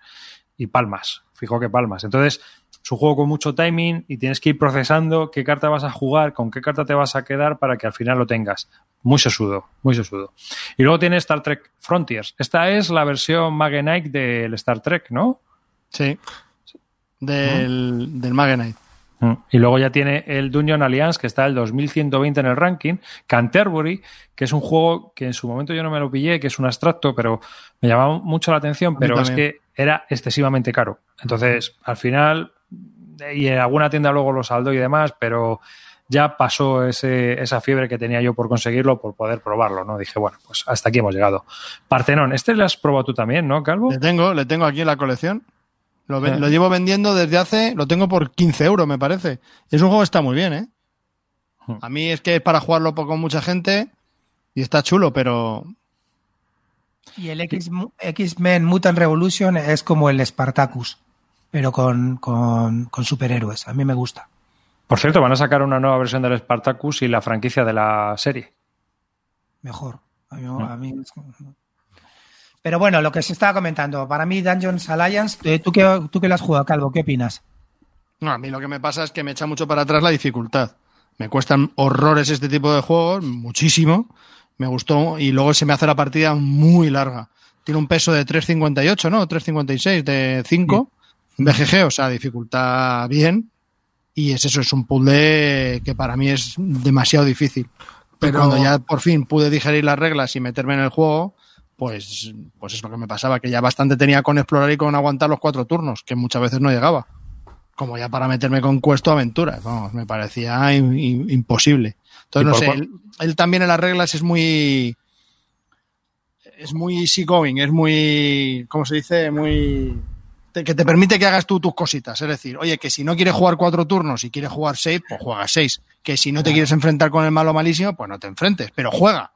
Y palmas, fijo que palmas. Entonces, es un juego con mucho timing y tienes que ir procesando qué carta vas a jugar, con qué carta te vas a quedar para que al final lo tengas. Muy sesudo, muy sesudo. Y luego tiene Star Trek Frontiers. Esta es la versión Magenite del Star Trek, ¿no? Sí. Del, ¿no? del Magenite. Mm. Y luego ya tiene el Dungeon Alliance, que está el 2120 en el ranking, Canterbury, que es un juego que en su momento yo no me lo pillé, que es un abstracto, pero me llamaba mucho la atención, pero es que era excesivamente caro. Entonces, al final, y en alguna tienda luego lo saldo y demás, pero ya pasó ese, esa fiebre que tenía yo por conseguirlo, por poder probarlo, ¿no? Dije, bueno, pues hasta aquí hemos llegado. Partenón, este lo has probado tú también, ¿no, Calvo? Le tengo, le tengo aquí en la colección. Lo, lo, llevo vendiendo desde hace, lo tengo por 15 euros, me parece. Es un juego que está muy bien, ¿eh? A mí es que es para jugarlo con mucha gente y está chulo, pero... Y el X-Men Mutant Revolution es como el Spartacus, pero con, con, con superhéroes. A mí me gusta. Por cierto, van a sacar una nueva versión del Spartacus y la franquicia de la serie. Mejor. A mí, a mí... Pero bueno, lo que se estaba comentando, para mí Dungeons Alliance, eh, ¿tú que, tú que lo has jugado, Calvo, ¿qué opinas? No, a mí lo que me pasa es que me echa mucho para atrás la dificultad. Me cuestan horrores este tipo de juegos, muchísimo. Me gustó y luego se me hace la partida muy larga. Tiene un peso de 3.58, ¿no? 3.56 de 5 sí. BGG, o sea, dificultad bien. Y es eso, es un puzzle que para mí es demasiado difícil. Pero cuando ya por fin pude digerir las reglas y meterme en el juego, pues, pues es lo que me pasaba, que ya bastante tenía con explorar y con aguantar los cuatro turnos, que muchas veces no llegaba. Como ya para meterme con Cuesto Aventuras, vamos, me parecía in, in, imposible. Entonces, no sé, él, él, también en las reglas es muy. Es muy easygoing, es muy. ¿Cómo se dice? Muy. Te, que te permite que hagas tú tus cositas. Es decir, oye, que si no quieres jugar cuatro turnos y quieres jugar seis, pues juega seis. Que si no te quieres enfrentar con el malo malísimo, pues no te enfrentes, pero juega.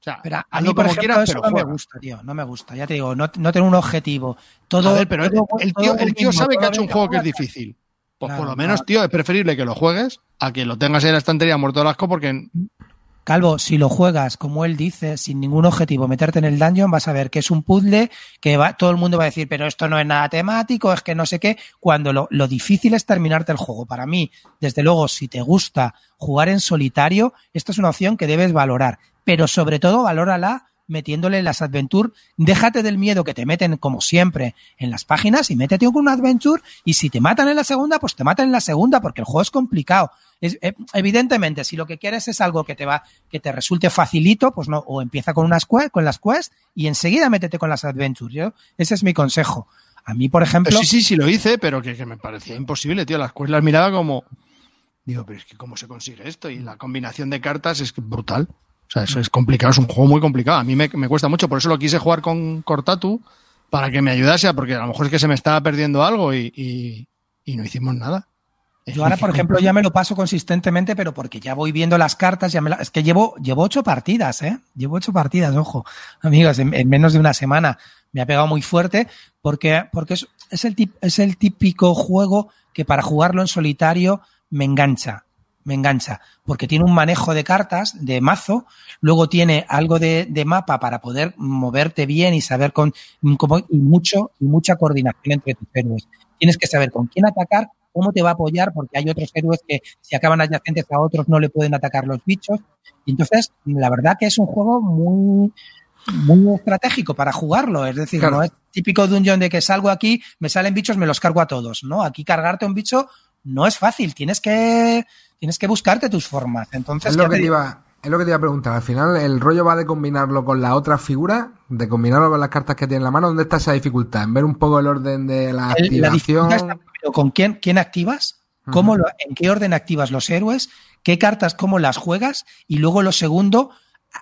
O sea, pero a mí, por ejemplo, quieras, eso no me gusta, tío. No me gusta. Ya te digo, no, no tengo un objetivo. Todo, ver, pero todo, el, tío, el tío sabe que ha hecho un juego que es difícil. Pues claro, por lo menos, claro. tío, es preferible que lo juegues a que lo tengas en la estantería muerto de asco porque... Calvo, si lo juegas, como él dice, sin ningún objetivo, meterte en el dungeon, vas a ver que es un puzzle que va, todo el mundo va a decir, pero esto no es nada temático, es que no sé qué, cuando lo, lo difícil es terminarte el juego. Para mí, desde luego, si te gusta jugar en solitario, esta es una opción que debes valorar pero sobre todo valórala metiéndole las adventure. Déjate del miedo que te meten, como siempre, en las páginas y métete con una adventure. Y si te matan en la segunda, pues te matan en la segunda, porque el juego es complicado. Eh, evidentemente, si lo que quieres es algo que te va, que te resulte facilito, pues no, o empieza con unas quest, con las quests y enseguida métete con las adventures. ¿yo? Ese es mi consejo. A mí, por ejemplo. Sí, sí, sí, lo hice, pero que, que me parecía imposible, tío. Las quests las miraba como. Digo, pero es que cómo se consigue esto y la combinación de cartas es brutal. O sea, eso es complicado, es un juego muy complicado. A mí me, me, cuesta mucho, por eso lo quise jugar con Cortatu, para que me ayudase, porque a lo mejor es que se me estaba perdiendo algo y, y, y no hicimos nada. Yo ahora, por ejemplo, ya me lo paso consistentemente, pero porque ya voy viendo las cartas, ya me la... es que llevo, llevo ocho partidas, ¿eh? Llevo ocho partidas, ojo, amigos, en, en menos de una semana me ha pegado muy fuerte, porque, porque es, es, el tip, es el típico juego que para jugarlo en solitario me engancha me engancha, porque tiene un manejo de cartas, de mazo, luego tiene algo de, de mapa para poder moverte bien y saber con, y mucho, y mucha coordinación entre tus héroes. Tienes que saber con quién atacar, cómo te va a apoyar, porque hay otros héroes que si acaban adyacentes a otros no le pueden atacar los bichos. Y entonces, la verdad que es un juego muy, muy estratégico para jugarlo. Es decir, claro. no es típico dungeon de que salgo aquí, me salen bichos, me los cargo a todos. No, aquí cargarte un bicho no es fácil. Tienes que tienes que buscarte tus formas. Entonces, es lo, que te iba, es lo que te iba a preguntar. Al final, el rollo va de combinarlo con la otra figura, de combinarlo con las cartas que tiene en la mano. ¿Dónde está esa dificultad? En ver un poco el orden de la el, activación. La está, ¿Con quién, quién activas? ¿Cómo lo, ¿En qué orden activas los héroes? ¿Qué cartas, cómo las juegas? Y luego lo segundo,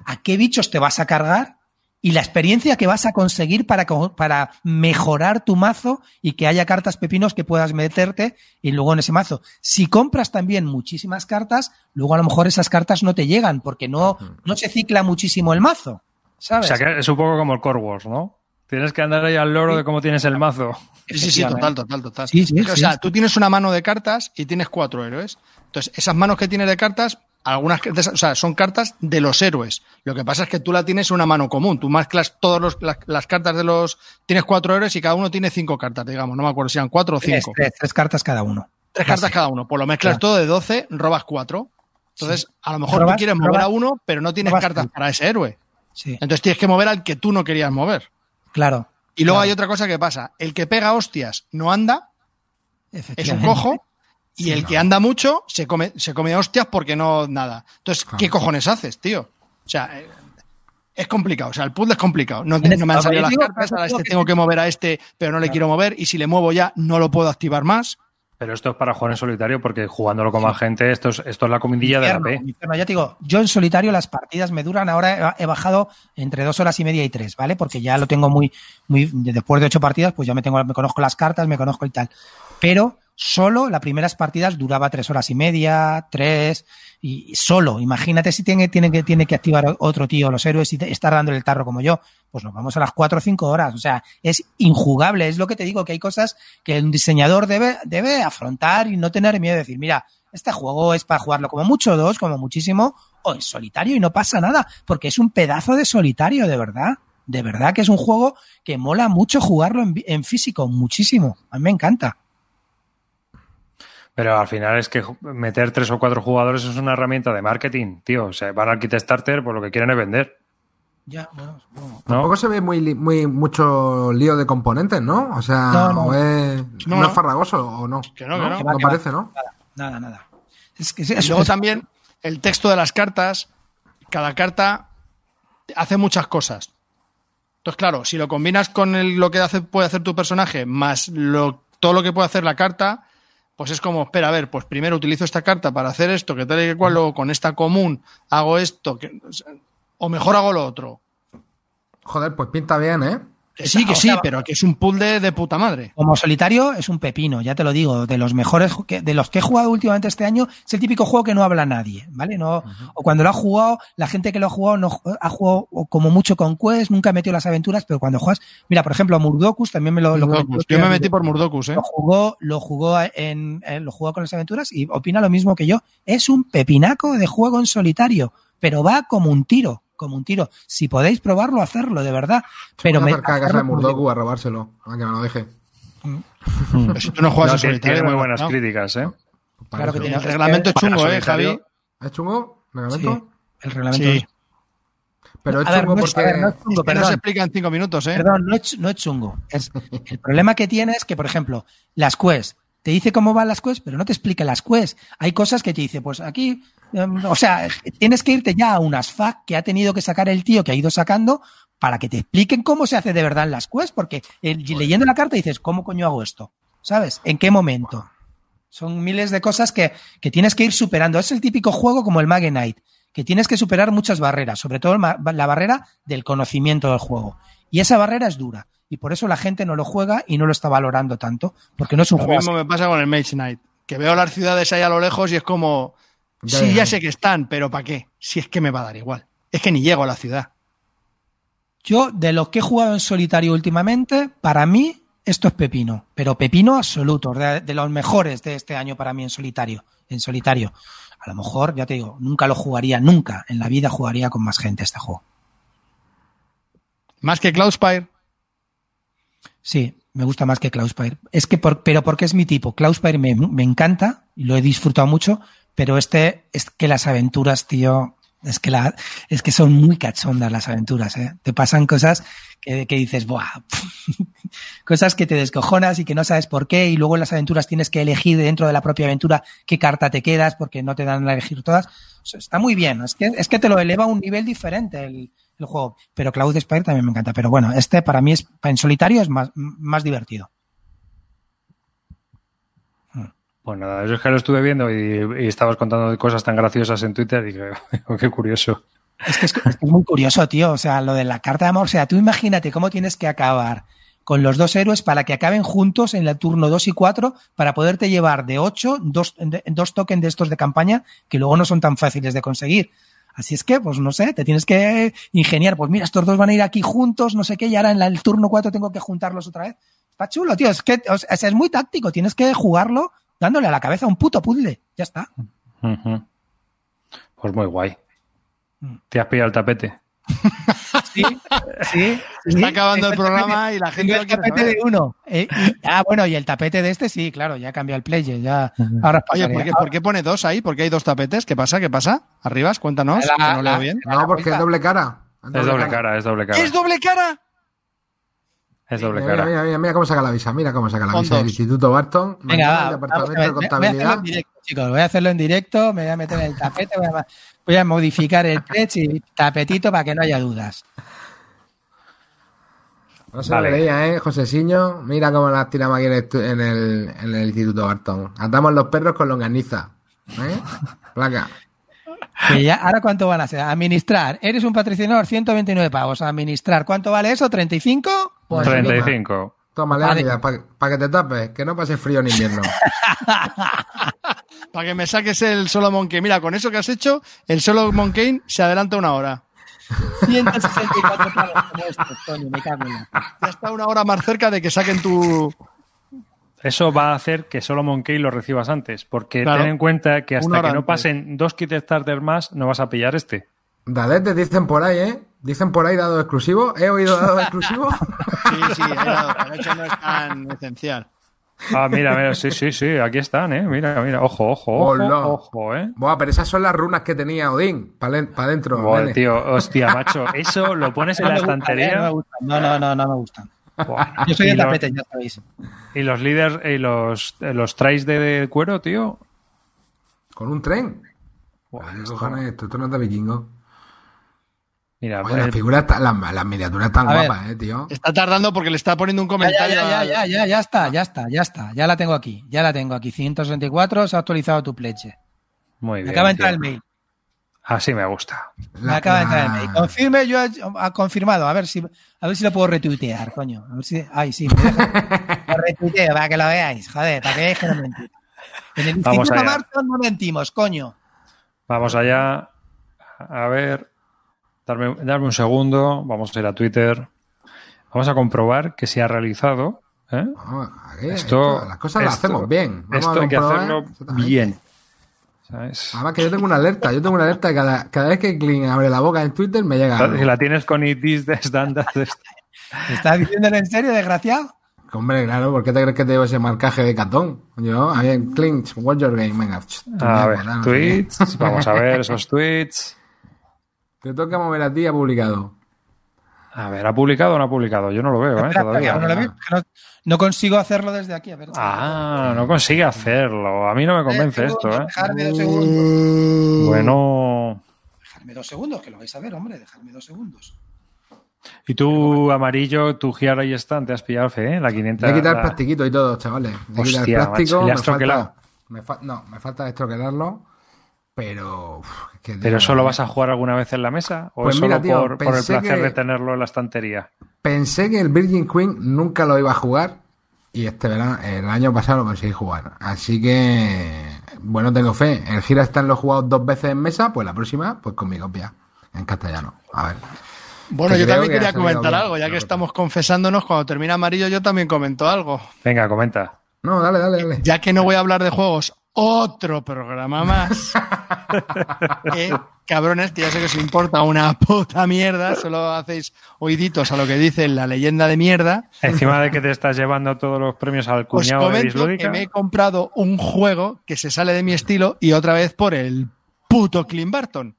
¿a qué bichos te vas a cargar? Y la experiencia que vas a conseguir para, para mejorar tu mazo y que haya cartas pepinos que puedas meterte y luego en ese mazo. Si compras también muchísimas cartas, luego a lo mejor esas cartas no te llegan porque no, no se cicla muchísimo el mazo. ¿sabes? O sea que es un poco como el Core Wars, ¿no? Tienes que andar ahí al loro de cómo tienes el mazo. Sí, sí, sí, total, total, total. Sí, sí, o sea, tú tienes una mano de cartas y tienes cuatro héroes. Entonces, esas manos que tienes de cartas algunas o sea, son cartas de los héroes. Lo que pasa es que tú la tienes en una mano común. Tú mezclas todas las, las, cartas de los. Tienes cuatro héroes y cada uno tiene cinco cartas, digamos. No me acuerdo si eran cuatro o cinco. Tres, tres, tres cartas cada uno. Tres Casi. cartas cada uno. Pues lo mezclas claro. todo de 12, robas cuatro. Entonces, sí. a lo mejor robas, tú quieres mover robas, a uno, pero no tienes cartas para ese héroe. Sí. Entonces tienes que mover al que tú no querías mover. Claro. Y luego claro. hay otra cosa que pasa. El que pega hostias no anda. Es un cojo. Y el que anda mucho se come, se come hostias porque no nada. Entonces, ¿qué cojones haces, tío? O sea, eh, es complicado. O sea, el puzzle es complicado. No, no me han salido las cartas, yo a digo este tengo que mover a este, pero no le quiero mover. Y si le muevo ya, no lo puedo activar más. Pero esto es para jugar en solitario porque jugándolo con más gente, esto es, esto es la comidilla de la P. infierno. Ya te digo, yo en solitario las partidas me duran, ahora he he bajado entre dos horas y media y tres, ¿vale? Porque ya lo tengo muy, muy, después de ocho partidas, pues ya me tengo, me conozco las cartas, me conozco y tal. Pero solo las primeras partidas duraba tres horas y media, tres, y solo. Imagínate si tiene, tiene que, tiene que activar otro tío los héroes y estar dando el tarro como yo. Pues nos vamos a las cuatro o cinco horas. O sea, es injugable. Es lo que te digo, que hay cosas que un diseñador debe, debe afrontar y no tener miedo de decir, mira, este juego es para jugarlo como mucho dos, como muchísimo, o en solitario y no pasa nada, porque es un pedazo de solitario, de verdad. De verdad que es un juego que mola mucho jugarlo en, en físico, muchísimo. A mí me encanta. Pero al final es que meter tres o cuatro jugadores es una herramienta de marketing, tío. O sea, van al kit starter, pues lo que quieren es vender. Ya, bueno. Tampoco se ve muy, li- muy mucho lío de componentes, ¿no? O sea, No, no. o es, No, ¿no no. es farragoso o no. Que no, que no. Que va, No que va. parece, ¿no? Nada, nada. Es que Y es, luego es- también el texto de las cartas, cada carta hace muchas cosas. Entonces, claro, si lo combinas con el- lo que hace, puede hacer tu personaje, más lo, todo lo que puede hacer la carta, pues es como, espera, a ver, pues primero utilizo esta carta para hacer esto, que tal y que cual, luego con esta común hago esto, o mejor hago lo otro. Joder, pues pinta bien, ¿eh? Que sí, que sí, pero que es un puzzle de puta madre. Como solitario es un pepino, ya te lo digo, de los mejores de los que he jugado últimamente este año, es el típico juego que no habla nadie, ¿vale? No, o cuando lo ha jugado, la gente que lo ha jugado no ha jugado como mucho con Quest, nunca ha metido las aventuras, pero cuando juegas, mira, por ejemplo, Murdokus también me lo, comentó Yo me metí por Murdokus, ¿eh? Lo jugó, lo jugó en, en- lo jugó con las aventuras y opina lo mismo que yo. Es un pepinaco de juego en solitario, pero va como un tiro, como un tiro. Si podéis probarlo, hacerlo, de verdad. Pero me, a casa de Murdoku a robárselo, a que me lo deje. Pero si tú no juegas No, solitario. tiene muy buenas no. críticas, ¿eh? Claro que tiene- El reglamento es chungo, ¿eh. Javi? ¿Es chungo? ¿Reglamento? Sí, el reglamento. Sí. es- Pero es ver, chungo no porque... no es chungo, Que no se explica en cinco minutos, ¿eh? Perdón, no es, no es chungo. Es, el problema que tiene es que, por ejemplo, las quests, te dice cómo van las quests, pero no te explica las quests. Hay cosas que te dice, pues aquí, o sea, tienes que irte ya a unas FAQ que ha tenido que sacar el tío que ha ido sacando para que te expliquen cómo se hace de verdad en las quests, porque el- leyendo la carta dices, ¿cómo coño hago esto? ¿Sabes? ¿En qué momento? Son miles de cosas que, que tienes que ir superando. Es el típico juego como el Mage Knight, que tienes que superar muchas barreras, sobre todo la barrera del conocimiento del juego. Y esa barrera es dura. Y por eso la gente no lo juega y no lo está valorando tanto, porque no es un Lo juego mismo así. me pasa con el Mage Knight, que veo las ciudades ahí a lo lejos y es como, Ya, sí, ya, sé que están, pero ¿para qué? Si es que me va a dar igual. Es que ni llego a la ciudad. Yo, de los que he jugado en solitario últimamente, para mí esto es pepino, pero pepino absoluto, de, de los mejores de este año para mí en solitario. En solitario. A lo mejor, ya te digo, nunca lo jugaría, nunca en la vida jugaría con más gente este juego. Más que Cloudspire. Sí, me gusta más que Cloudspire. Es que, por, pero porque es mi tipo. Cloudspire me, me encanta y lo he disfrutado mucho, pero este es que las aventuras, tío, es que, la, es que son muy cachondas las aventuras. ¿eh? Te pasan cosas que, que dices, ¡buah! cosas que te descojonas y que no sabes por qué, y luego en las aventuras tienes que elegir dentro de la propia aventura qué carta te quedas porque no te dan a elegir todas. Está muy bien. Es que, es que te lo eleva a un nivel diferente el, el juego. Pero Cloud Spire también me encanta. Pero bueno, este para mí es en solitario es más, más divertido. Pues nada, yo es que lo estuve viendo y, y estabas contando cosas tan graciosas en Twitter y que, qué curioso. Es que es, muy curioso, tío. O sea, lo de la carta de amor. O sea, tú imagínate cómo tienes que acabar con los dos héroes para que acaben juntos en el turno 2 y 4 para poderte llevar de 8 dos, dos tokens de estos de campaña que luego no son tan fáciles de conseguir. Así es que, pues no sé, te tienes que ingeniar. Pues mira, estos dos van a ir aquí juntos, no sé qué, y ahora en el turno 4 tengo que juntarlos otra vez. Está chulo, tío. Es que o sea, es muy táctico. Tienes que jugarlo dándole a la cabeza un puto puzzle. Ya está. Pues muy guay. Mm. ¿Te has pillado el tapete? Sí, sí. Está acabando el programa y la gente el tapete saber. de uno. Eh, y- ah, bueno, y el tapete de este sí, claro, ya cambió el player. Ya, ahora Oye. ¿por qué, por qué pone dos ahí? ¿Por qué hay dos tapetes? ¿Qué pasa? ¿Qué pasa? Arribas, cuéntanos, La- que no leo la- bien. No, porque es doble cara. Es doble cara, es doble cara. ¿Es doble cara? Es doble Mira, mira, cara. mira, mira, mira cómo saca la visa, mira cómo saca la visa del. Instituto Barton. Venga, Departamento de voy- voy a hacerlo Contabilidad. en directo, chicos. Voy a hacerlo en directo, me voy a meter en el tapete, voy a, voy a modificar el stretch y tapetito para que no haya dudas. No se Vale. lo leía, ¿eh? José Siño, mira cómo las tiramos aquí en el, estu- en el, en el Instituto Barton. Atamos los perros con longaniza. ¿Eh? Placa. Que ya, ¿Ahora cuánto van a ser? Administrar. Eres un patrocinador, 129 pavos. Administrar. ¿Cuánto vale eso? ¿35? Pues 35. Toma, Vale. Leonidas, para que te tapes, que no pase frío en invierno. Para que me saques el Solomon Kane. Mira, con eso que has hecho, el Solomon Kane se adelanta una hora. 164 pavos como esto, Tony, me cago en la- Ya está una hora más cerca de que saquen tu. Eso va a hacer que solo Monkey lo recibas antes, porque Claro. ten en cuenta que hasta que no antes. pasen dos kit starter más, no vas a pillar este. Dadete dicen por ahí, ¿eh? Dicen por ahí dado exclusivo. ¿He oído dado exclusivo? Sí, sí, era- pero eso no es tan esencial. Ah, mira, mira, sí, sí, sí, aquí están, ¿eh? Mira, mira, ojo, ojo, ojo, ojo, ¿eh? Buah, pero esas son las runas que tenía Odín. Para adentro. Joder, nene. tío, hostia, macho, eso lo pones en la ¿eh? Estantería. No, no, no, no me gustan. Buah. Yo soy los, tapete, ya sabéis. y los líderes y los, eh, los trays de, de cuero, tío. Con un tren. Buah, ¿Qué esto- esto? Esto no es de vikingo. Mira, Oye, las figuras, están- las, las miniaturas están A ver. ¿eh, tío? Está tardando porque le está poniendo un ya, comentario. ya, ya, ya, ya, ya está, ya está, ya está. Ya la tengo aquí, ya la tengo aquí. 164, se ha actualizado tu pleche. muy Me bien. acaba de entrar el mail. Así me gusta. Me La- acaba de entrar el la- mail. Confirme, yo he- ha confirmado. A ver si, a ver si lo puedo retuitear, coño. A ver si, ay, sí, lo retuiteo para que lo veáis. Joder, para que veáis que no mentimos. En el Vamos Instituto allá. Marton no mentimos, coño. Vamos allá. A ver. Darme, darme un segundo. Vamos a ir a Twitter. Vamos a comprobar que se ha realizado. ¿eh? Aquí, Esto- esto- las cosas las hacemos bien. Vamos Esto a hay que hacerlo bien. ¿Sabes? Además que yo tengo una alerta, yo tengo una alerta que cada, cada vez que Kling abre la boca en Twitter me llega Si la tienes con it this, this, that, that, this. ¿Estás diciéndolo en serio, desgraciado? Hombre, claro, ¿por qué te crees que te llevo ese marcaje de catón? Yo, a ver, Clinch, what's your game? Venga, A ver, tweets. Vamos a ver esos tweets. Te toca mover a ti, ha publicado. A ver, ¿ha publicado o no ha publicado? Yo no lo veo, ¿eh? Espera, Todavía. no, lo veo, no- no consigo hacerlo desde aquí. A ver. Ah, no consigue hacerlo. A mí no me convence Eh, esto, ¿eh? Dejarme dos segundos. Bueno. Dejarme dos segundos, que lo vais a ver, hombre. Dejarme dos segundos. Y tú, amarillo, tu Giara y Stan, te has pillado, fe, ¿eh? La 500. Le he quitado el la- plastiquito y todo, chavales. Le he quitado Hostia, el plástico. macho, ¿le me has troquelado? falta, me fa- no, me falta destroquelarlo. Pero. uf, es que, ¿Pero solo vas a jugar alguna vez en la mesa? ¿O Pues es mira, solo tío, por, por el placer que- de tenerlo en la estantería? Pensé que el Virgin Queen nunca lo iba a jugar. Y este verano, el año pasado lo conseguí jugar. Así que. Bueno, tengo fe. El Gira está en lo jugado dos veces en mesa. Pues la próxima, pues con mi copia. En castellano. A ver. Bueno, Que yo también que quería comentar algo, ya que que- estamos confesándonos, cuando termina amarillo yo también comento algo. Venga, comenta. No, dale, dale, dale. Ya que no voy a hablar de juegos, otro programa más. Eh, cabrones, que ya sé que os importa una puta mierda, solo hacéis oíditos a lo que dice la leyenda de mierda. Encima de que te estás llevando todos los premios al Os cuñado de comento que me he comprado un juego que se sale de mi estilo y otra vez por el puto Clint Barton.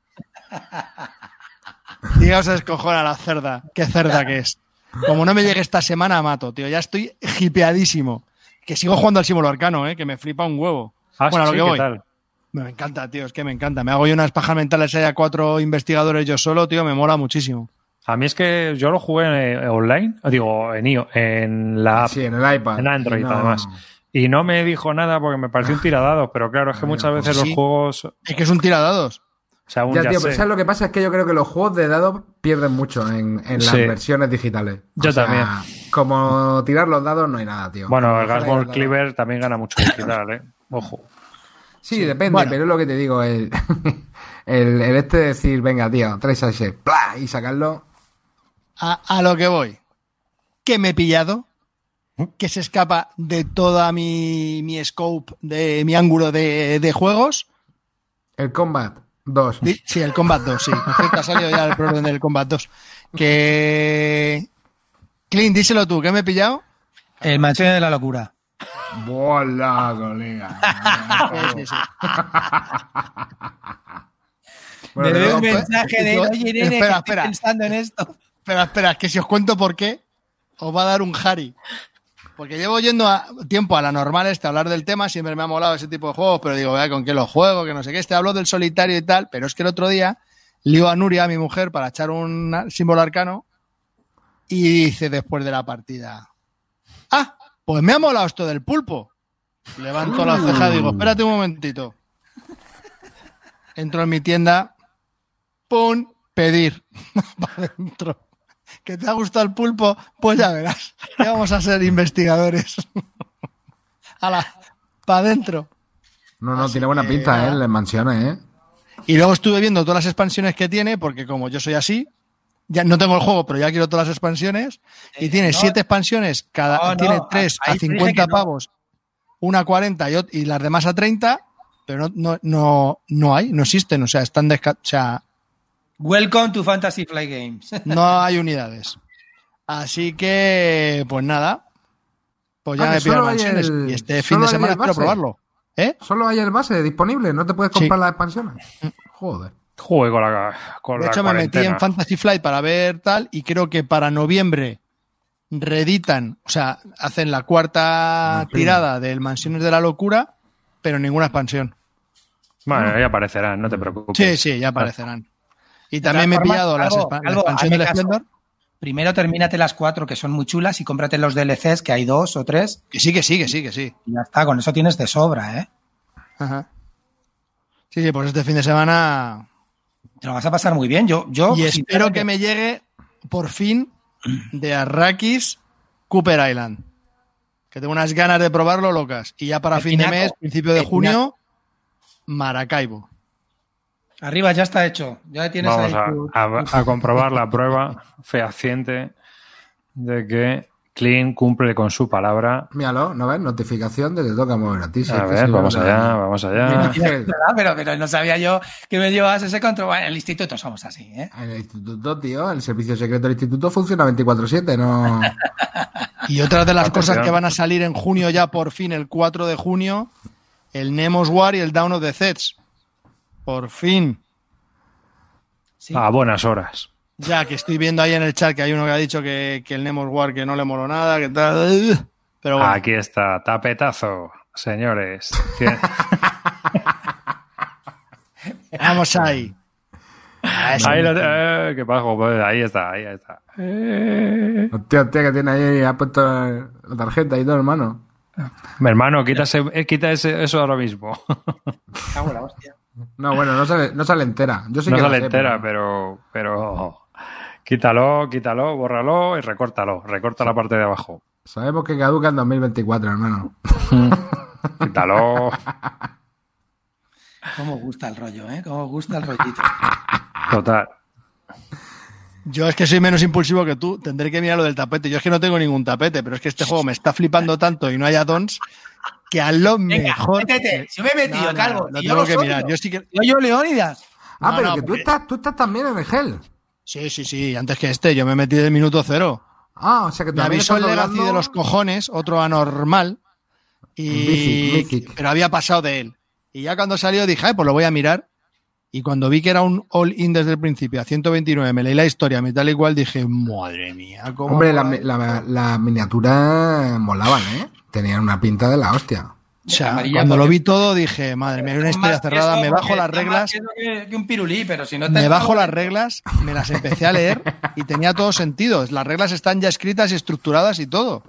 Dios escojona la cerda. Qué cerda que es. Como no me llegue esta semana, mato, tío. Ya estoy hipeadísimo. Que sigo jugando al símbolo arcano, ¿eh? que me flipa un huevo. Ah, bueno, a lo que ¿qué voy. tal? Me encanta, tío. Es que me encanta. Me hago yo unas pajas mentales ahí a cuatro investigadores yo solo, tío. Me mola muchísimo. A mí es que yo lo jugué eh, online, digo, en IO, en la app, Sí, en el iPad. en Android Y no- además. Y no me dijo nada porque me pareció un tiradado, pero claro, es que muchas pues veces sí. los juegos, o Es que es un tiradados. sea, aún Ya, ya tío, sé. pero ¿sabes lo que pasa? Es que yo creo que los juegos de dados pierden mucho en, en las Sí. versiones digitales. O Yo sea, también. Como tirar los dados no hay nada, tío. Bueno, el Gasball. Cleaver también gana mucho digital, ¿eh? Ojo. Sí, depende, Bueno. pero es lo que te digo. El, el, el este de decir, venga, tío, a ese, ¡plá! y sacarlo. A, a lo que voy. Que me he pillado. Que se escapa de toda mi, mi scope, de mi ángulo de, de juegos. El Combat 2. Di- Sí, el Combat 2, sí. Por cierto, ha salido ya el problema del Combat 2. Que. Clint, díselo tú, ¿qué me he pillado? El mansión de la locura. ¡Bola, colega! Sí, sí. Bueno, doy un mensaje de, oye, nene, espera, que estoy espera. pensando en esto. Espera, espera, es que si os cuento por qué. os va a dar un Harry. Porque llevo yendo a, tiempo a la normal este a hablar del tema, siempre me ha molado ese tipo de juegos, pero digo, vea con qué lo juego, que no sé qué. Este hablo del solitario y tal, pero es que el otro día lío a Nuria, a mi mujer, para echar un símbolo arcano y dice después de la partida, ah, pues me ha molado esto del pulpo. Levanto la ceja y digo, espérate un momentito. Entro en mi tienda, pum, pedir. Para adentro. ¿Que te ha gustado el pulpo? Pues ya verás. Ya vamos a ser investigadores. Ala, para adentro. No, no, tiene buena pinta, ¿eh? Las mansiones, ¿eh? Y luego estuve viendo todas las expansiones que tiene, porque como yo soy así, ya no tengo el juego, pero ya quiero todas las expansiones. Y Eh, tiene no. siete expansiones, cada No, no, tiene tres a ahí te dije 50 que no. pavos, una a 40 y, y las demás a 30, pero no, no, no, no hay, no existen, o sea, están desca- o sea, Welcome to Fantasy Flight Games. no hay unidades. Así que, pues nada, pues ya Ah, me pido mansiones el- y este fin de semana espero probarlo. ¿Eh? Solo hay el base disponible, no te puedes Sí. comprar las expansiones. Joder. Juego con la, con De la hecho, me metí en Fantasy Flight para ver tal y creo que para noviembre reeditan, o sea, hacen la cuarta tirada del Mansiones de la Locura, pero ninguna expansión. Bueno, ya aparecerán, no te preocupes. Sí, sí, ya aparecerán. Y también me he pillado las la expansión del. Splendor. Primero termínate las cuatro que son muy chulas y cómprate los DLCs, que hay dos o tres, Que sí, que sí, que sí, que sí. y ya está. Con eso tienes de sobra, ¿eh? Ajá. Sí, sí, pues este fin de semana. Te lo vas a pasar muy bien. Yo, yo Y espero que me llegue por fin de Arrakis Cooper Island. Que tengo unas ganas de probarlo locas. Y ya para El fin de mes, principio de junio, Maracaibo. Arriba ya está hecho. Ya tienes Vamos ahí a, tu- a- a comprobar la prueba fehaciente de que Clean cumple con su palabra. Míralo, ¿no ves? Notificación de que toca mover a ti. si A ver, vamos allá, vamos allá. ¿verdad? Pero, pero no sabía yo que me llevabas ese control. En el instituto somos así, ¿eh? En el instituto, tío, el servicio secreto del instituto funciona 24-7, no. Y otra de las Atención. cosas que van a salir en junio, ya por fin, el 4 de junio, el Nemos War y el Down of the Zeds. Por fin. Sí. A buenas horas. Ya que estoy viendo ahí en el chat que hay uno que ha dicho que, que el Nemos War que no le moló nada, que tal. Pero bueno. Aquí está, tapetazo, señores. Vamos ahí. Ah, Ahí, lo- eh, qué bajo, pues, ahí está, ahí está. Eh. Hostia, hostia, que tiene ahí, ha puesto la tarjeta y todo, hermano. Mi hermano, quita, ese- eh, quita ese- eso ahora mismo. Cago en la hostia. No, bueno, no sale, no sale entera. Yo sí no que sale sé, entera, pero, pero quítalo, quítalo, bórralo y recórtalo. Recorta la parte de abajo. Sabemos que caduca en 2024, hermano. Quítalo. Cómo gusta el rollo, ¿eh? Cómo gusta el rollito. Total. Yo es que soy menos impulsivo que tú, tendré que mirar lo del tapete. Yo es que no tengo ningún tapete, pero es que este juego me está flipando tanto y no hay addons que a lo Venga, mejor. métete. Si me he metido, No, no, calvo. lo y yo tengo lo que soy, mirar. ¿no? Yo sí que. Yo, yo, Leónidas. Ah, No, pero no, que tú estás, tú estás también en el gel. Sí, sí, sí, antes que este, yo me metí del minuto cero. Ah, o sea que Me avisó el Legacy de los cojones, otro anormal. Y... Mythic. Pero había pasado de él. Y ya cuando salió dije, "Ay, pues lo voy a mirar. Y cuando vi que era un all-in desde el principio, a 129, me leí la historia, me tal y cual, dije, madre mía, cómo. Hombre, las mola". la, la miniaturas molaban, ¿eh? Tenían una pinta de la hostia. O sea, Amarilla cuando porque- lo vi todo dije, madre mía, hay una historia cerrada, me bajo las reglas, Que, que un pirulí, pero si no me bajo las reglas, me las empecé a leer y tenía todo sentido. Las reglas están ya escritas y estructuradas y todo.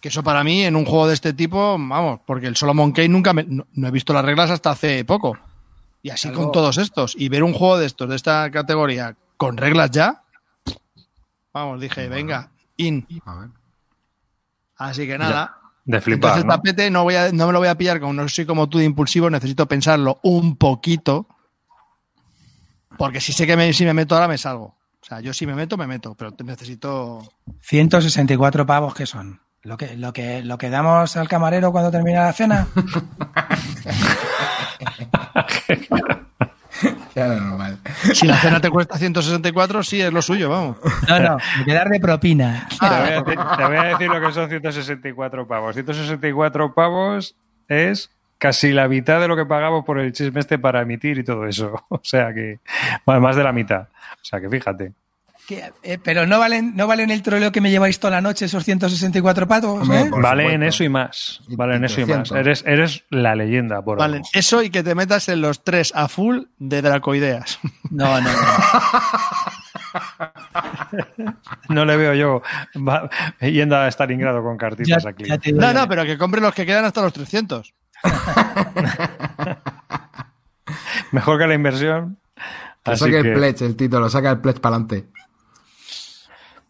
Que eso para mí, en un juego de este tipo, vamos, porque el Solomon Kane nunca me, no, no he visto las reglas hasta hace poco. Y así Algo- con todos estos. Y ver un juego de estos, de esta categoría, con reglas ya, vamos, dije, venga, in. A ver. Así que nada. De flipar, el ¿no? tapete no, voy a, no me lo voy a pillar como no soy como tú de impulsivo, necesito pensarlo un poquito. Porque si sé que me, si me meto ahora me salgo. O sea, yo si me meto, me meto, pero te necesito... 164 pavos que son. Lo que, lo que, lo que damos al camarero cuando termina la cena. Ya normal. Si la cena te cuesta 164, sí, es lo suyo, vamos. No, no, me quedar de propina. Te voy, a decir, te voy a decir lo que son 164 pavos. 164 pavos es casi la mitad de lo que pagamos por el chisme este para emitir y todo eso. O sea que, bueno, más de la mitad. O sea que fíjate. Que, eh, pero no valen, no valen el troleo que me lleváis toda la noche esos 164 patos, Hombre, ¿eh? Valen supuesto. eso y más. Valen y eso y más. 300. Eres, eres la leyenda, por Vale, algo. eso y que te metas en los tres a full de Dracoideas. No, no, no. No le veo yo va- yendo a Stalingrado con cartitas Ya- aquí. ya No, no, pero que compre los que quedan hasta los 300. Mejor que la inversión. Que Así saque que- el pledge, el título, saca el pledge para adelante.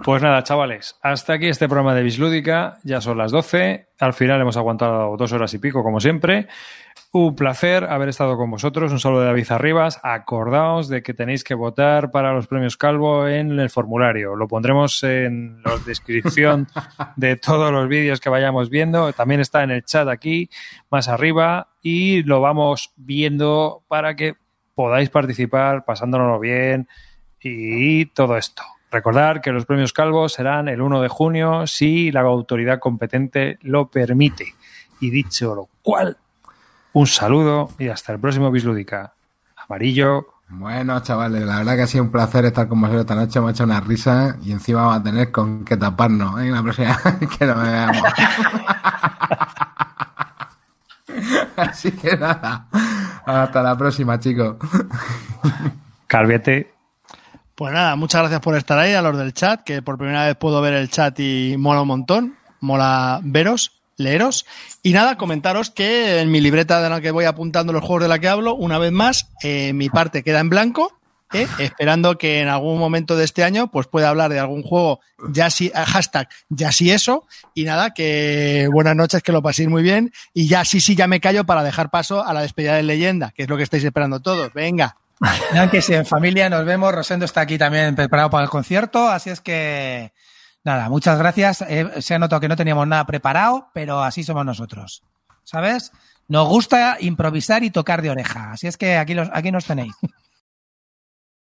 Pues nada, chavales, hasta aquí este programa de Bislúdica. Ya son las 12. Al final hemos aguantado dos horas y pico, como siempre. Un placer haber estado con vosotros. Un saludo de David Arribas. Acordaos de que tenéis que votar para los premios Calvo en el formulario. Lo pondremos en la descripción de todos los vídeos que vayamos viendo. También está en el chat aquí, más arriba. Y lo vamos viendo para que podáis participar, pasándonoslo bien y todo esto. Recordar que los premios Calvo serán el 1 de junio si la autoridad competente lo permite. Y dicho lo cual, un saludo y hasta el próximo Bislúdica. Amarillo. Bueno, chavales, la verdad que ha sido un placer estar con vosotros esta noche. Me ha hecho una risa y encima vamos a tener con que taparnos ¿eh? la próxima que nos veamos. Así que nada, hasta la próxima, chicos. Calviete. Pues nada, muchas gracias por estar ahí, a los del chat, que por primera vez puedo ver el chat y mola un montón. Mola veros, leeros. Y nada, comentaros que en mi libreta de la que voy apuntando los juegos de la que hablo, una vez más, eh, mi parte queda en blanco. ¿eh? esperando que en algún momento de este año pues pueda hablar de algún juego ya sí eh, hashtag ya sí eso y nada que buenas noches que lo paséis muy bien y ya sí sí ya me callo para dejar paso a la despedida de leyenda que es lo que estáis esperando todos venga Si en familia nos vemos, Rosendo está aquí también preparado para el concierto, así es que nada, muchas gracias. Eh, se ha notado que no teníamos nada preparado, pero así somos nosotros. ¿Sabes? Nos gusta improvisar y tocar de oreja, así es que aquí, los, aquí nos tenéis.